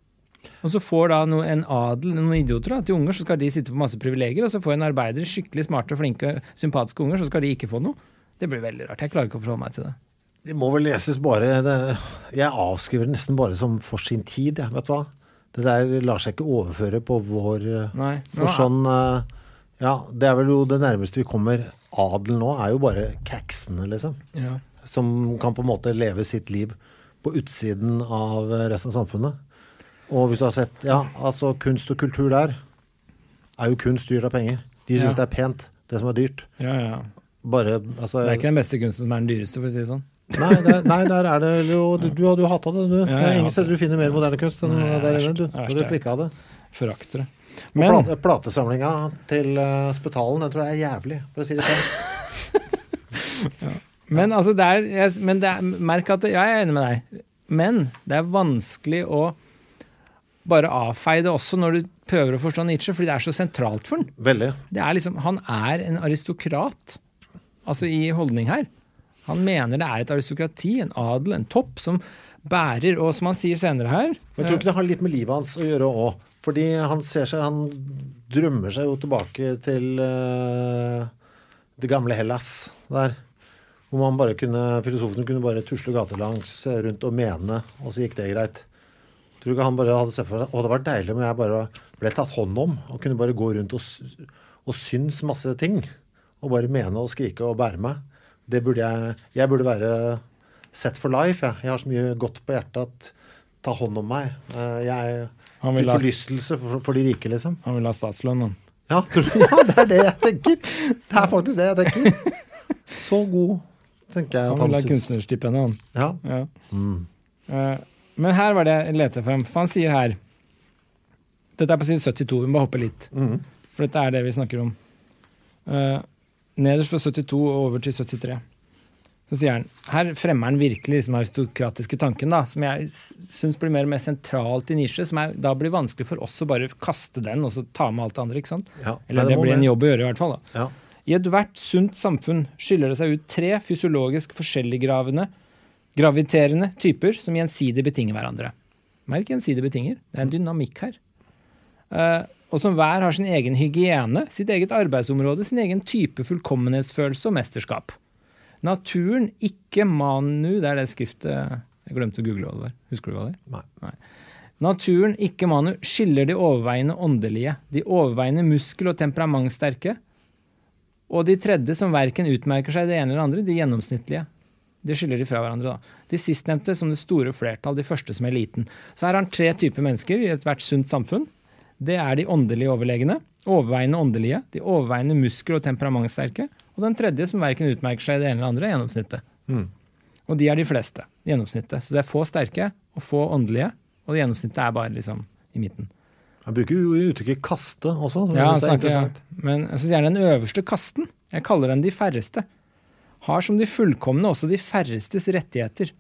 Og så får da noe, en adel, noen idioter da, til unger, så skal de sitte på masse privilegier, og så får en arbeider skikkelig smarte, flinke, sympatiske unger, så skal de ikke få noe. Det blir veldig rart. Jeg klarer ikke å forholde meg til det. Det må vel leses bare det, Jeg avskriver det nesten bare som for sin tid, jeg. Vet du hva? Det der lar seg ikke overføre på vår Nei. For sånn eh, Ja, det er vel jo det nærmeste vi kommer adel nå, er jo bare kaksene, liksom. Ja. Som kan på en måte leve sitt liv på utsiden av resten av samfunnet. Og hvis du har sett Ja, altså kunst og kultur der er jo kunst dyrt av penger. De syns Ja. det er pent, det som er dyrt. Ja, ja. Bare altså Det er ikke den beste kunsten som er den dyreste, for å si det sånn. Nei, der, nei, der er det jo Du, du jo hatt det, du. Ja, det er ingen steder du finner mer moderne kunst enn Nei, der inne. Du, du klikka det. Forakter det. Men plate, platesamlinga til uh, Spetalen, den tror jeg er jævlig, for å si det sånn. Men altså, det er, jeg, men det er, merk at ja, jeg er enig med deg, men det er vanskelig å bare avfeie det også når du prøver å forstå Nietzsche, fordi det er så sentralt for han. Veldig. Er liksom, han er en aristokrat, altså i holdning her. Han mener det er et aristokrati, en adel, en topp, som bærer, og som han sier senere her Men jeg tror ikke det har litt med livet hans å gjøre òg. Fordi han ser seg Han drømmer seg jo tilbake til uh, det gamle Hellas der. Hvor man bare kunne, filosofene kunne bare tusle gatelangs eh, rundt og mene, og så gikk det greit. Tror du ikke han bare hadde sett for seg Å, det var deilig om jeg bare ble tatt hånd om og kunne bare gå rundt og, og synes masse ting. Og bare mene og skrike og bære meg. Det burde jeg Jeg burde være set for life, jeg. Jeg har så mye godt på hjertet at ta hånd om meg. Eh, Jeg Han til vil ha- forlystelse for, for de rike, liksom. Han vil ha statslønn, han. Ja, ja, det er det jeg tenker. Det er faktisk det jeg tenker. Så god, tenker jeg Han vil ha syns. kunstnerstipendet, han. Ja. Ja. Eh, men her var det jeg lette frem. For han sier her Dette er på side 72, vi må hoppe litt. For dette er det vi snakker om. Uh, nederst på 72 og over til 73. Så sier han Her fremmer han virkelig liksom, den aristokratiske tanken, da, som jeg syns blir mer og mer sentralt i nisje. som er, da blir vanskelig for oss å bare kaste den og så ta med alt det andre. ikke sant? Ja. Eller det, må blir en jobb å gjøre, i hvert fall. da. Ja. I ethvert sunt samfunn skiller det seg ut tre fysiologisk forskjelliggravende, graviterende typer som gjensidig betinger hverandre. Merk gjensidig betinger. Det er en dynamikk her. Eh, og som hver har sin egen hygiene, sitt eget arbeidsområde, sin egen type fullkommenhetsfølelse og mesterskap. Naturen, ikke manu Det er det skriftet Jeg glemte å google var. Husker du hva det er? Nei. Naturen, ikke manu, skiller de overveiende åndelige, de overveiende muskel- og temperamentsterke, og de tredje, som verken utmerker seg i det ene eller det andre, de gjennomsnittlige. De skiller de fra hverandre, da. De sistnevnte som det store flertall, de første som eliten. Så her har han tre typer mennesker i ethvert sunt samfunn. Det er de åndelige overlegne, overveiende åndelige, de overveiende muskel- og temperamentsterke, og den tredje som verken utmerker seg i det ene eller andre, er gjennomsnittet. Mm. Og de er de fleste, gjennomsnittet. Så det er få sterke og få åndelige, og gjennomsnittet er bare liksom i midten. Han bruker jo uttrykket 'kaste' også. Ja, han er snakker, men jeg syns gjerne den øverste kasten, jeg kaller den de færreste, har som de fullkomne også de færrestes rettigheter.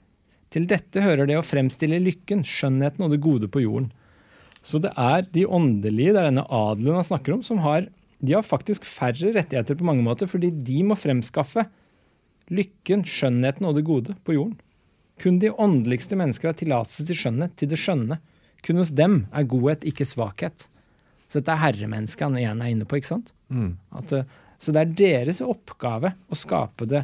Til dette hører det å fremstille lykken, skjønnheten og det gode på jorden. Så det er de åndelige, det er denne adelen han snakker om, som har de har faktisk færre rettigheter på mange måter, fordi de må fremskaffe lykken, skjønnheten og det gode på jorden. Kun de åndeligste mennesker har tillatelse til skjønnhet, til det skjønne. Kun hos dem er godhet, ikke svakhet. Så dette er herremennesket han igjen er inne på, ikke sant? At, eh, så det er deres oppgave å skape det,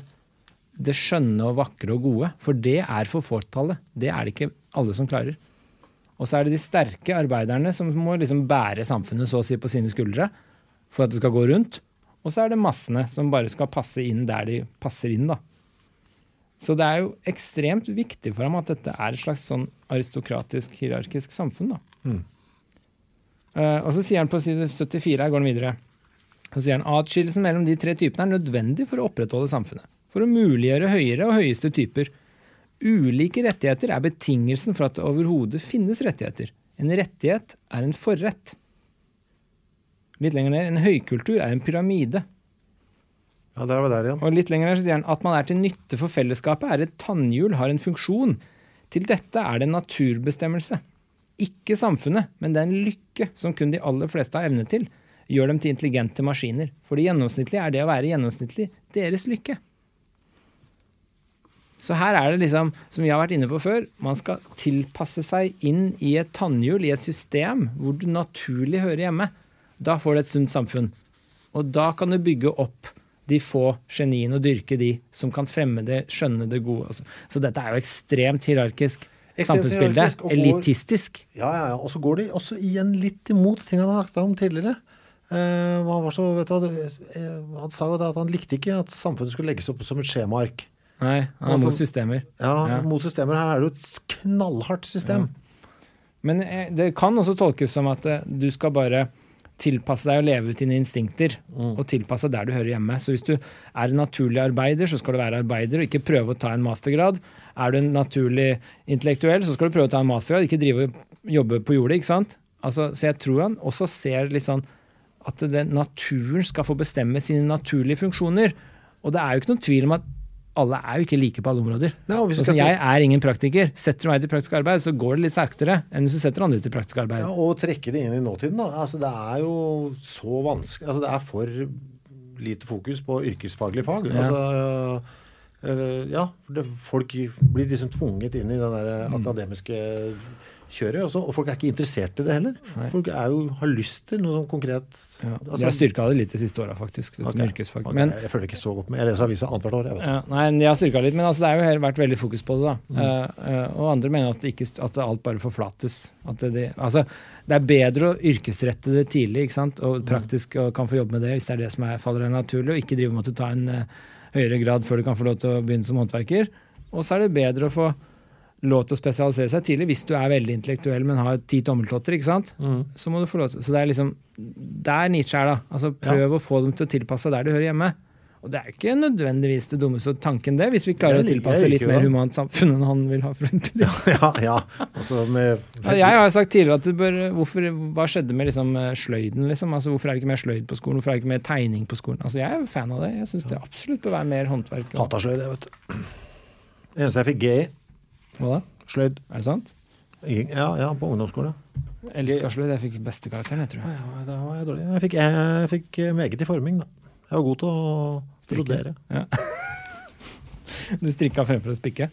det skjønne og vakre og gode, for det er for fåtallet. Det er det ikke alle som klarer. Og så er det de sterke arbeiderne som må liksom bære samfunnet så å si på sine skuldre for at det skal gå rundt. Og så er det massene som bare skal passe inn der de passer inn, da. Så det er jo ekstremt viktig for ham at dette er et slags sånn aristokratisk, hierarkisk samfunn, da. Eh, og så sier han på side 74, her går han videre, så sier han atskillelsen mellom de tre typene er nødvendig for å opprettholde samfunnet. For å muliggjøre høyere og høyeste typer. Ulike rettigheter er betingelsen for at det overhodet finnes rettigheter. En rettighet er en forrett. Litt lenger ned, en høykultur er en pyramide. Ja, der var der igjen. Og litt lenger her så sier han at man er til nytte for fellesskapet, er et tannhjul, har en funksjon. Til dette er det en naturbestemmelse. Ikke samfunnet, men det er en lykke som kun de aller fleste har evne til, gjør dem til intelligente maskiner. For det gjennomsnittlige er det å være gjennomsnittlig deres lykke. Så her er det liksom, som vi har vært inne på før, man skal tilpasse seg inn i et tannhjul, i et system hvor du naturlig hører hjemme. Da får du et sunt samfunn. Og da kan du bygge opp de få geniene og dyrke de som kan fremme det, skjønne det gode. Altså. Så dette er jo ekstremt hierarkisk samfunnsbilde. Elitistisk. Ja, ja, ja. Og så går de også igjen litt imot ting han har snakket om tidligere. Eh, han, så, vet du, eh, han sa jo at han likte ikke at samfunnet skulle legges opp som et skjemaark. Nei, han er mot systemer. Ja, Ja. Mot systemer. Her er det jo et knallhardt system. Men eh, det kan også tolkes som at eh, du skal bare tilpasse deg å leve ut dine instinkter. Og tilpasse deg der du hører hjemme. Så hvis du er en naturlig arbeider, så skal du være arbeider og ikke prøve å ta en mastergrad. Er du en naturlig intellektuell, så skal du prøve å ta en mastergrad, ikke drive og jobbe på jordet. ikke sant? Altså, så jeg tror han også ser litt sånn at det, naturen skal få bestemme sine naturlige funksjoner. Og det er jo ikke noen tvil om at alle er jo ikke like på alle områder. Nei, ta- jeg er ingen praktiker. Setter du meg til praktisk arbeid, så går det litt saktere enn hvis du setter andre til praktisk arbeid. Ja, og trekke det inn i nåtiden. Da. Altså, det er jo så vanskelig altså, Det er for lite fokus på yrkesfaglige fag. Altså, ja, folk blir liksom tvunget inn i den der Mm. Kjøret. Også, og folk er ikke interessert i det heller. Folk er jo, har lyst til noe sånn konkret. Ja, altså- de har styrka det litt de siste åra, faktisk. Okay. med yrkesfag. ok, Men, jeg føler ikke så godt med Jeg leser avisa annethvert år. Jeg vet. ja, nei, de har styrka litt, men altså, det har jo vært veldig fokus på det. da. Mm. Uh, uh, og andre mener at, ikke, at alt bare forflates. At det, de, altså, det er bedre å yrkesrette det tidlig ikke sant? Mm. og praktisk og kan få jobbe med det hvis det er det som er, faller deg naturlig, og ikke drive med å ta en uh, høyere grad før du kan få lov til å begynne som håndverker. Og så er det bedre å få lov til å spesialisere seg tidlig hvis du er veldig intellektuell, men har ti tommeltotter. ikke sant? Mm. Så må du få lov til Så det er liksom Der Nietzsche er, da. Altså Prøv å få dem til å tilpasse seg der de hører hjemme. Og det er ikke nødvendigvis det dummeste tanken, det, hvis vi klarer Jeg å tilpasse litt mer humant samfunn enn han vil ha for Ja, ja. Altså med Ja, jeg har sagt tidligere at bør, hvorfor, hva skjedde med liksom, eh, sløyden? Liksom? Altså, hvorfor er det ikke mer sløyd på skolen? Hvorfor er det ikke mer tegning på skolen? Altså, jeg er jo fan av det. Jeg syns det absolutt bør være mer håndverk. Hata sløyd, jeg, vet du. Det eneste jeg fikk G i, Hva da? sløyd. Er det sant? Ja, ja, på ungdomsskolen. Elsker sløyd. Jeg fikk beste karakteren, jeg tror. Ja, da var jeg dårlig. Jeg fikk, jeg fikk eh, meget i forming, da. Jeg var god til å brodere. Ja. Du strikka fremfor å spikke?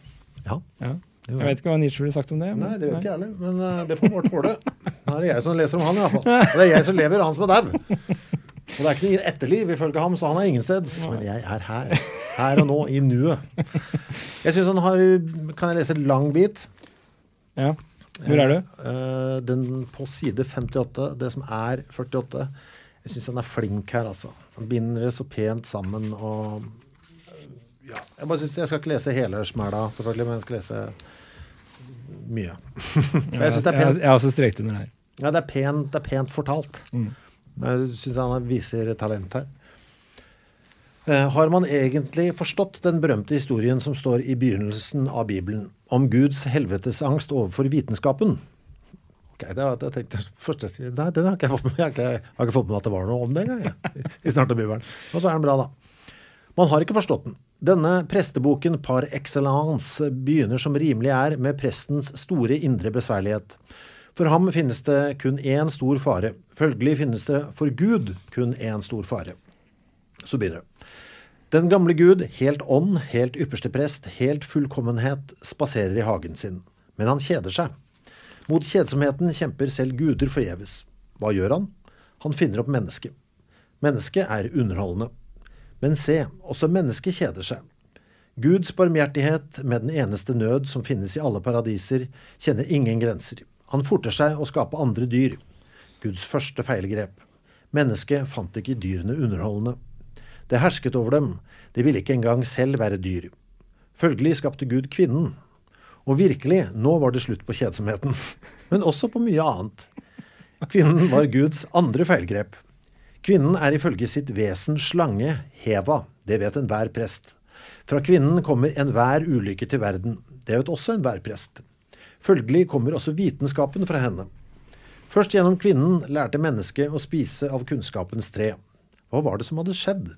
Ja. Ja. Jeg vet ikke hva Nietzsche ville sagt om det. men- Nei, det vet ikke jeg heller, men eh, det får Bård tåle. Nå er det jeg som leser om han, i hvert fall. Og det er jeg som lever, han som er dau. Og det er ikke noe etterliv ifølge ham, så han er ingensteds. Men jeg er her. Her og nå, i nuet. Jeg syns han har Kan jeg lese en lang bit? Ja. Hvor er du? Eh, den på side 58, det som er 48. Jeg syns han er flink her, altså. Han binder det så pent sammen og ja, jeg, bare synes, jeg skal ikke lese hele smæla, selvfølgelig, men jeg skal lese mye. jeg syns det er pent, jeg har også strekt under her. ja, det er pent, det er pent fortalt. Mm. Jeg syns han viser talent her. Eh, Har man egentlig forstått den berømte historien som står i begynnelsen av Bibelen, om Guds helvetesangst overfor vitenskapen? Ok, det har jeg tenkte først, Nei, den har ikke jeg fått med. Jeg ikke, jeg har ikke fått med at det var noe om det engang. I snart av Bibelen. Og så er den bra, da. Man har ikke forstått den. Denne presteboken par excellence begynner som rimelig er med prestens store indre besværlighet. For ham finnes det kun én stor fare. Følgelig finnes det for Gud kun én stor fare. Så begynner det. Den gamle Gud, helt ånd, helt ypperste prest, helt fullkommenhet, spaserer i hagen sin. Men han kjeder seg. Mot kjedsomheten kjemper selv guder forgjeves. Hva gjør han? Han finner opp mennesket. Mennesket er underholdende. Men se, også mennesket kjeder seg. Guds barmhjertighet med den eneste nød som finnes i alle paradiser, kjenner ingen grenser. Han forter seg å skape andre dyr. Guds første feilgrep. Mennesket fant ikke dyrene underholdende. Det hersket over dem, de ville ikke engang selv være dyr. Følgelig skapte Gud kvinnen. Og virkelig, nå var det slutt på kjedsomheten. Men også på mye annet. Kvinnen var Guds andre feilgrep. Kvinnen er ifølge sitt vesen slange, heva. Det vet enhver prest. Fra kvinnen kommer enhver ulykke til verden. Det vet også enhver prest. Følgelig kommer også vitenskapen fra henne. Først gjennom kvinnen lærte mennesket å spise av kunnskapens tre. Hva var det som hadde skjedd?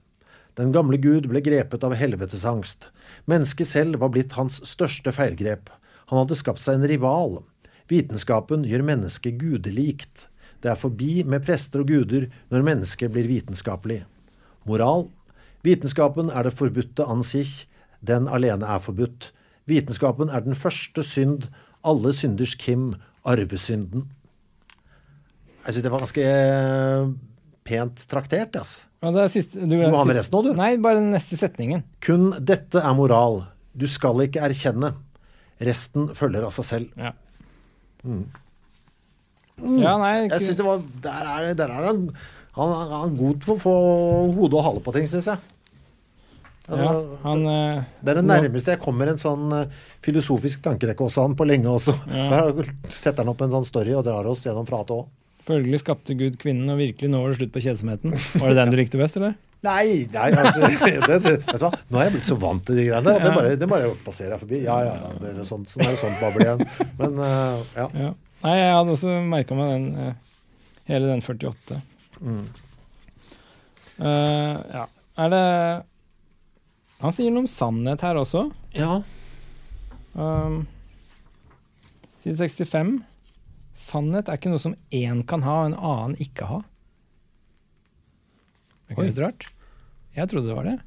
Den gamle Gud ble grepet av helvetesangst. Mennesket selv var blitt hans største feilgrep. Han hadde skapt seg en rival. Vitenskapen gjør mennesket gudelikt. Det er forbi med prester og guder når mennesket blir vitenskapelig. Moral. Vitenskapen er det forbudte an sich. Den alene er forbudt. Vitenskapen er den første synd, alle synders kim, arvesynden. Jeg synes det var ganske eh, pent traktert, ass. Ja, det er siste, du, Du må ha med resten òg, du. Nei, bare den neste setningen. Kun dette er moral. Du skal ikke erkjenne. Resten følger av seg selv. Ja. Ja, nei ikke... Jeg synes det var Der er, der er han, han, han god for å få hode og hale på ting, syns jeg. Altså, ja, han eh, det er det nærmeste jeg kommer en sånn eh, filosofisk tankerekke også, han, på lenge også. Ja. Her setter han opp en sånn story og drar oss gjennom pratet òg. Følgelig skapte Gud kvinnen, og virkelig nå var det slutt på kjedsomheten. Var det den du likte best, eller? Nei, nei altså, det, det, altså. Nå er jeg blitt så vant til de greiene der. Det bare, det bare passerer jeg forbi. Ja, ja, ja. Det er sånt, sånn er det sånt babler igjen. Men uh, ja. Ja. Nei, jeg hadde også merka meg den eh, hele den 48. Mm. Uh, ja. Er det Han sier noe om sannhet her også. ja. Um, side 65. Sannhet er ikke noe som én kan ha, og en annen ikke ha. Er ikke det rart? Jeg trodde det var det.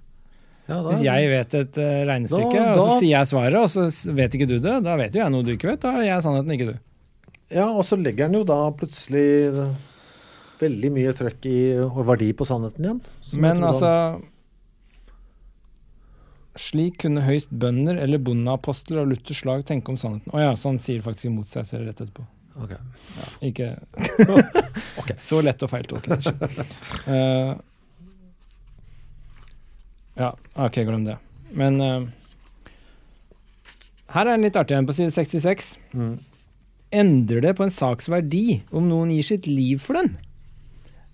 ja da, Hvis jeg vet et uh, regnestykke, Da- og så sier jeg svaret, og så vet ikke du det, da vet jo jeg noe du ikke vet. Da er jeg sannheten, ikke du. Ja, og så legger han jo da plutselig veldig mye trøkk i og verdi på sannheten igjen. Men altså han- Slik kunne høyst bønder eller bondeapostler av Luthers slag tenke om sannheten. Å ja, så han sier faktisk imot seg selv rett etterpå. Ok. Ikke Så lett å feiltolke. Uh, ja, OK, glem det. Men uh, her er en litt artig en på side 66. Mm. Endrer det på en saks verdi om noen gir sitt liv for den?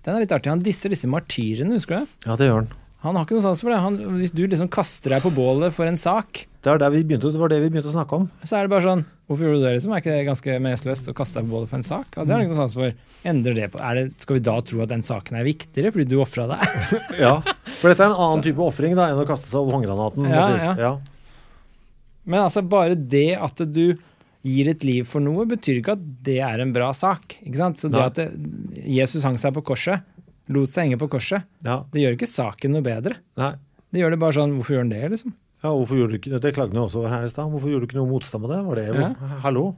Den er litt artig. Han disser disse martyrene, husker du? Ja, det gjør han. Han har ikke noe sans for det. Han, hvis du liksom kaster deg på bålet for en sak, Det, vi begynte, det var det vi begynte å snakke om. så er det bare sånn Hvorfor gjorde du det, liksom? Er ikke det ganske meningsløst å kaste deg på bålet for en sak? Ja, det er ikke noe sans for. Endrer det på er det, Skal vi da tro at den saken er viktigere fordi du ofra deg? Ja. For dette er en annen type ofring enn å kaste seg over håndgranaten. Ja, ja. Ja. Men altså, bare det at du gir et liv for noe, betyr ikke at det er en bra sak. Ikke sant? Så det Nei. at det, Jesus hang seg på korset, lot seg henge på korset, Ja. det gjør ikke saken noe bedre. Nei. Det gjør det bare sånn Hvorfor gjør han det, liksom? Ja, hvorfor gjorde du ikke Det klagde også over her i stad. Hvorfor gjorde du ikke noe motstand med det? Var det Ja. Hallo?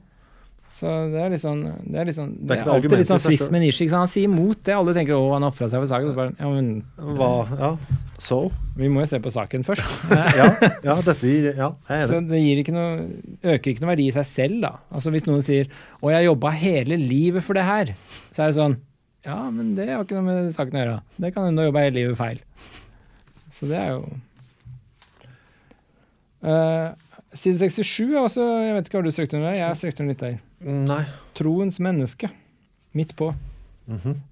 Så det er litt sånn Det er, litt sånn, Det det er er, ikke et alltid litt sånn frist med nisje. Han sier imot det. Alle tenker 'å, han ofra seg for saken'. Så Bare, ja, men Hva Ja. Så? vi må jo se på saken først. Ja, ja dette gir Ja, jeg er Så det gir ikke noe, øker ikke noe verdi i seg selv, da. Altså Hvis noen sier 'å, jeg jobba hele livet for det her', så er det sånn Ja, men det har ikke noe med saken å gjøre. Det kan hende du har jobba hele livet feil. Så det er jo Eh, Side 67, altså, jeg vet ikke, har du strekt under deg. Jeg har strekt under litt der. Nei. Troens menneske. Midt på.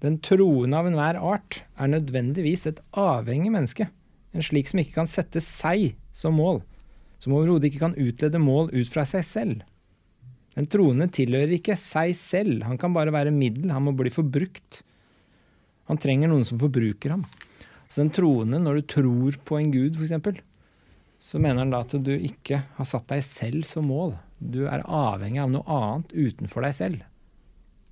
Den troende av enhver art er nødvendigvis et avhengig menneske. En slik som ikke kan sette seg som mål. Som overhodet ikke kan utlede mål ut fra seg selv. Den troende tilhører ikke seg selv, han kan bare være middel, han må bli forbrukt. Han trenger noen som forbruker ham. Så den troende, når du tror på en gud, f.eks., så mener han da at du ikke har satt deg selv som mål. Du er avhengig av noe annet utenfor deg selv.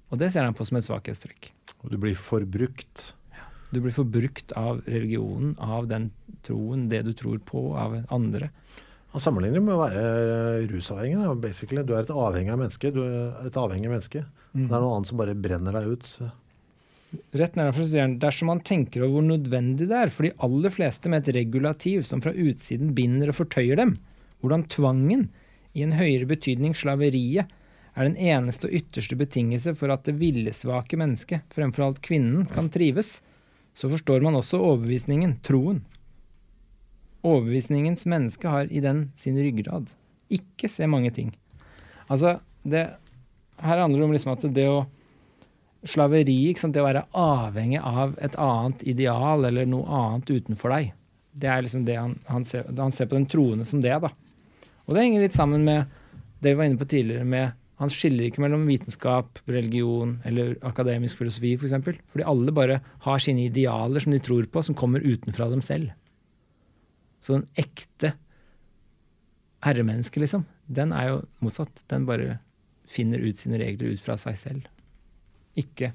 Og det ser han på som et svakhetstrekk. Og du blir forbrukt. Du blir forbrukt av religionen, av den troen, det du tror på, av andre. Han sammenligner med å være eh, rusavhengig. basically. Du er et avhengig av menneske. Du er et avhengig menneske. Det er noe annet som bare brenner deg ut. Rett nedenfor sier han dersom man tenker over hvor nødvendig det er for de aller fleste med et regulativ som fra utsiden binder og fortøyer dem, hvordan tvangen, i en høyere betydning slaveriet, er den eneste og ytterste betingelse for at det villesvake mennesket, fremfor alt kvinnen, kan trives, så forstår man også overbevisningen, troen. Overbevisningens menneske har i den sin ryggrad. Ikke se mange ting. Altså, det Her handler det om liksom at det å Slaveri, det å være avhengig av et annet ideal eller noe annet utenfor deg. Det er liksom det han, han, ser, han ser på den troende som det, da. Og det henger litt sammen med det vi var inne på tidligere, med han skiller ikke mellom vitenskap, religion eller akademisk filosofi, f.eks. For eksempel. Fordi alle bare har sine idealer som de tror på, som kommer utenfra dem selv. Så den ekte herremennesket, liksom, den er jo motsatt. Den bare finner ut sine regler ut fra seg selv. Ikke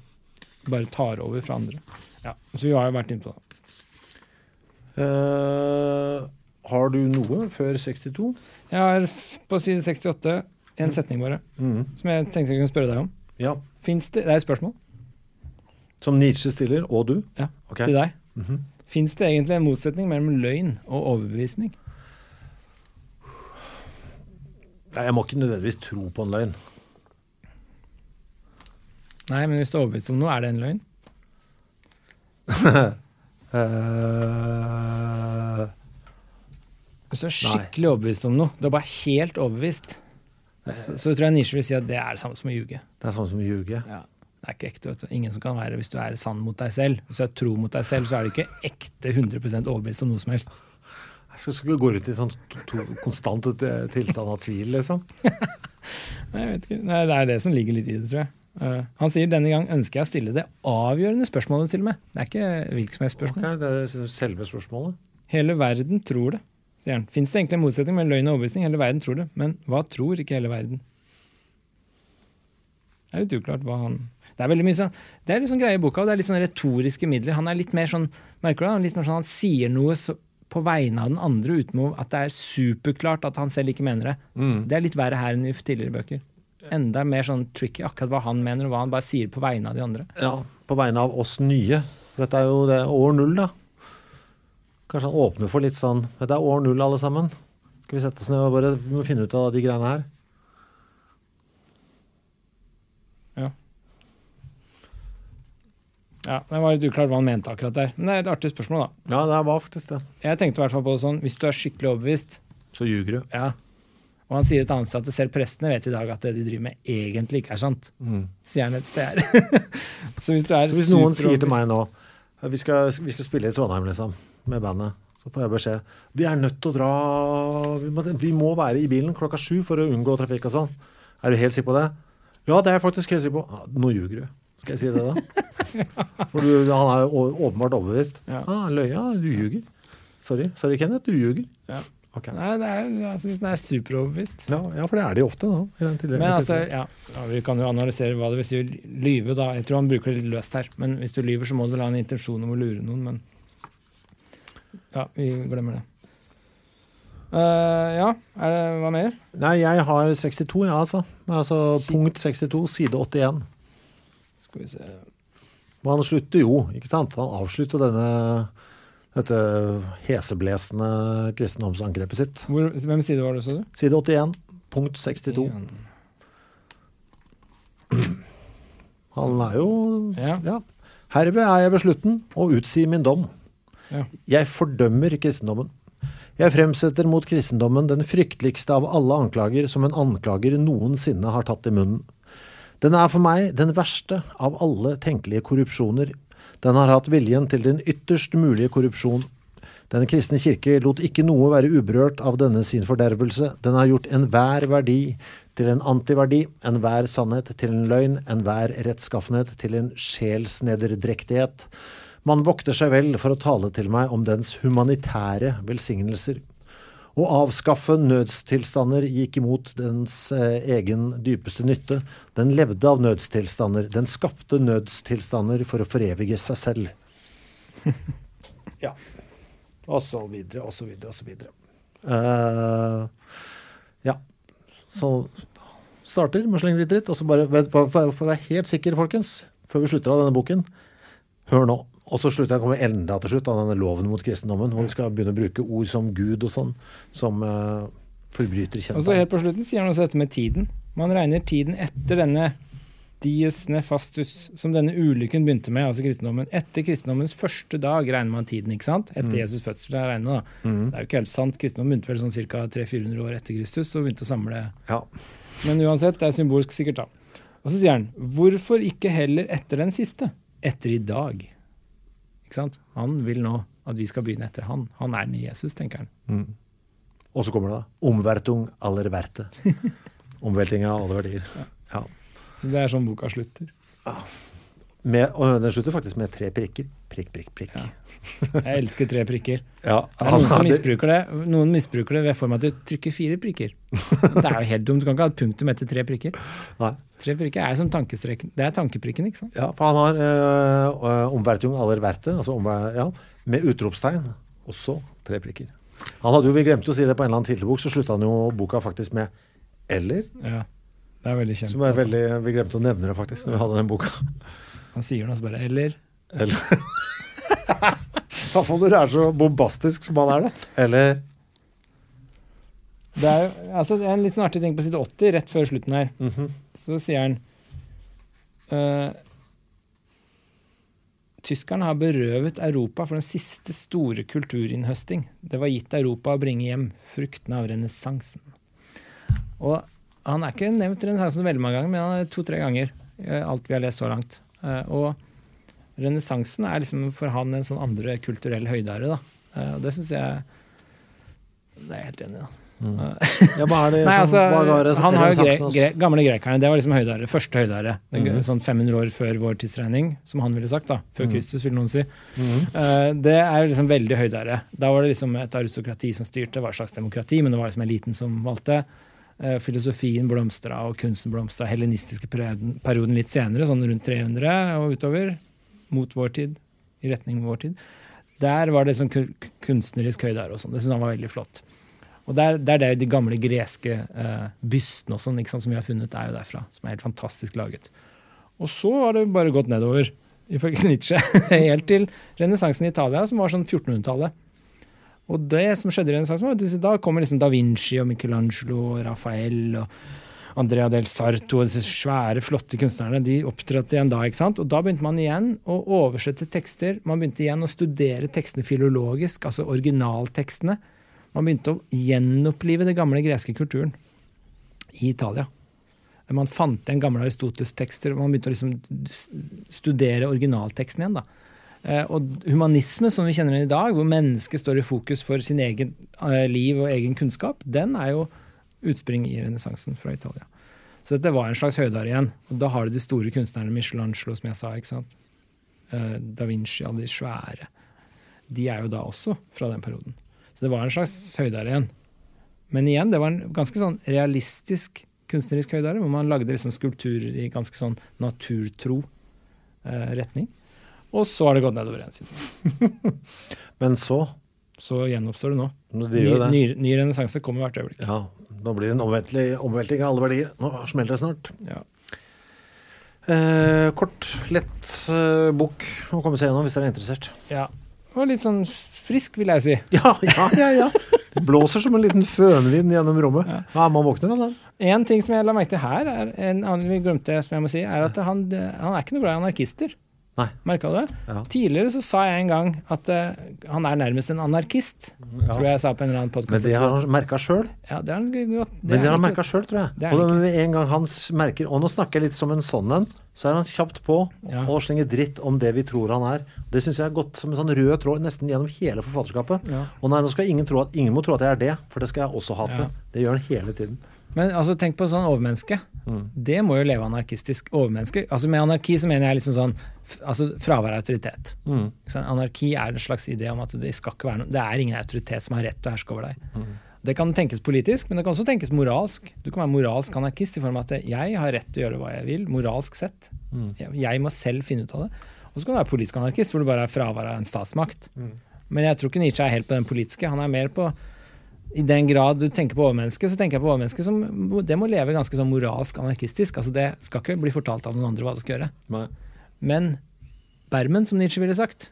bare tar over fra andre. Ja, Så vi har jo vært inne på det. Uh, har du noe før 62? Jeg har på side 68 en setning bare, mm. som jeg tenkte jeg kunne spørre deg om. Ja. Fins det Det er et spørsmål Som Nietzsche stiller, og du? ja, okay. til deg. Mhm. Fins det egentlig en motsetning mellom løgn og overbevisning? Nei, jeg må ikke nødvendigvis tro på en løgn. Nei, men hvis du er overbevist om noe, er det en løgn? uh, Hvis du er skikkelig overbevist om noe, du er bare helt overbevist, så, så tror jeg Nisje vil si at det er det samme som å ljuge. det er samme som å ljuge. Ja. Det er ikke ekte. vet du. Ingen som kan være hvis du er sann mot deg selv. Hvis du er tro mot deg selv, så er du ikke ekte 100 overbevist om noe som helst. Jeg skal, skal gå ut i sånn to, to, konstant tilstand av tvil, liksom. Nei, jeg vet ikke. Nei, det er det som ligger litt i det, tror jeg. Eh, han sier denne gang ønsker jeg å stille det avgjørende spørsmålet til og med. Det er ikke hvilket som helst spørsmål. Ok, det er selve spørsmålet. Hele verden tror det, sier han. Fins det egentlig en motsetning mellom løgn og overbevisning? Hele verden tror det. Men hva tror ikke hele verden? Det er litt uklart hva han Det er veldig mye sånn Det er litt sånn greie i boka, og det er litt sånn retoriske midler. Han er litt mer sånn Merker du det? Han litt mer sånn han sier noe så, på vegne av den andre uten at det er superklart at han selv ikke mener det. Det er litt verre her enn i tidligere bøker. Enda mer sånn tricky akkurat hva han mener, og hva han bare sier på vegne av de andre. Ja, på vegne av oss nye. For dette er jo det år null, da. Kanskje han åpner for litt sånn Dette er år null, alle sammen. Skal vi sette oss ned og bare finne ut av de greiene her? Ja. Ja, Det var litt uklart hva han mente akkurat der. Men det er et artig spørsmål, da. Ja, det var faktisk det. Jeg tenkte i hvert fall på det sånn, hvis du er skikkelig overbevist, Så ljuger du. ja, og han sier et annet sted at selv prestene vet i dag at det de driver med, egentlig ikke er sant. Sier han et sted her. så hvis er Så hvis noen sier til meg nå vi skal, vi skal spille i Trondheim, liksom, med bandet, så får jeg beskjed Vi er nødt til å dra vi må, vi må være i bilen klokka sju for å unngå trafikk og sånn. Er du helt sikker på det? Ja, det er jeg faktisk helt sikker på. Ah, nå ljuger du. Skal jeg si det, da? For du, han er åpenbart overbevist. Ja. Ah, løya, du ljuger. Sorry, sorry Kenneth, du ljuger. Ja. Ok. Nei, er, altså, hvis den er superoverbevist. Ja, ja, for det er de ofte, da. Men altså, ja, ja, Vi kan jo analysere hva det vil si å lyve, da. Jeg tror han bruker det litt løst her. Men hvis du lyver, så må du ha en intensjon om å lure noen, men Ja, vi glemmer det. Uh, ja, er det, hva mer? Nei, jeg har 62, ja, altså. altså punkt 62, side 81. Skal vi se Men han slutter jo, ikke sant? Han avslutter denne, dette heseblesende kristendomsangrepet sitt. Hvor, Hvem side var det, så du? Side 81, punkt 62. Han er jo Ja. ja. Herved er jeg ved slutten og utsier min dom. Ja. Jeg fordømmer kristendommen. Jeg fremsetter mot kristendommen den frykteligste av alle anklager som en anklager noensinne har tatt i munnen. Den er for meg den verste av alle tenkelige korrupsjoner. Den har hatt viljen til den ytterst mulige korrupsjon. Den kristne kirke lot ikke noe være uberørt av denne sin fordervelse. Den har gjort enhver verdi til en antiverdi, enhver sannhet til en løgn, enhver rettskaffenhet til en sjelsnederdrektighet. Man vokter seg vel for å tale til meg om dens humanitære velsignelser. Å avskaffe nødstilstander gikk imot dens eh, egen dypeste nytte. Den levde av nødstilstander. Den skapte nødstilstander for å forevige seg selv. ja. Og så videre, og så videre, og så videre. Uh, ja. Så starter med sleng litt dritt, og så bare for å være helt sikker, folkens, før vi slutter av denne boken, hør nå. Og så slutter jeg å komme enda til slutt av denne loven mot kristendommen, hvor vi skal begynne å bruke ord som Gud og sånn, som uh, forbryter kjent. Og så helt på slutten sier han også dette med tiden. Man regner tiden etter denne dies nefastus, som denne ulykken begynte med, altså kristendommen. Etter kristendommens første dag regner man tiden, ikke sant? Etter mm. Jesus' fødsel. er regner, da. Mm. Det er jo ikke helt sant. Kristendommen begynte vel sånn ca. 300-400 år etter Kristus og begynte å samle ja. Men uansett, det er symbolsk sikkert, da. Og så sier han, hvorfor ikke heller etter den siste? Etter i dag. Han vil nå at vi skal begynne etter han. Han er den Jesus, tenker han. Mm. Og så kommer det da. Omvertung aller verte. Omvelting av alle verdier. Ja. ja. Det er sånn boka slutter. Ja. Med, og den slutter faktisk med tre prikker. Prikk, prikk, prikk. Ja. Jeg elsker tre prikker. Ja, det er noen som misbruker det Noen misbruker det ved form av at du trykker fire prikker. Det er jo helt dumt. Du kan ikke ha et punktum etter tre prikker. Nei. Tre prikker er som tankestreken. Det er tankeprikken, ikke sant? Ja, for han har øh, omvertung aller verte, altså omver, ja, med utropstegn. Også tre prikker. Han hadde jo, Vi glemte å si det på en eller annen tittelbok, så slutta han jo boka faktisk med 'eller'. Ja, det er veldig kjent. Som er veldig, Vi glemte å nevne det faktisk når vi hadde den boka. Han sier noe så bare 'eller'. Eller. Iallfall når du er så bombastisk som han er, da. Eller det er, jo altså, det er en litt sånn artig ting på side 80, rett før slutten her. Mm -hmm. Så sier han uh, Tyskerne har berøvet Europa for den siste store kulturinnhøsting. Det var gitt Europa å bringe hjem fruktene av renessansen. Og han er ikke nevnt renessansen veldig mange ganger, men han er to-tre ganger. Alt vi har lest så langt. Uh, og renessansen er liksom for han en sånn andre kulturell høydare. da. Eh, og det syns jeg Det er jeg helt enig i. da. Mm. ja, hva er det Nei, altså, det, Han har jo gre, gre, gamle grekerne. Det var liksom høydare. Første høydare. Mm. Sånn 500 år før vår tidsregning, som han ville sagt. da. Før mm. Kristus, vil noen si. Uh, det er liksom veldig høydare. Da var det liksom et aristokrati som styrte. Hva slags demokrati, men det var liksom eliten som valgte. Uh, filosofien blomstra, og kunsten blomstra. Helenistiske perioden, perioden litt senere, sånn rundt 300 og utover mot vår tid, i retning vår tid. Der var det sånn kunstnerisk høydare og sånn. Det syns han var veldig flott. Og der, der det er de gamle greske eh, bystene og sånn, som vi har funnet, er jo derfra. Som er helt fantastisk laget. Og så har det bare gått nedover, ifølge Nietzsche, helt til renessansen i Italia, som var sånn 1400-tallet. Og det som skjedde i renessansen, var at da kommer liksom da Vinci og Michelangelo og Rafael og Andrea del Sarto og disse svære, flotte kunstnerne de opptrådte igjen da. ikke sant? Og da begynte man igjen å oversette tekster. Man begynte igjen å studere tekstene filologisk, altså originaltekstene. Man begynte å gjenopplive den gamle greske kulturen i Italia. Man fant igjen gamle Aristoteles-tekster. Man begynte å liksom studere originalteksten igjen. da. Eh, og humanisme, som vi kjenner den i dag, hvor mennesket står i fokus for sin egen eh, liv og egen kunnskap, den er jo utspring i renessansen fra Italia. Så dette var en slags høydare igjen. Og da har du de store kunstnerne, Michelangelo, som jeg sa. ikke sant? Uh, da Vinci, alle de svære. De er jo da også fra den perioden. Så det var en slags høydare igjen. Men igjen, det var en ganske sånn realistisk kunstnerisk høydare, hvor man lagde liksom skulpturer i ganske sånn naturtro eh, retning. Og så har det gått nedover igjen siden. Men så? Så gjenoppstår det nå. Det ny, ny, ny renessanse kommer hvert øyeblikk. Ja, nå blir det en omvelting av alle verdier. Nå smeller det snart. Ja. Eh, kort, lett eh, bok å komme seg gjennom hvis dere er interessert. Ja. Og litt sånn frisk, vil jeg si. Ja, ja, ja. ja. Det blåser som en liten fønvind gjennom rommet. Ja. ja man våkner av den. En ting som jeg la merke til her, er, en annen vi glemte, som jeg må si, er at han, han er ikke noe glad i anarkister. Merka du det? Ja. Tidligere så sa jeg en gang at uh, han er nærmest en anarkist. Tror jeg jeg sa på en eller annen Men det har han merka sjøl. Ja, det han godt. Men det har han er merka sjøl, tror jeg. Det Og med en gang han merker Og nå snakker jeg litt som en sånn en, så er han kjapt på Ja. og slenger dritt om det vi tror han er. Det syns jeg har gått som en sånn rød tråd nesten gjennom hele forfatterskapet. Ja. Og nei, nå skal ingen tro at ingen må tro at jeg er det, for det skal jeg også hate. Ja. Det gjør han hele tiden. Men altså, tenk på sånn overmenneske. Mm. Det må jo leve anarkistisk overmenneske. Altså Med anarki så mener jeg liksom sånn altså fravær av autoritet. Mm. Anarki er en slags idé om at det skal ikke være noe Det er ingen autoritet som har rett til å herske over deg. Mm. Det kan tenkes politisk, men det kan også tenkes moralsk. Du kan være moralsk anarkist i form av at jeg har rett til å gjøre hva jeg vil, moralsk sett. Mm. Jeg, må selv finne ut av det. Og så kan du være politisk anarkist, hvor du bare er fravær av en statsmakt. Mm. Men jeg tror ikke Nietzsche er helt på den politiske. Han er mer på i den grad du tenker på overmennesket, så tenker jeg på overmennesket som Det må leve ganske sånn moralsk anarkistisk. Altså Det skal ikke bli fortalt av noen andre hva det skal gjøre. Nei. Men Bermen, som Nietzsche ville sagt,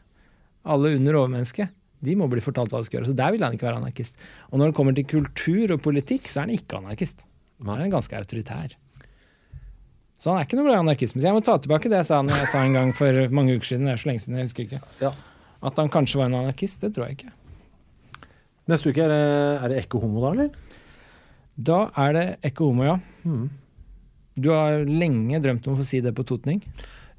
alle under overmennesket, de må bli fortalt hva de skal gjøre. Så der vil han ikke være anarkist. Og når det kommer til kultur og politikk, så er han ikke anarkist. Han er ganske autoritær. Så han er ikke noe glad i anarkisme. Så jeg må ta tilbake det jeg sa, jeg sa en gang for mange uker siden. Det er så lenge siden, jeg husker ikke. Ja. At han kanskje var en anarkist, det tror jeg ikke. Neste uke er det, er det Ekko Homo, da, eller? Da er det ekko homo, ja. Mm. Du har lenge drømt om å få si det på totning.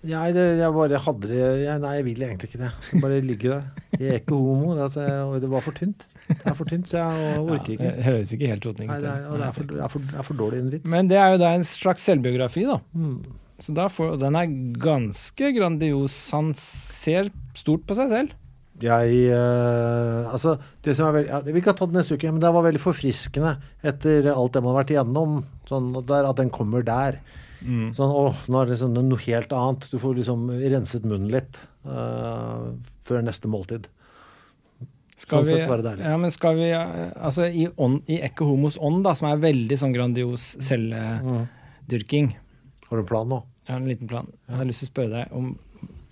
Nei, det, jeg bare hadde det jeg, Nei, jeg vil egentlig ikke det. Jeg bare ligger der. Jeg er ikke homo. Det, altså, det var for tynt. Det er for tynt, så jeg orker ikke. det høres ikke helt totning ut. det det er, for, det er, for, det er for dårlig en vits. Men det er jo da en slags selvbiografi, da. Mm. Så da får, den er ganske grandios. Han ser stort på seg selv. Jeg uh, Altså, det som er veldig ja, Vi kan ta det neste uke, men det var veldig forfriskende etter alt det man har vært igjennom. Sånn der, at den kommer der. Sånn, åh, nå er det liksom noe helt annet. Du får liksom renset munnen litt uh, før neste måltid. Skal Sånn vi, ja, men skal vi eh, Altså, i, ånd, i Ekko Homos ånd, da, som er veldig sånn grandios selvdyrking Har du en plan nå? Jeg har en liten plan. Jeg har lyst til å spørre deg om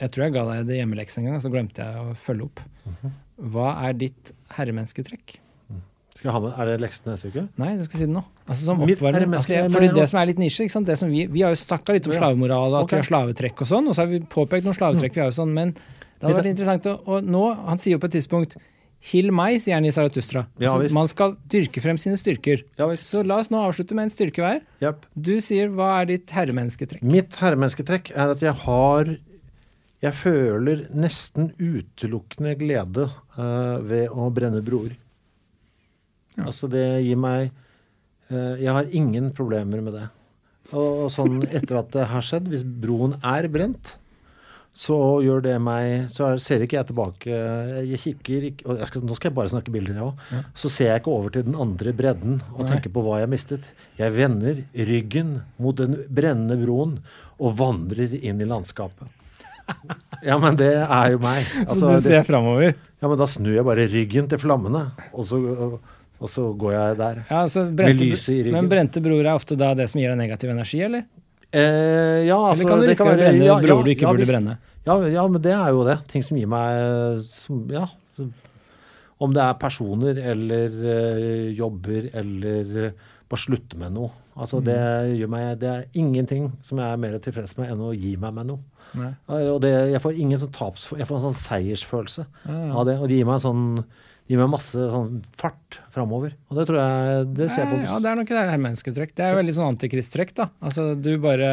Jeg tror jeg ga deg det hjemmeleksen en gang, så glemte jeg å følge opp. Mhm. Hva er ditt herremennesketrekk? Skal jeg ha med, Er det leksen neste uke? Nei, du skal si det nå. Altså som oppvarming. Altså, jeg, fordi det som er litt nisje, ikke sant? Det som vi, vi har jo snakka litt om slavemoral, og at okay. vi har slavetrekk og sånn, og så har vi påpekt noen slavetrekk vi har og sånn, men det hadde vært interessant å Og nå, han sier jo på et tidspunkt Hill meg, sier han i Saratustra. Ja, Altså, man skal dyrke frem sine styrker. Ja. Så la oss nå avslutte med en styrke hver. Yep. Du sier hva er ditt herremennesketrekk? Mitt herremennesketrekk er at jeg har Jeg føler nesten utelukkende glede uh, ved å brenne broer. Altså, det gir meg uh, Jeg har ingen problemer med det. Og, og sånn etter at det har skjedd, hvis broen er brent, så gjør det meg Så er- ser ikke jeg tilbake Jeg kikker ikke og jeg skal, Nå skal jeg bare snakke bilder, jeg òg. Så ser jeg ikke over til den andre bredden og Nei. tenker på hva jeg mistet. Jeg vender ryggen mot den brennende broen og vandrer inn i landskapet. Ja, men det er jo meg. Altså, så du ser framover? ja, men da snur jeg bare ryggen til flammene, og så, og så går jeg der. Ja, brente, lyset i ryggen. Men brente broer er ofte da det som gir deg negativ energi, eller? Eh, ja, altså, Eller kan du riske å brenne ja, broer ja, du ikke ja, burde visst. brenne? Ja, ja, men det er jo det. Ting som gir meg som, Ja. Om det er personer eller øh, jobber eller øh, bare slutte med noe. Altså, Mm. det gjør meg Det er ingenting som jeg er mer tilfreds med enn å gi meg med noe. Og det, jeg får ingen sånn taps... Jeg får en sånn seiersfølelse Ja, av det. Og det gir meg en sånn gir meg masse sånn fart framover. Og det tror jeg Det ser jeg på Ja, det er nok det her mennesketrekk. Det er jo veldig sånn antikristrekk, da. Altså, du bare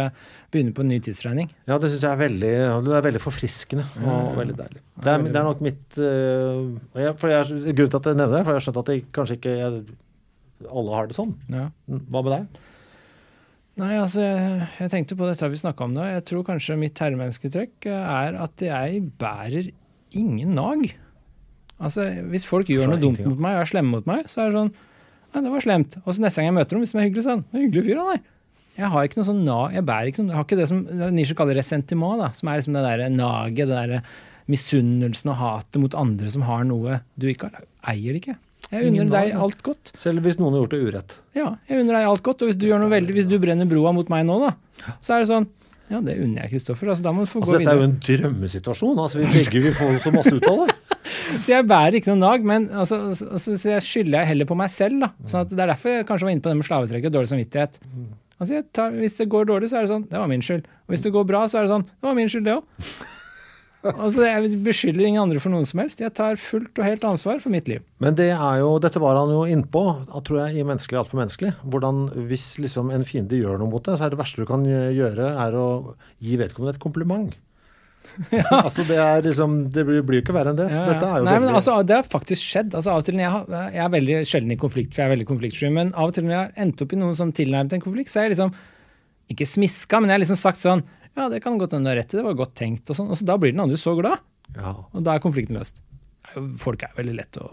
begynner på en ny tidsregning. Ja, det syns jeg er veldig, det er veldig forfriskende og veldig deilig. Det er, det er nok mitt øh, jeg, for jeg, Grunnen til at jeg nevner det, for jeg har skjønt at det kanskje ikke jeg, alle har det sånn. Ja. Hva med deg? Nei, altså, jeg, jeg tenkte på dette vi snakka om nå. Jeg tror kanskje mitt herremennesketrekk er at jeg bærer ingen nag. Altså, hvis folk gjør noe dumt mot meg og er slemme mot meg, så er det sånn Nei, det var slemt. Og så neste gang jeg møter dem, hvis de er hyggelige, sånn «Det er Hyggelig fyr, han der. Jeg har ikke noe sånn nag, jeg bærer ikke noe, jeg har ikke det som Nisha kaller resentiment, da, som er liksom det derre naget, det derre misunnelsen og hatet mot andre som har noe du ikke har. Eier det ikke. Jeg unner deg alt godt. Selv hvis noen har gjort det urett. Ja, jeg unner deg alt godt. Og hvis du veldig, hvis du brenner broa mot meg nå, da, så er det sånn Ja, det unner jeg Kristoffer. Altså, da må du få Altså, gå dette er jo en drømmesituasjon. Altså, vi begge vil få så masse ut av det. Så jeg bærer ikke noe nag, men altså, altså, så, så jeg skylder jeg heller på meg selv. da. Sånn at Det er derfor jeg kanskje var inne på det med slavetrekket og dårlig samvittighet. Altså, jeg tar, hvis det går dårlig, så er det sånn Det var min skyld. Og hvis det går bra, så er det sånn Det var min skyld, det òg. Altså, jeg beskylder ingen andre for noen som helst. Jeg tar fullt og helt ansvar for mitt liv. Men det er jo, dette var han jo innpå, tror jeg, i Menneskelig altfor menneskelig. Hvordan hvis liksom en fiende gjør noe mot deg, så er det verste du kan gjøre, er å gi vedkommende et kompliment. altså det er liksom Det blir jo ikke verre enn det. Ja, ja. er jo Nei, men veldig altså, Det har faktisk skjedd. Altså, av og til når jeg, har, jeg er veldig sjelden i konflikt, for jeg er veldig konfliktsky, men av og til når jeg har endt opp i noen sånn tilnærmet en konflikt, så er jeg liksom ikke smiska, men jeg har liksom sagt sånn Ja, det kan godt hende du har rett i, det var godt tenkt, og sånn. Og så da blir den andre så glad, ja, og da er konflikten løst. Det Folk er veldig lett å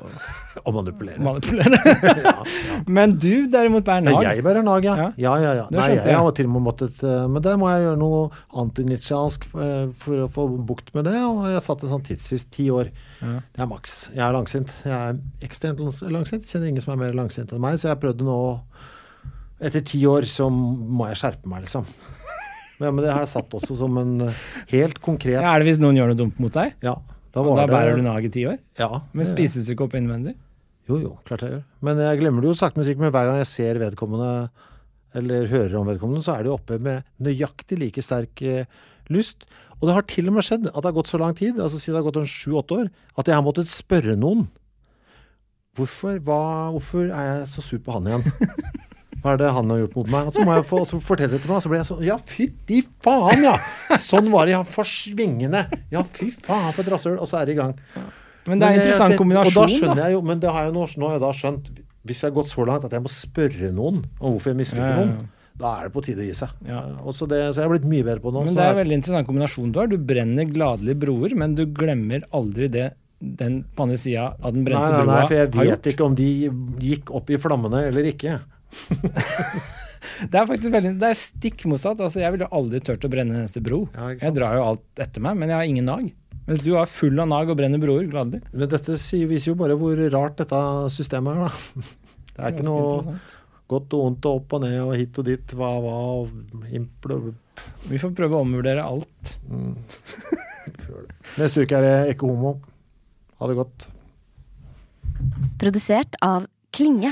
Å manipulere. manipulere. Men du derimot bærer nag. jeg bærer nag, ja. Ja. Ja, ja, ja. Nei, jeg jeg. har til og med måttet eh, Men der må jeg gjøre noe antinitsjansk eh, for å få bukt med det, og jeg satte en sånn tidsfrist ti år. Ja. Det er maks. Jeg er langsint. Jeg er ekstremt langsint, langsint. Kjenner ingen som er mer langsint enn meg, så jeg prøvde nå Etter ti år så må jeg skjerpe meg, liksom. Men, men det har jeg satt også som en eh, helt konkret Ja, er det hvis noen gjør noe dumt mot deg? Ja. Da, Og da det- bærer du nag i ti år? Ja. Men spises du ikke opp innvendig? Jo, jo, klart jeg gjør. Men jeg glemmer det jo sakte, men sikkert. Men hver gang jeg ser vedkommende, eller hører om vedkommende, så er det jo oppe med nøyaktig like sterk eh, lyst. Og det har til og med skjedd at det har gått så lang tid, altså siden det har gått en sju-åtte år, at jeg har måttet spørre noen. Hvorfor, hva, hvorfor er jeg så sur på han igjen? Hva er det han har gjort mot meg? Og så må jeg få, så fortelle det til meg, og så blir jeg sånn Ja, fytti faen, ja! Sånn var det, ja. For svingende. Ja, fy faen, for et rasshøl. Og så er det i gang. Men det er en interessant det- Og da skjønner jeg jo, men det har jeg nå, nå har jeg da skjønt Hvis jeg har gått så langt at jeg må spørre noen om hvorfor jeg misliker Ja, ja, ja. noen, da er det på tide å gi seg. Ja. Og så, det, så jeg har blitt mye bedre på nå. Men det er en veldig interessant kombinasjon du har. Du brenner gladelig broer, men du glemmer aldri det den på andre sida av den brente nei, nei, nei for jeg vet ikke om de gikk opp i flammene eller ikke. Det er faktisk veldig, det er stikk motsatt. Altså, jeg ville aldri turt å brenne en eneste bro. Ja, jeg drar jo alt etter meg, men jeg har ingen nag. Mens du er full av nag og brenner broer gladelig. Men dette viser jo bare hvor rart dette systemet er, da. Det er ikke noe godt og vondt og opp og ned og hit og dit, hva, hva, og impl Vi får prøve å omvurdere alt. Neste uke er det Ikke homo. Ha det godt. Produsert av Klinge.